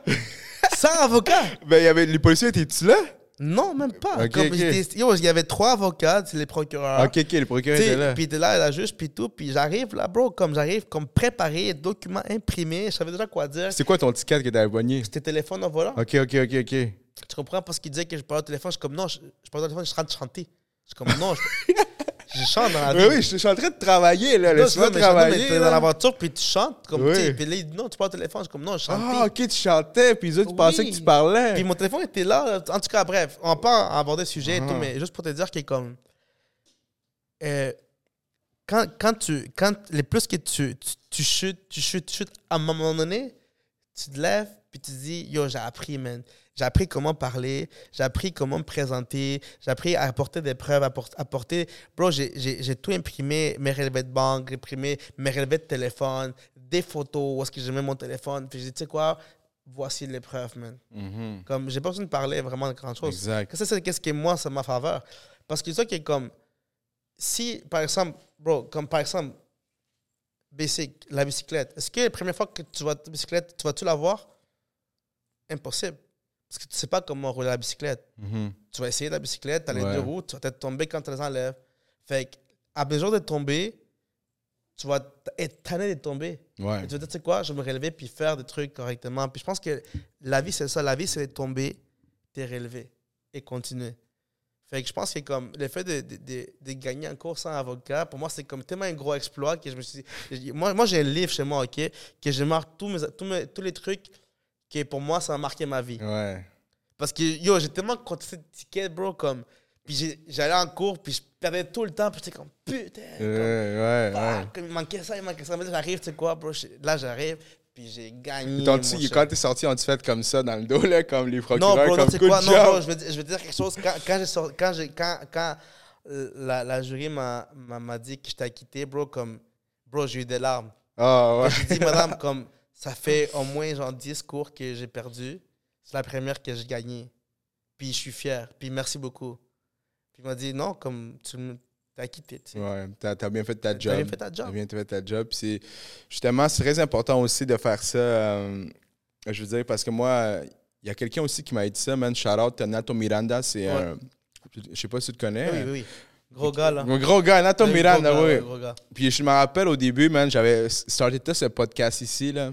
Sans avocat! Ben, il y avait, les policiers étaient-tu là? Non, même pas. Comme yo, il y avait trois avocats, c'est les procureurs. ok, ok, le procureur Tu sais, était là. Puis t'es là, la juge, puis tout. Puis j'arrive là, bro, comme j'arrive, comme préparé, documents imprimés, je savais déjà quoi dire. C'est quoi ton ticket que t'avais pogné? C'était téléphone en volant. Ok, ok, ok, ok. Tu comprends? Parce qu'il disait que je parlais au téléphone. Je suis comme, non, je, je parle au téléphone, je suis en train de chanter. Je suis comme, non, je, je chante dans la vie. Oui, oui, je suis en train de travailler, là. Laisse-moi je- travailler. t'es là. dans la voiture, puis tu chantes. Comme, Oui. tu Puis là, il dit, non, tu parles au téléphone. Je suis comme, non, je chante. Ah, ok, tu chantais, puis autres, tu pensais que tu parlais. Puis mon téléphone était là. En tout cas, bref, on peut aborder le sujet et Ah. tout, mais juste pour te dire que comme. euh, quand, quand tu. Quand, les plus que tu, tu, tu chutes, tu chutes, tu chutes, à un moment donné, tu te lèves, puis tu te dis, yo, j'ai appris, man. J'ai appris comment parler, j'ai appris comment me présenter, j'ai appris à apporter des preuves, à apport- apporter. Bro, j'ai- tout imprimé, mes relevés de banque, imprimé mes relevés de téléphone, des photos, où est-ce que j'ai mis mon téléphone. Puis j'ai dit, tu sais quoi, voici les preuves, man. Mhm. Comme, j'ai pas besoin de parler vraiment de grand chose. Exact. Ça, c'est qu'est-ce qui est moi, c'est ma faveur. Parce que ça qui est comme, si, par exemple, bro, comme par exemple, basic, la bicyclette. Est-ce que la première fois que tu vas ta bicyclette, tu vas-tu la voir? Impossible. Parce que tu sais pas comment rouler la bicyclette. Mhm. Tu vas essayer la bicyclette, tu as les deux roues, tu vas peut-être tomber quand tu les enlèves. Fait que, à besoin de tomber, tu vas être tanné de tomber. Ouais. Et tu vas dire, tu sais quoi, je vais me relever puis faire des trucs correctement. Puis je pense que la vie, c'est ça. La vie, c'est de tomber, te relever et continuer. Fait que je pense que comme le fait de, de, de, de gagner en cours sans avocat, pour moi, c'est comme tellement un gros exploit que je me suis dit. Moi, moi j'ai un livre chez moi, OK, que je marque tous, mes, tous, mes- tous les trucs que pour moi, ça a marqué ma vie. Ouais. Parce que, yo, j'ai tellement contesté de tickets, bro, comme. Puis j'allais en cours, puis je perdais tout le temps, puis j'étais comme, putain. Ouais, comme, ouais, ouais. comme il manquait ça, il manquait ça. Mais là, j'arrive, tu sais quoi, bro, là, j'arrive, puis j'ai gagné. Quand t'es sorti, on te fait comme ça dans le dos, là, comme les Non, procureurs, bro, non, comme sais good quoi, non, bro, je vais, je vais te dire quelque chose. Quand, quand j'ai sorti- quand, j'ai- quand, quand euh, la, la jury m'a m'a- m'a dit que je t'ai quitté, bro, comme, bro, j'ai eu des larmes. Ah, ouais. J'ai dit, madame, comme, ça fait au moins, genre, 10 cours que j'ai perdu. C'est la première que j'ai gagnée. Puis je suis fier. Puis merci beaucoup. Puis il m'a dit, non, comme, tu t'as quitté, tu sais. Ouais, t'as as bien fait ta T'as job. bien fait ta job. T'as bien fait ta job. Puis c'est- justement, c'est très important aussi de faire ça. euh, je veux dire, parce que moi, il y a quelqu'un aussi qui m'a dit ça, man. Shout out, Nato Miranda. C'est Ouais. un. Je sais pas si tu le connais. Oui, oui, oui. Gros gars, là. Gros gars, Nato Miranda, gros gars, oui. gros gars. Puis je me rappelle au début, man, j'avais starté tout ce podcast ici, là.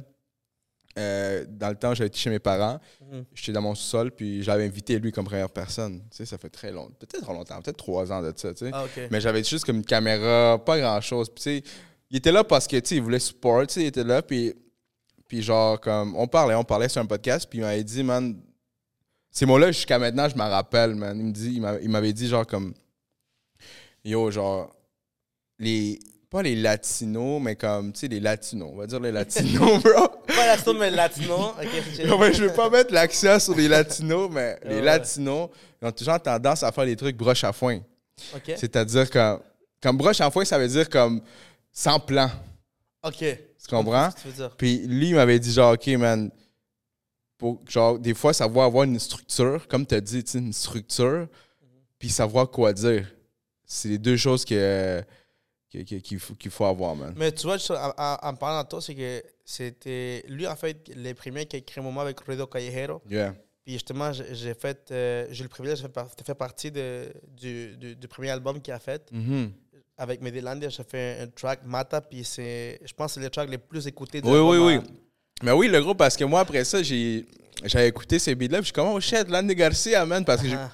Euh, dans le temps, j'avais été chez mes parents. Mhm. J'étais dans mon sol, puis j'avais invité lui comme première personne. Tu sais, ça fait très longtemps. Peut-être longtemps, peut-être trois ans de ça, tu sais. Ah. Mais j'avais juste comme une caméra, pas grand-chose. Puis, tu sais, il était là parce que, tu sais, il voulait support, tu sais, il était là, puis, puis genre, comme, on parlait, on parlait sur un podcast, puis il m'avait dit, man, ces mots-là, jusqu'à maintenant, je m'en rappelle, man. Il me dit, il m'avait dit, genre, comme, yo, genre, les, pas les latinos, mais comme, tu sais, les latinos, on va dire les latinos, bro. Pas latino, mais latino. Ok, c'est- Ouais, je veux pas mettre l'accent sur les latinos, mais les latinos, ils ont toujours tendance à faire des trucs broche à foin. C'est-à-dire que, comme broche à foin, ça veut dire comme sans plan. Ok. Tu comprends? Qu'est-ce que tu veux dire? Puis lui, il m'avait dit genre, OK, man, pour, genre, des fois, savoir avoir une structure, comme tu as dit, une structure, puis savoir quoi dire. C'est les deux choses que, qu'il faut, avoir, man. Mais tu vois, en, parlant de toi, c'est que c'était lui, en fait, le premier qui a écrit un moment avec Ruido Callejero. Yeah. Puis justement, j'ai fait, euh, j'ai eu le privilège de faire, par- de faire partie de, du, du, du premier album qu'il a fait. Mhm. Avec Medellande, j'ai fait un, track, Mata, puis c'est, je pense que c'est le track les plus écoutés de Oui, oui, oui. Mais oui, le gros, parce que moi, après ça, j'ai j'avais écouté ces beats-là, puis je suis comme, oh shit, Landy Garcia, man, parce que Ah,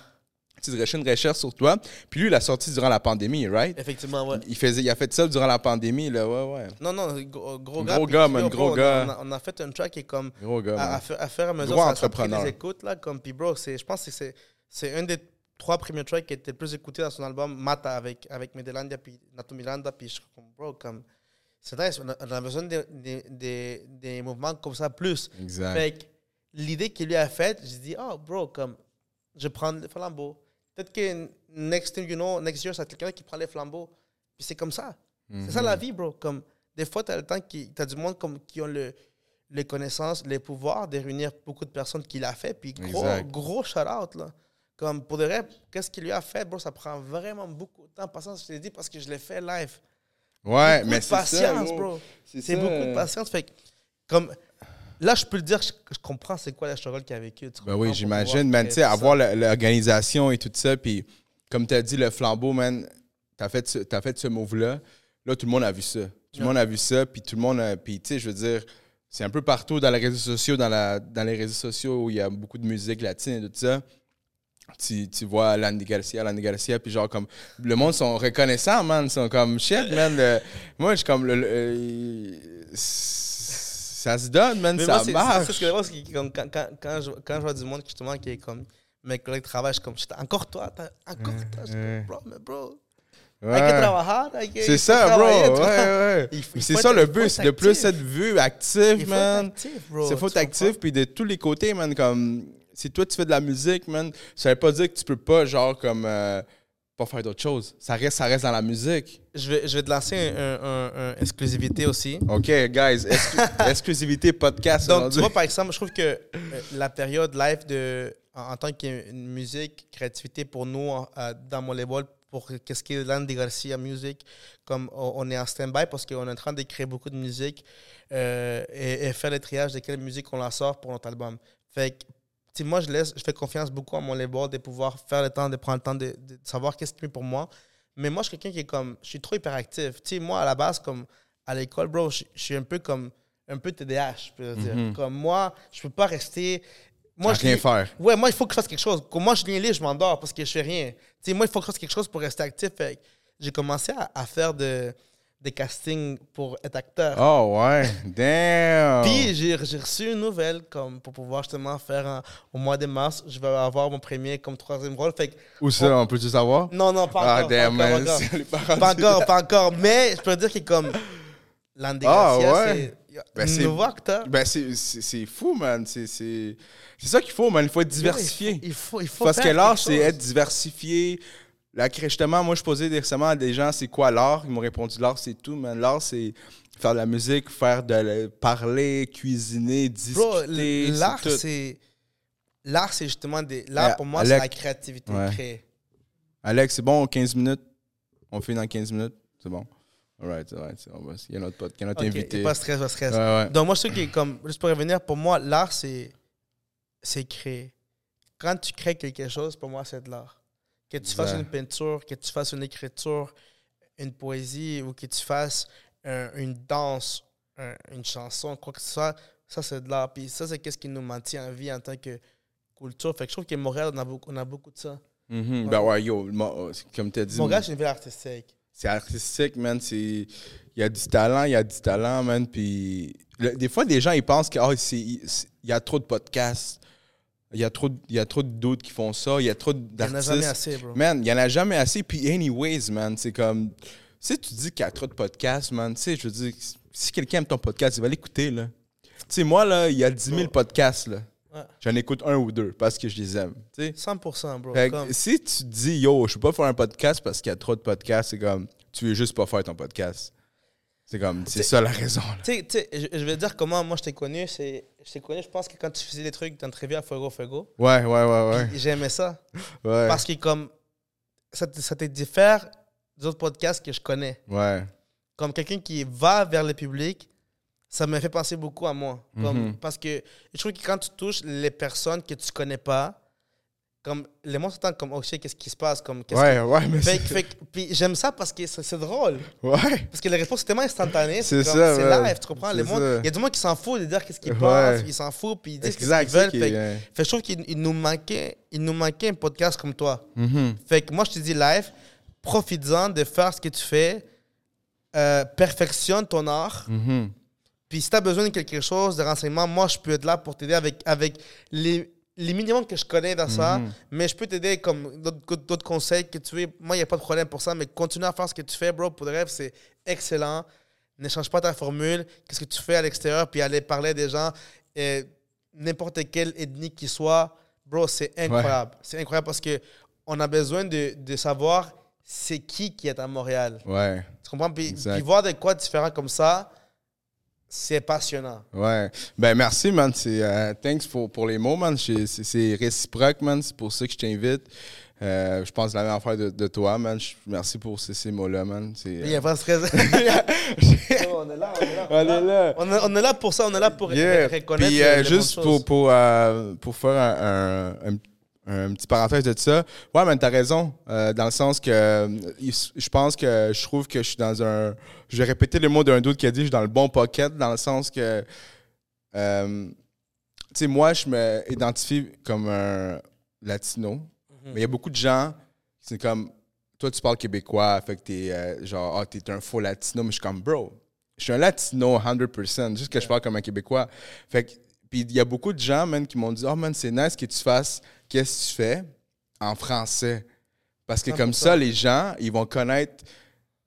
une recherche sur toi. Puis lui, il a sorti durant la pandémie, right? effectivement, ouais. Il, faisait, il a fait ça durant la pandémie, là, ouais, ouais. Non, non, gros, gros gars. gros gars, man, gros on gars. On a, on a fait un track qui est comme, Gros gars, à, à faire, à faire à mesure, Gros ça, entrepreneur. des écoutes, là, comme, puis bro, c'est, je pense que c'est, c'est un des trois premiers tracks qui était le plus écouté dans son album, Mata, avec, avec Medelandia, puis Nato Miranda, puis je suis comme, bro, comme, c'est nice, on a, on a besoin des des mouvements comme ça plus. Exact. Fait l'idée qu'il lui a faite, j'ai dit, oh, bro, comme, je prends le flambeau. Peut-être que next thing you know, next year, c'est quelqu'un qui prend les flambeaux. Puis c'est comme ça. C'est ça Mhm. la vie, bro. Comme, des fois, tu as le temps, qui, tu as du monde comme, qui ont le, les connaissances, les pouvoirs de réunir beaucoup de personnes qui l'a fait. Puis gros, Exact. gros shout-out, là. Comme, pour de vrai, qu'est-ce qu'il lui a fait, bro, ça prend vraiment beaucoup de temps. Patience, je te l'ai dit parce que je l'ai fait live. Ouais, Beaucoup mais de c'est ça, patience, gros. bro. C'est C'est ça. beaucoup de patience. Fait que, comme, là, je peux le dire, je, je comprends c'est quoi la struggle qu'il a vécu. tu Ben oui, j'imagine, man. Tu sais, avoir l'organisation et tout ça, puis comme tu as dit, le flambeau, man, t'as fait, ce- fait ce move-là. Là, tout le monde a vu ça. Tout le monde a vu ça, puis tout le monde a. Puis, tu sais, je veux dire, c'est un peu partout dans les réseaux sociaux, dans, la, dans les réseaux sociaux où il y a beaucoup de musique latine et tout ça. Tu, tu vois Landy Garcia, Landy Garcia, puis genre comme. Le monde sont reconnaissants, man. Ils sont comme shit, man. le- moi, je suis comme. Le, le- euh, ça se donne, man. Mais moi, ça c'est- marche. C'est c'est ce que je comme quand, quand, quand, je, quand je vois du monde justement qui est comme mes collègues de travail, je suis comme, encore toi, t'as- encore toi. Je bro, mais bro, Ouais. C'est ça, bro. Ouais, ouais. C'est ça le but, c'est de plus actif. être vu, Il actif, faut être man. C'est faut être actif, puis de tous les côtés, man. Comme si toi tu fais de la musique, man, ça veut pas dire que tu peux pas, genre, comme euh, pas faire d'autres choses. Ça reste, ça reste dans la musique. Je vais, je vais te lancer un, un- exclusivité aussi. OK, guys, exclu- exclusivité podcast. Donc, tu vois, par exemple, je trouve que euh, la période live de, en, en tant qu'une musique, créativité pour nous, euh, dans mon label, pour qu'est-ce qui est Landy Garcia Music, comme on, est en stand-by parce qu'on est en train d'écrire beaucoup de musique euh, et, et faire le triage de quelle musique on la sort pour notre album. Fait que, sais, moi, je laisse, je fais confiance beaucoup à mon label de pouvoir faire le temps, de prendre le temps de, de savoir qu'est-ce qui est pour moi. Mais moi, je suis quelqu'un qui est comme, je suis trop hyperactif. Tu sais, moi, à la base, comme à l'école, bro, je, je suis un peu comme, un peu TDAH, je peux dire. Mhm. Comme moi, je peux pas rester. Moi, À je rien faire. Ouais, moi, il faut que je fasse quelque chose. Comme moi, je viens lire, je m'endors parce que je fais rien. Tu sais, moi, il faut que je fasse quelque chose pour rester actif. J'ai commencé à, à faire de, des castings pour être acteur. Oh, ouais. Damn. Puis j'ai reçu une nouvelle comme pour pouvoir justement faire un- au mois de mars, je vais avoir mon premier comme troisième rôle. Fait que, Où ça, on peut-tu savoir? non, non, pas Ah, encore. pas damn, pas encore. Pas encore, pas encore. Mais je peux dire que comme Landy Ah, Garcia, ouais. c'est Ben, c'est- nouveau acteur. Ben, c'est- fou, man. C'est ça qu'il faut, man. Il faut être diversifié. Il faut, il faut Parce que l'art, c'est être diversifié. La, justement, moi, je posais récemment à des gens, c'est quoi l'art? Ils m'ont répondu, l'art, c'est tout, man. L'art, c'est faire de la musique, faire de la- parler, cuisiner, discuter. l'art, c'est. L'art, c'est justement des. L'art, Ouais, pour moi, c'est la créativité Ouais. créée. Alex, c'est bon, 15 minutes? On fait dans 15 minutes? C'est bon. All right, all right. c'est- on va- Il y a notre pote, il y a notre invité. Pas stress, pas stress. Ouais. Donc, moi, je trouve que, comme, juste pour revenir, pour moi, l'art, c'est. C'est créer. Quand tu crées quelque chose, pour moi, c'est de l'art. Que tu fasses une peinture, que tu fasses une écriture, une poésie, ou que tu fasses un- une danse, un- une chanson, quoi que ce soit, ça, c'est de l'art. Puis ça, c'est qu'est-ce qui nous maintient en vie en tant que culture. Fait que je trouve que Montréal, on a beaucoup, on a beaucoup de ça. Mhm. Ben ouais, yo, mo- comme tu as dit, Montréal, c'est une ville artistique. c'est artistique, man. Il y a du talent, il y a du talent, man. Puis le- des fois, des gens, ils pensent qu'il y a trop de podcasts. Il y a trop, de- il y a trop d'autres qui font ça. Il y a trop Il n'y en a jamais d'artistes. assez, bro. Man, il y en a jamais assez. Puis anyways, man, c'est comme... Tu sais, tu dis qu'il y a trop de podcasts, man. Tu sais, je veux dire, si quelqu'un aime ton podcast, il va l'écouter, là. Tu sais, moi, là, il y a 10 000 podcasts, là. Ouais. J'en écoute un ou deux parce que je les aime, tu sais. 100%, bro. Fait que Comme- si tu dis, yo, je peux pas faire un podcast parce qu'il y a trop de podcasts, c'est comme, tu veux juste pas faire ton podcast. C'est comme, c'est ça la raison. là. Tu sais- je vais dire comment moi je t'ai connu. C'est, je t'ai connu, je pense que quand tu faisais des trucs d'entrevue à Fuego Fuego, Ouais, ouais, ouais, ouais. j'aimais ça. Ouais, Parce que comme ça, te- ça te diffère des autres podcasts que je connais. ouais. Comme quelqu'un qui va vers le public, ça me fait penser beaucoup à moi. Comme, Mhm. Parce que je trouve que quand tu touches les personnes que tu connais pas, comme les gens s'entendent comme, oh shit, qu'est-ce qui se passe? Comme, qu'est-ce Ouais, ouais, mais qui- Fait, que- fait que- puis j'aime ça parce que c'est drôle. Ouais. Parce que la réponse est tellement instantanée. C'est ça, C'est ouais. live, tu comprends? C'est Le monde-. Il y a du monde qui s'en fout de dire qu'est-ce qu'ils Ouais. puis ils s'en foutent, puis ils disent Exact. qu'ils veulent. Fait, qui, que- fait que je trouve qu'il il nous, manquait, il nous manquait un podcast comme toi. mhm. Fait que moi, je te dis live, profites-en de faire ce que tu fais, euh, perfectionne ton art. Mhm. Puis si tu as besoin de quelque chose, de renseignements, moi, je peux être là pour t'aider avec, avec les, les minimums que je connais dans ça. Mhm. Mais je peux t'aider comme d'autres conseils que tu veux. Moi, il n'y a pas de problème pour ça. Mais continue à faire ce que tu fais, bro. Pour le rêve, c'est excellent. Ne change pas ta formule. Qu'est-ce que tu fais à l'extérieur? Puis aller parler à des gens, n'importe quelle ethnie qu'ils soient. Bro, c'est incroyable. C'est incroyable parce que on a besoin de, de savoir c'est qui qui est à Montréal. Ouais. Tu comprends? Puis, puis voir de quoi différent comme ça, c'est passionnant. Ouais. Ben merci, man. C'est, euh, thanks pour, pour les mots, man. C'est, c'est- c'est réciproque, man. C'est pour ça que je t'invite. Euh, je pense la même affaire de, de toi, man. Je- merci pour ces, ces mots-là, man. C'est, Il y a pas de stress. on est là, on est là. on est là. On est, on est là pour ça, on est là pour Yeah. ré- reconnaître Puis les- euh, les juste bonnes pour, choses. pour, euh, pour faire un, un, un- un petit parenthèse de ça, ouais, mais t'as raison. euh, dans le sens que euh, je pense que je trouve que je suis dans un. Je vais répéter le mot d'un doute qui a dit je suis dans le bon pocket, dans le sens que. euh, tu sais, moi, je me identifie comme un latino, mais il y a beaucoup de gens qui sont comme. Toi, tu parles québécois, fait que t'es genre, ah, t'es un faux latino, mais je suis comme, bro, je suis un latino 100%, juste que je parle comme un québécois. Fait que, puis il y a beaucoup de gens, man, qui m'ont dit, oh man, c'est nice que tu fasses qu'est-ce que tu fais en français? Parce que comme 100%. ça, les gens, ils vont connaître,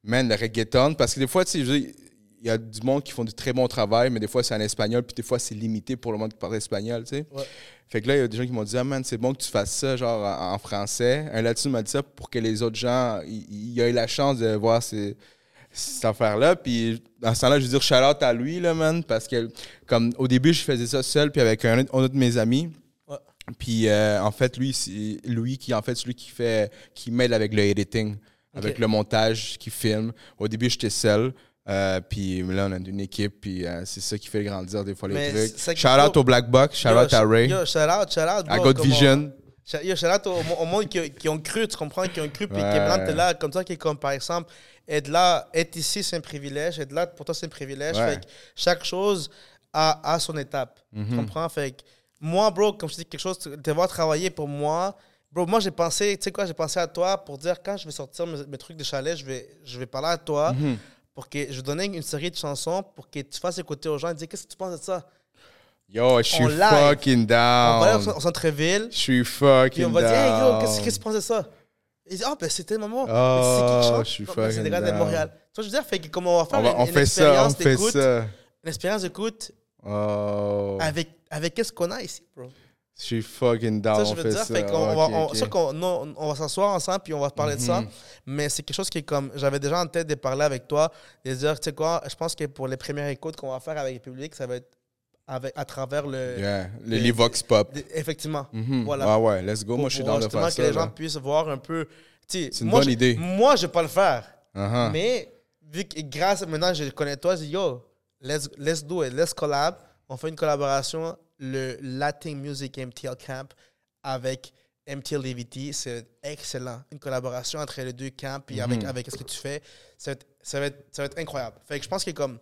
man, le reggaeton. Parce que des fois, tu sais, il y a du monde qui font du très bon travail, mais des fois, c'est en espagnol, puis des fois, c'est limité pour le monde qui parle espagnol, tu sais. Ouais. Fait que là, il y a des gens qui m'ont dit, ah man, c'est bon que tu fasses ça, genre, en, en français. Un latino m'a dit ça pour que les autres gens, ils ils aient la chance de voir ces, cette affaire-là. Puis, dans ce temps-là, je veux dire, shout out à lui, là, man, parce que, comme, au début, je faisais ça seul, puis avec un, un autre de mes amis. Puis, euh, en fait, lui, c'est lui qui, en fait, celui qui fait, qui m'aide avec le editing, avec le montage, qui filme. Au début, j'étais seul. Euh, puis là, on a une équipe, puis euh, c'est ça qui fait grandir des fois les trucs. Shout out au Black Box, shout Yo, out à Ray, Yo, shout out, shout out. à God on- Vision. Yo, shout out au, au monde qui, qui ont cru, tu comprends, qui ont cru, puis qui Ouais. maintenant t'es là, comme ça, qui est comme par exemple, être là, être ici, c'est un privilège, être là, pour toi, c'est un privilège. Ouais. Fait que chaque chose a, a son étape. Tu Mhm. comprends? Fait que moi, bro, comme je dis quelque chose, te voir travailler pour moi, bro, moi, j'ai pensé, tu sais quoi, j'ai pensé à toi pour dire quand je vais sortir mes, mes trucs de chalet, je vais, je vais parler à toi Mhm. pour que je vais donner une série de chansons pour que tu fasses écouter aux gens et dire qu'est-ce que tu penses de ça? Yo, je suis fucking On va aller down. au centre-ville, Je suis fucking on va dire, hey yo, down. qu'est-ce que tu penses de ça? Il dit, ah, ben c'était maman. Oh, c'est qui chante? je suis Non, ben, C'est des fucking gars de down. Montréal. Tu vois, je veux dire, fait que comme on va faire On, une, on une fait ça, on expérience fait d'écoute, ça. une expérience d'écoute Oh, avec, avec qu'est-ce qu'on a ici, bro? je suis fucking down, Ça, je on veux fait dire, ça. fait qu'on va, Ok, on, ok. sûr qu'on non, on va s'asseoir ensemble puis on va parler de ça. Mhm. Mais c'est quelque chose qui est comme, j'avais déjà en tête de parler avec toi, de dire, tu sais quoi, je pense que pour les premières écoutes qu'on va faire avec le public, ça va être avec, à travers le. Yeah, les, les- Vox Pop. effectivement. Mhm. Voilà. Ouais, ouais, let's go. Pour- Moi, je suis dans de justement que les gens là. puissent voir un peu. C'est une moi, bonne je- idée. Moi, je vais pas le faire. Uh-huh. Mais vu que grâce maintenant je connais toi, je dis yo, let's, let's do it, let's collab. On fait une collaboration, le Latin Music MTL Camp avec MTL DVT. C'est excellent. Une collaboration entre les deux camps puis avec, Mhm. avec ce que tu fais. Ça va, être, ça, va être, ça va être incroyable. Fait que je pense que comme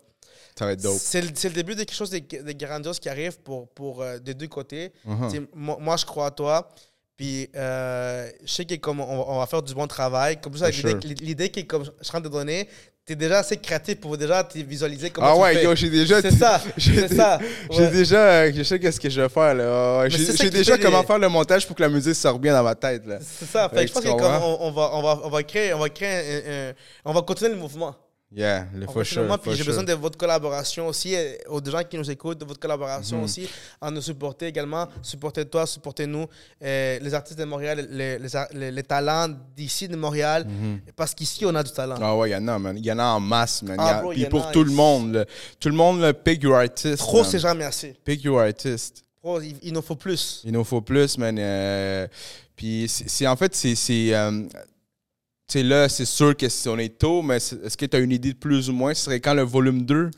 Ça va être dope. c'est le, début de quelque chose de, de grandiose qui arrive pour, pour euh, des deux côtés. Uh-huh. Moi, moi, je crois à toi. Puis, euh, je sais comme on, va- on va faire du bon travail. Comme ça, l'idée qui est comme je suis en train de donner, tu es déjà assez créatif pour déjà te visualiser comment Ah tu ouais, fais. yo, j'ai déjà. C'est ça, c'est ça. J'ai Ouais. déjà. euh, Je sais qu'est-ce que je vais faire, là. Ah J'ai déjà comment les- faire le montage pour que la musique sorte bien dans ma tête, là. C'est ça. Fait Fait que je pense comprends? on, va, on, va, on, va créer, on va créer un, un- on va continuer le mouvement. Yeah, le for sure. puis j'ai sure. besoin de votre collaboration aussi, euh, aux gens qui nous écoutent, de votre collaboration Mhm. aussi, à nous supporter également. Supportez toi, supportez nous, euh, les artistes de Montréal, les, les, les- les talents d'ici de Montréal, Mhm. parce qu'ici, on a du talent. Ah ouais, il y en a, man. Il y en a en masse, man. Ah, a- bro, Puis pour a, tout le monde. Tout le monde, pick your artist. Trop, c'est jamais assez. Pick your artist. Il, il nous faut plus. Il nous faut plus, man. Euh, puis c'est- en fait, c'est. Euh, sais, là, c'est sûr que si on est tôt, mais est-ce que tu as une idée de plus ou moins? Ce serait quand le volume 2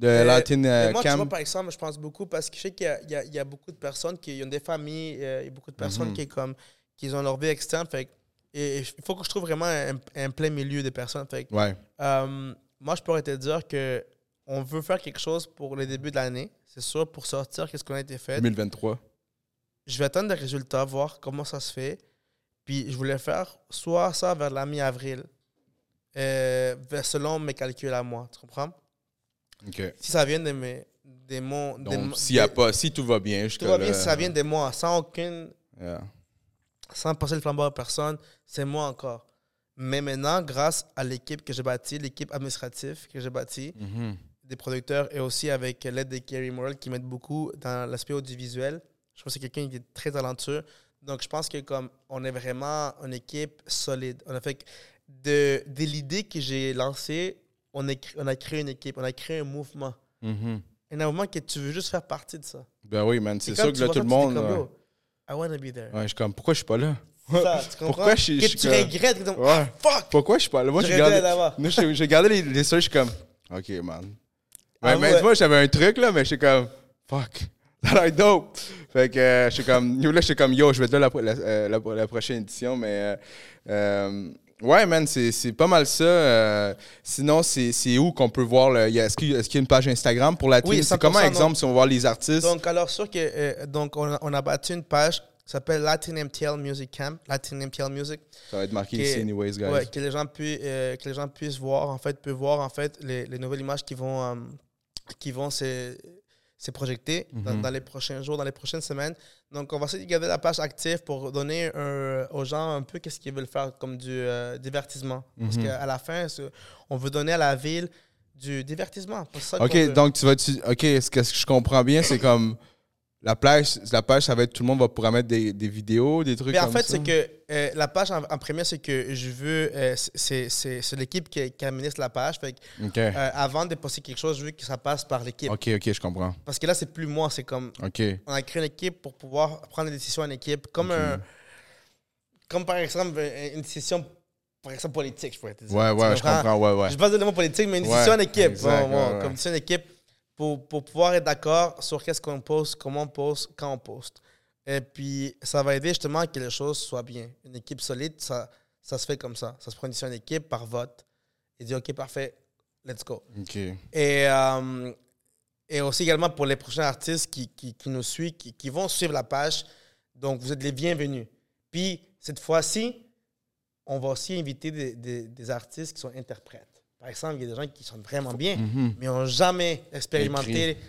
de Euh, Latin euh, moi, tu Camp? vois, par exemple, je pense beaucoup parce que je sais qu'il y a, y y beaucoup de personnes qui ont des familles, euh, il y a beaucoup de personnes Mhm. qui, comme, qui ont leur vie externe. Fait, et, il faut que je trouve vraiment un, un plein milieu de personnes. Fait, Ouais. euh, moi, je pourrais te dire que on veut faire quelque chose pour le début de l'année, c'est sûr, pour sortir qu'est-ce qu'on a été fait. 2023. Je vais attendre les résultats, voir comment ça se fait. Puis je voulais faire soit ça vers la mi-avril, euh, vers- selon mes calculs à moi. Tu comprends? OK. Si ça vient de mes. Des mots, des Donc, s'il y a pas, si tout va bien, tout jusqu'à va bien si ça vient de moi, sans aucune. yeah. Sans passer le flambeau à personne, c'est moi encore. Mais maintenant, grâce à l'équipe que j'ai bâtie, l'équipe administrative que j'ai bâtie, Mhm. des producteurs et aussi avec l'aide de Kerry Morrell qui m'aide beaucoup dans l'aspect audiovisuel. Je pense que c'est quelqu'un qui est très talentueux. Donc, je pense que comme on est vraiment une équipe solide. On a fait de, de l'idée que j'ai lancée, on a, cré- on a créé une équipe, on a créé un mouvement. Mhm. Un mouvement que tu veux juste faire partie de ça. Ben oui, man. C'est Et sûr que là, tout le monde. comme, ouais. Yo, I wanna be there. Ouais, je suis comme, pourquoi je suis pas là? Ça, tu comprends? Pourquoi je suis- Que je tu regrettes. que tu- Ouais. Fuck! Pourquoi je suis pas là? Moi, Je regardais moi, j'ai gardé les, les je suis comme, OK, man. Ouais, Ah mais ouais. tu vois, j'avais un truc, là, mais je suis comme, fuck. Ça a l'air dope. Fait que euh, je suis comme, yo, là, je suis comme, yo, je vais être là la, euh, la- la prochaine édition, mais. euh, ouais, man, c'est pas mal ça. euh, sinon, c'est où qu'on peut voir Est-ce qu'il y, a- est-ce qu'il y a une page Instagram pour la team? Oui, c'est comment, 100%, exemple, non. si on va voir les artistes? Donc, alors, sûr que. donc, on a, on a battu une page qui s'appelle Latin MTL Music Camp. Latin MTL Music. ça va être marqué qui ici, est- anyways, guys. Ouais, que les gens puissent, euh, que les gens puissent voir, en fait, peuvent voir, en fait, les, les nouvelles images qui vont, euh, qui vont se, projeter dans, Mhm. dans les prochains jours, dans les prochaines semaines. Donc, on va essayer de garder la page active pour donner un- aux gens un peu qu'est-ce qu'ils veulent faire comme du euh, divertissement. Parce Mhm. qu'à la fin, c'est- on veut donner à la ville du divertissement. C'est ça OK, donc tu vas tu OK, ce que je comprends bien, c'est comme la plage, la page, ça va être tout le monde va pouvoir mettre des, des vidéos, des trucs Mais en comme fait, c'est que euh, la page en, en premier, c'est que je veux. euh, c'est- l'équipe qui, qui administre la page. Fait que, euh, avant de poster quelque chose, je veux que ça passe par l'équipe. OK, OK, je comprends. Parce que là, c'est plus moi. C'est comme. OK. On a créé une équipe pour pouvoir prendre des décisions en équipe. Comme, un, comme par exemple, une décision, par exemple, politique, je pourrais te dire. Ouais, ouais, je comprends, ouais, ouais. Je passe le mot politique, mais une Ouais, décision en équipe. exact, Bon, bon, ouais, ouais. Comme décision en équipe pour, pour pouvoir être d'accord sur qu'est-ce qu'on poste, comment on poste, quand on poste. Et puis, ça va aider justement à que les choses soient bien. Une équipe solide, ça, ça se fait comme ça. Ça se prend une équipe par vote. Et dit, OK, parfait, let's go. OK. Et, euh, et aussi également pour les prochains artistes qui, qui, qui nous suivent, qui, qui vont suivre la page. Donc, vous êtes les bienvenus. Puis, cette fois-ci, on va aussi inviter des, des- des artistes qui sont interprètes. Par exemple, il y a des gens qui sont vraiment bien, Mhm. mais n'ont jamais expérimenté Écrit.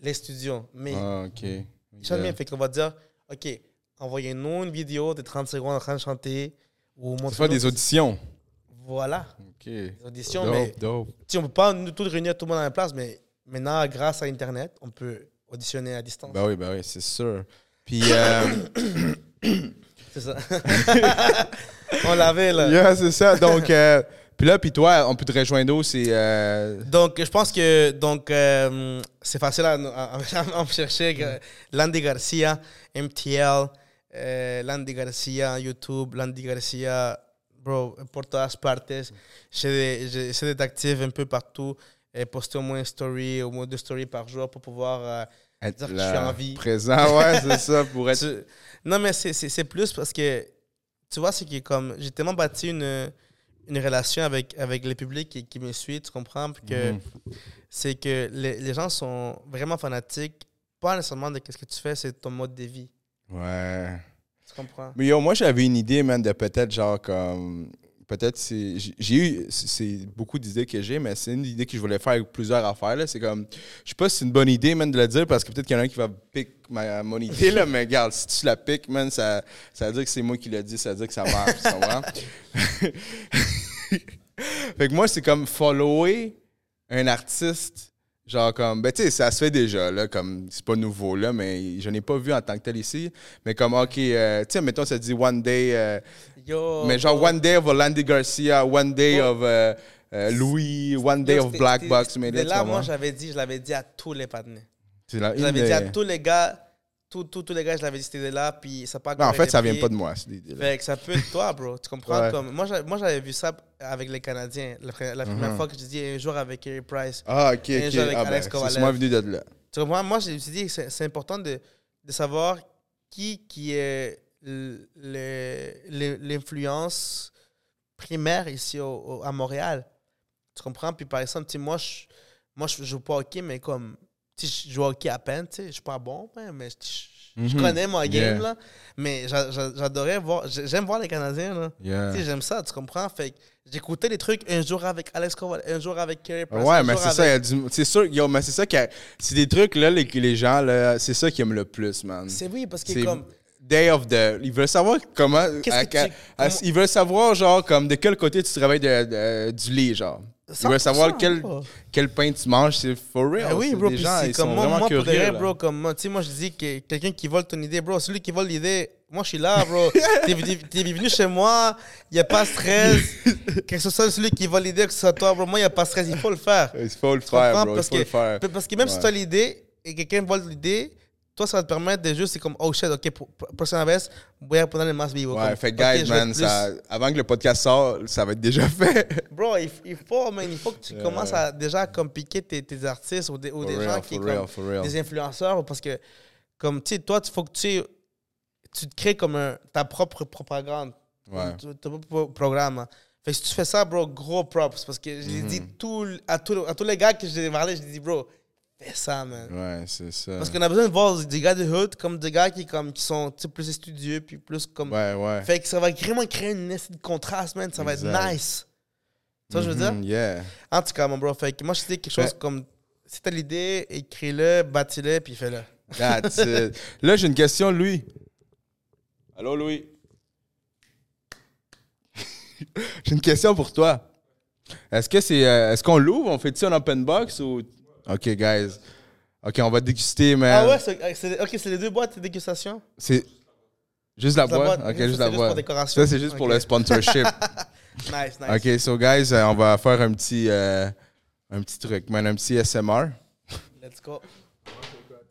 les studios. Mais Ah, OK. ils chantent bien. Fait qu'on va dire, OK, envoyez-nous une vidéo de 30 secondes en train de chanter. Ou fais des auditions. Voilà, OK. des auditions. Dope, mais dope. on peut pas nous tous réunir tout le monde dans la place, mais maintenant, grâce à Internet, on peut auditionner à distance. Ben oui, ben oui, c'est sûr. Puis, euh, C'est ça. on l'avait, là. yeah, c'est ça. Donc, euh, puis là, puis toi, on peut te rejoindre où? C'est. euh, Donc, je pense que donc euh, c'est facile à, à- à- à me chercher. euh, Landy Garcia, MTL, euh, Landy Garcia, YouTube, Landy Garcia, bro, por todas partes. J'ai- J'essaie d'être actif un peu partout et poster au moins une story, au moins deux stories par jour pour pouvoir euh, être Dire que je suis en vie. Présent, ouais, c'est ça, pour être. Non, mais c'est plus parce que, tu vois, c'est que comme j'ai tellement bâti une, une relation avec, avec le public qui, qui me suit, tu comprends? Puis que Mhm. c'est que les, les gens sont vraiment fanatiques, pas nécessairement de ce que tu fais, c'est ton mode de vie. Ouais. Tu comprends? Mais yo, moi, j'avais une idée, man, de peut-être genre comme. Peut-être c'est. j'ai- eu. c'est- beaucoup d'idées que j'ai, mais c'est une idée que je voulais faire avec plusieurs affaires. C'est comme. Je sais pas si c'est une bonne idée, man, de le dire, parce que peut-être qu'il y en a un qui va pick ma, mon idée, là, mais regarde, si tu la piques, man, ça, ça veut dire que c'est moi qui l'ai dit, ça veut dire que ça marche, fait que moi, c'est comme follower un artiste. Genre comme, ben tu sais, ça se fait déjà, là, comme, c'est pas nouveau, là, mais je n'ai pas vu en tant que tel ici. Mais comme, OK, euh, tu sais, mettons, ça dit One Day, euh, Yo, mais genre One Day of Landy Garcia, One Day of euh, euh, Louis, One Day of Black Box, mais là, moi, j'avais dit, je l'avais dit à tous les partenaires. Je l'avais dit à tous les gars, tous tous- tous les gars, je l'avais dit, cette idée-là, puis ça part Non, en fait, ça vient pas de moi, cette idée-là. Fait que ça peut être toi, bro. Tu comprends? Ouais. Comme, moi, j'a- moi, j'avais vu ça avec les Canadiens. La, pre- la première Mhm. fois que j'ai dit un jour avec Kerry Price. Ah, ok, Un ok. jeu avec Ah, ben, c'est sûrement venu de là. Tu comprends? Moi, je me suis dit c'est important de, de savoir qui, qui est l'influence primaire ici au- au- à Montréal. Tu comprends? Puis par exemple, moi, je, moi, je joue pas au hockey, mais comme, je joue au hockey à peine, tu sais, je suis pas bon, ben, mais je, Mhm. connais mon game, Yeah. là. Mais j'a- j'a- j'adorais voir, j'ai- j'aime voir les Canadiens, là. Yeah. Tu sais, j'aime ça, tu comprends? Fait j'écoutais des trucs un jour avec Alex Koval, un jour avec Kerry Price. Ouais, mais c'est ça, avec- c'est sûr, yo, mais c'est ça qui c'est des trucs là les, que les gens là, c'est ça qu'ils aiment le plus, man. C'est oui, parce que comme. Day of the, ils veulent savoir comment, à- que tu- à- ils veulent savoir genre comme de quel côté tu travailles de- de- du lit, genre. Ils veulent savoir 100%, quel, quel pain tu manges, c'est for real. Ah oui, bro, des gens, c'est ils comme sont moi, vraiment moi pour curieux, vrai, là. bro, comme moi, tu sais, moi je dis que quelqu'un qui vole ton idée, bro, celui qui vole l'idée, moi je suis là, bro. T'es venu- t'es venu chez moi, il n'y a pas de stress. que ce soit celui qui vole l'idée, que ce soit toi, bro, moi il n'y a pas de stress, il faut le faire. Il faut le faire, bro, il Parce faut que, le faire. parce que même si tu as l'idée et quelqu'un vole l'idée, toi ça va te permettre de juste, c'est comme, oh shit, ok, pour, pour, prochaine vez, voy a poner le masque vivo. Ouais, Comme, fait ok, guys, je vais man, ça, avant que le podcast sorte, ça va être déjà fait. Bro, il, il faut, man, il faut que tu Yeah. commences à déjà comme piquer tes, tes artistes ou des, ou des real, gens qui comme, real, des influenceurs parce que comme tu sais toi il faut que tu tu te crées comme un, ta propre propagande Ouais. ton, ton propre programme hein. fait que si tu fais ça bro gros props parce que j'ai Mhm. dit tout, à, tous à tous les gars que j'ai parlé j'ai dit bro fais ça man Ouais, c'est ça. parce qu'on a besoin de voir des gars de hood comme des gars qui comme qui sont sais, plus studieux puis plus comme Ouais, ouais. fait que ça va vraiment créer une espèce de contraste man ça va Exact. être nice tu vois ce que je veux dire? Mhm, Yeah. en tout cas, mon bro, fait que moi, je dis quelque chose Ouais. comme si t'as l'idée, écris-le, bâtis-le, puis fais-le. That's it. Là, j'ai une question, Louis. Allô, Louis? j'ai une question pour toi. Est-ce que c'est. euh, est-ce qu'on l'ouvre? On fait-tu un open box ou. Ok, guys. Ok, on va déguster, mais. Ah ouais, c'est, ok, c'est les deux boîtes de dégustation? C'est. Juste la boîte? Ok, juste c'est la juste boîte. Ça, c'est juste pour le sponsorship. Nice, nice. ok, so, guys, euh, on va faire un petit. euh, un petit truc, man, un petit SMR. Let's go.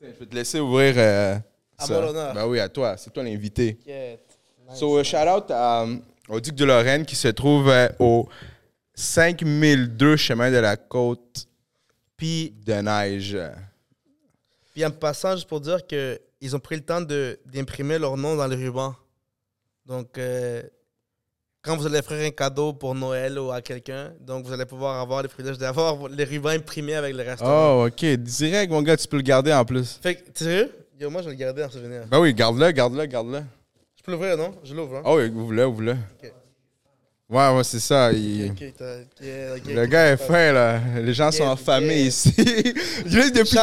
Je vais te laisser ouvrir. euh, À ça. Ben oui, à toi. C'est toi l'invité. Nice. So, uh, shout out à, um, au Duc de Lorraine qui se trouve euh, au 5002 chemin de la côte Puis, de neige. puis en passant, juste pour dire qu'ils ont pris le temps d'imprimer leur nom dans le ruban. Donc, euh, quand vous allez offrir un cadeau pour Noël ou à quelqu'un, donc vous allez pouvoir avoir le privilège d'avoir les rubans imprimés avec le restaurant. Oh, ok. Direct, mon gars, tu peux le garder en plus. Fait que, sérieux? Yo, moi, je vais le garder en souvenir. Ben oui, garde-le, garde-le, garde-le. Je peux l'ouvrir, non? Je l'ouvre, hein? Oh, oui, ouvre-le, ouvre-le. Ok. Ouais, ouais, c'est ça. il- Le gars est fin, là. Les gens sont en famille ici. Depuis,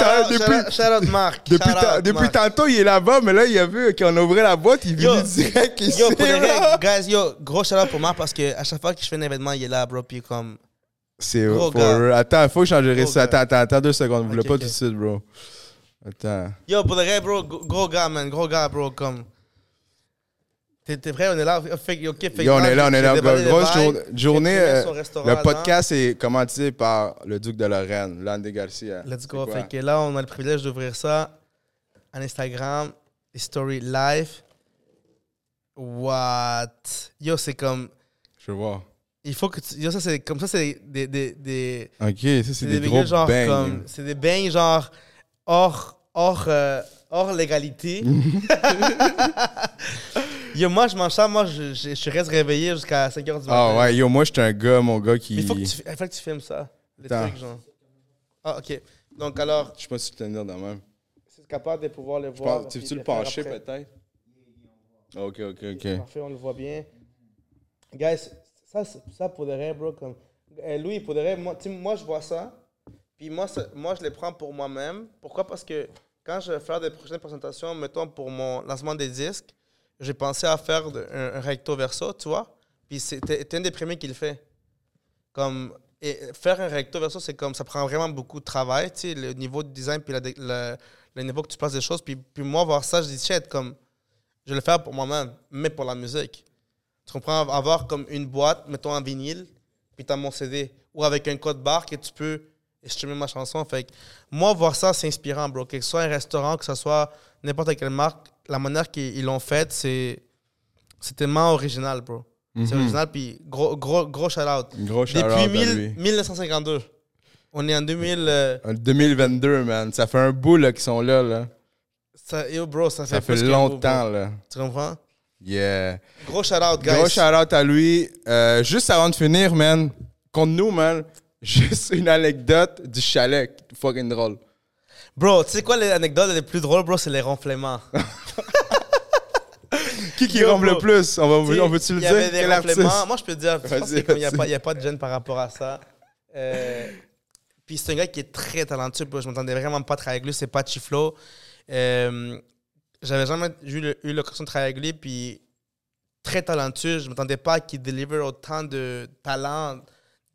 depuis, tantôt, il est là-bas, mais là, il a vu qu'on ouvrait la boîte, il venu direct ici. Yo, pour là. guys, yo, gros shout out pour Marc parce que à chaque fois que je fais un événement, il est là, bro. Puis comme. C'est gars. real. Attends, faut que je changerai Gros ça. gars. Attends, attends, attends deux secondes. Vous voulez pas tout de suite, bro. Attends. Yo, pour les règles, bro, gros gars, man. Gros gars, bro. Comme. T'es vrai, on est là. Fait, ok, fait, Yo, on est là, on est là. Grosse jour- journée. euh, Le podcast est commenté par le Duc de Lorraine, Landy Garcia. Let's go. Fait que là, on a le privilège d'ouvrir ça en Instagram, Story Live. What? Yo, c'est comme. Je voir. Il faut que tu. Yo, ça, c'est comme ça, c'est des. des, des Ok, ça, c'est des, des gros genre bangs. comme. C'est des bains genre hors, hors, euh, hors légalité. Yo, moi, je mange ça, moi, je, je, je reste réveillé jusqu'à 5h du matin. Ah ouais, yo, moi, je suis un gars, mon gars, qui. Il faut que tu, il faut que tu filmes ça. Les Attends. trucs, genre. Ah, ok. Donc, alors, Je sais pas si tu peux tenir de même. c'est capable de pouvoir le voir. tu veux-tu le pencher, peut-être? Ok, ok, ok. Parfait, on le voit bien. Guys, ça, ça pour de vrai, bro. Comme, Eh, Louis, pour de vrai, moi, moi, je vois ça. Puis moi, ça- moi, je les prends pour moi-même. Pourquoi? Parce que quand je vais faire des prochaines présentations, mettons pour mon lancement des disques, j'ai pensé à faire un, recto verso, tu vois. Puis t'es un des premiers qui le fait. Comme, et faire un recto verso, c'est comme, ça prend vraiment beaucoup de travail, tu sais, le niveau de design, puis la dé- le, niveau que tu places des choses. Puis, puis moi, voir ça, je dis, shit, comme, je vais le faire pour moi-même, mais pour la musique. Tu comprends? Avoir comme une boîte, mettons en vinyle, puis tu as mon CD. Ou avec un code barre que tu peux streamer ma chanson. Fait que moi, voir ça, c'est inspirant, bro. Que ce soit un restaurant, que ce soit n'importe quelle marque, la manière qu'ils l'ont faite, c'est c'est tellement original, bro. C'est Mhm. original, puis gros, gros, gros shout-out. Gros shout-out Depuis à 1000 lui. 1952. On est en 2000. euh, En 2022, man. Ça fait un bout là, qu'ils sont là. là. ça, yo, bro, ça fait, Ça fait plus qu'un bout, longtemps. là. Tu comprends? Yeah. Gros shout-out, guys. Gros shout-out à lui. Euh, juste avant de finir, man, contre nous, man, juste une anecdote du chalet. Fucking drôle. Bro, tu sais quoi, l'anecdote les plus drôles, bro, c'est les ronflements. Qui qui rompt le plus? On, va, on veut-tu le il y avait dire? des ronflements. Moi, je peux te dire, qu'il n'y a, il a pas de gêne par rapport à ça. Euh, puis c'est un gars qui est très talentueux. bro. Je m'entendais vraiment pas travailler avec lui. C'est pas Chiflo. Euh, J'avais jamais eu l'occasion de travailler avec lui. Puis très talentueux. Je m'attendais pas qu'il deliver autant de talent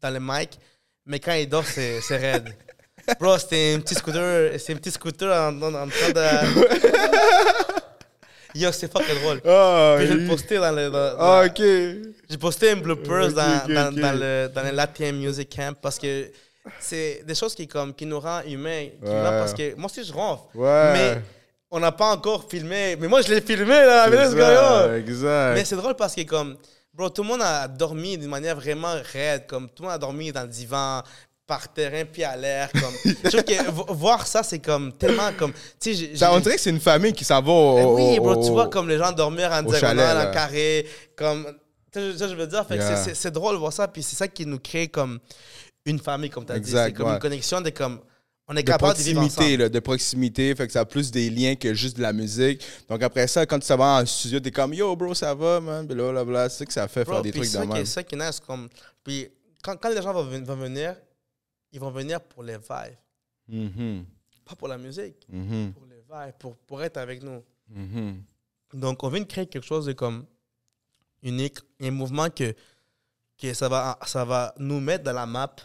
dans le mic. Mais quand il dort, c'est raide. Bro, c'était un petit scooter. C'est un petit scooter en, en- en train de. Yo, c'est fucking drôle. Puis je vais il- le poster dans le. dans- Ah, ok. j'ai posté un bloopers Ok, dans, dans, le, dans le Latin Music Camp parce que c'est des choses qui, comme, qui nous rendent humains. qui nous parce que moi aussi, je ronfle. Ouais. Mais on n'a pas encore filmé. Mais moi, je l'ai filmé, là. Mais, exact. mais c'est drôle parce que, comme, bro, tout le monde a dormi d'une manière vraiment raide. Comme, tout le monde a dormi dans le divan, par terrain, puis à l'air. Comme, je trouve que vo- voir ça, c'est comme tellement comme. Tu sais, Ça, on dirait que c'est une famille qui s'en va au. eh oui, au- bro, tu vois comme les gens dormir en diagonale, en carré, comme... Ça, je veux dire, fait que Yeah. c'est- drôle de voir ça, puis c'est ça qui nous crée comme une famille, comme tu as dit. C'est comme ouais. une connexion de comme... On est de capable de vivre là, de proximité, fait que ça a plus des liens que juste de la musique. Donc après ça, quand tu vas en studio, t'es comme yo bro, ça va, man, blablabla. C'est ça que ça fait Bro, faire des trucs de c'est ça qui est nice, comme... Puis quand, quand les gens vont venir, ils vont venir pour les vibes, Mhm, pas pour la musique, mhm, pour les vibes, pour, pour être avec nous. mhm. Donc, on vient de créer quelque chose de comme unique, un mouvement que, que ça, va, ça va nous mettre dans la map,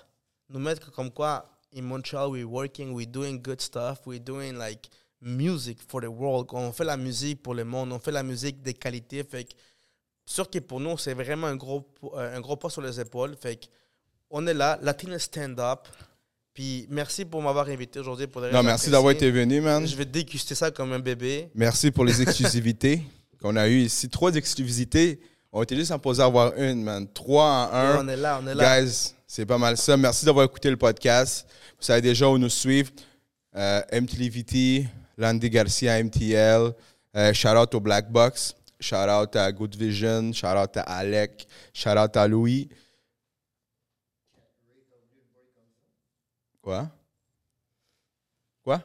nous mettre comme quoi, in Montreal, we're working, we're doing good stuff, we're doing like music for the world. On fait la musique pour le monde, on fait la musique de qualité. Fait que, sûr que pour nous, c'est vraiment un gros, un gros pas sur les épaules. Fait que, on est là, Latino Stand Up. Puis merci pour m'avoir invité aujourd'hui. pour Non, merci d'avoir été venu, man. Je vais déguster ça comme un bébé. Merci pour les exclusivités qu'on a eues ici. Trois exclusivités. On était juste supposé avoir une, man. Trois en Et un. on est là, on est là. Guys, c'est pas mal ça. Merci d'avoir écouté le podcast. Vous savez déjà où nous suivre. Euh, MTLVT, Landy Garcia, MTL. Euh, shout out au Black Box. Shout out à Good Vision. Shout out à Alec. Shout out à Louis. Quoi? Quoi?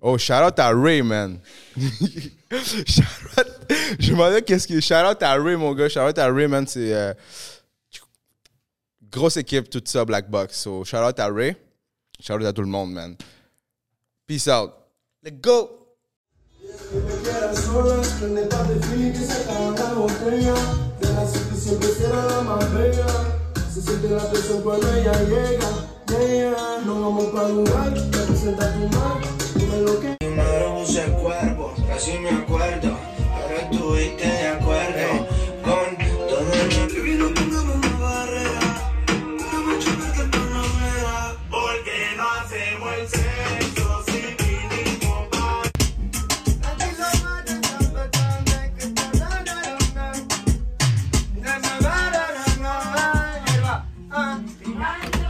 Oh, shout out à Ray, man. Shout out- Je me demandais qu'est-ce que. Shout out à Ray, mon gars. Shout out à Ray, man. C'est. euh, grosse équipe, tout ça, Black Box. So, shout out à Ray. Shout out à tout le monde, man. Peace out. Let's go! Yeah, no vamos pa' lugar, representa tu mar. Dime lo que Primero el cuerpo, casi me acuerdo. Pero estuviste de acuerdo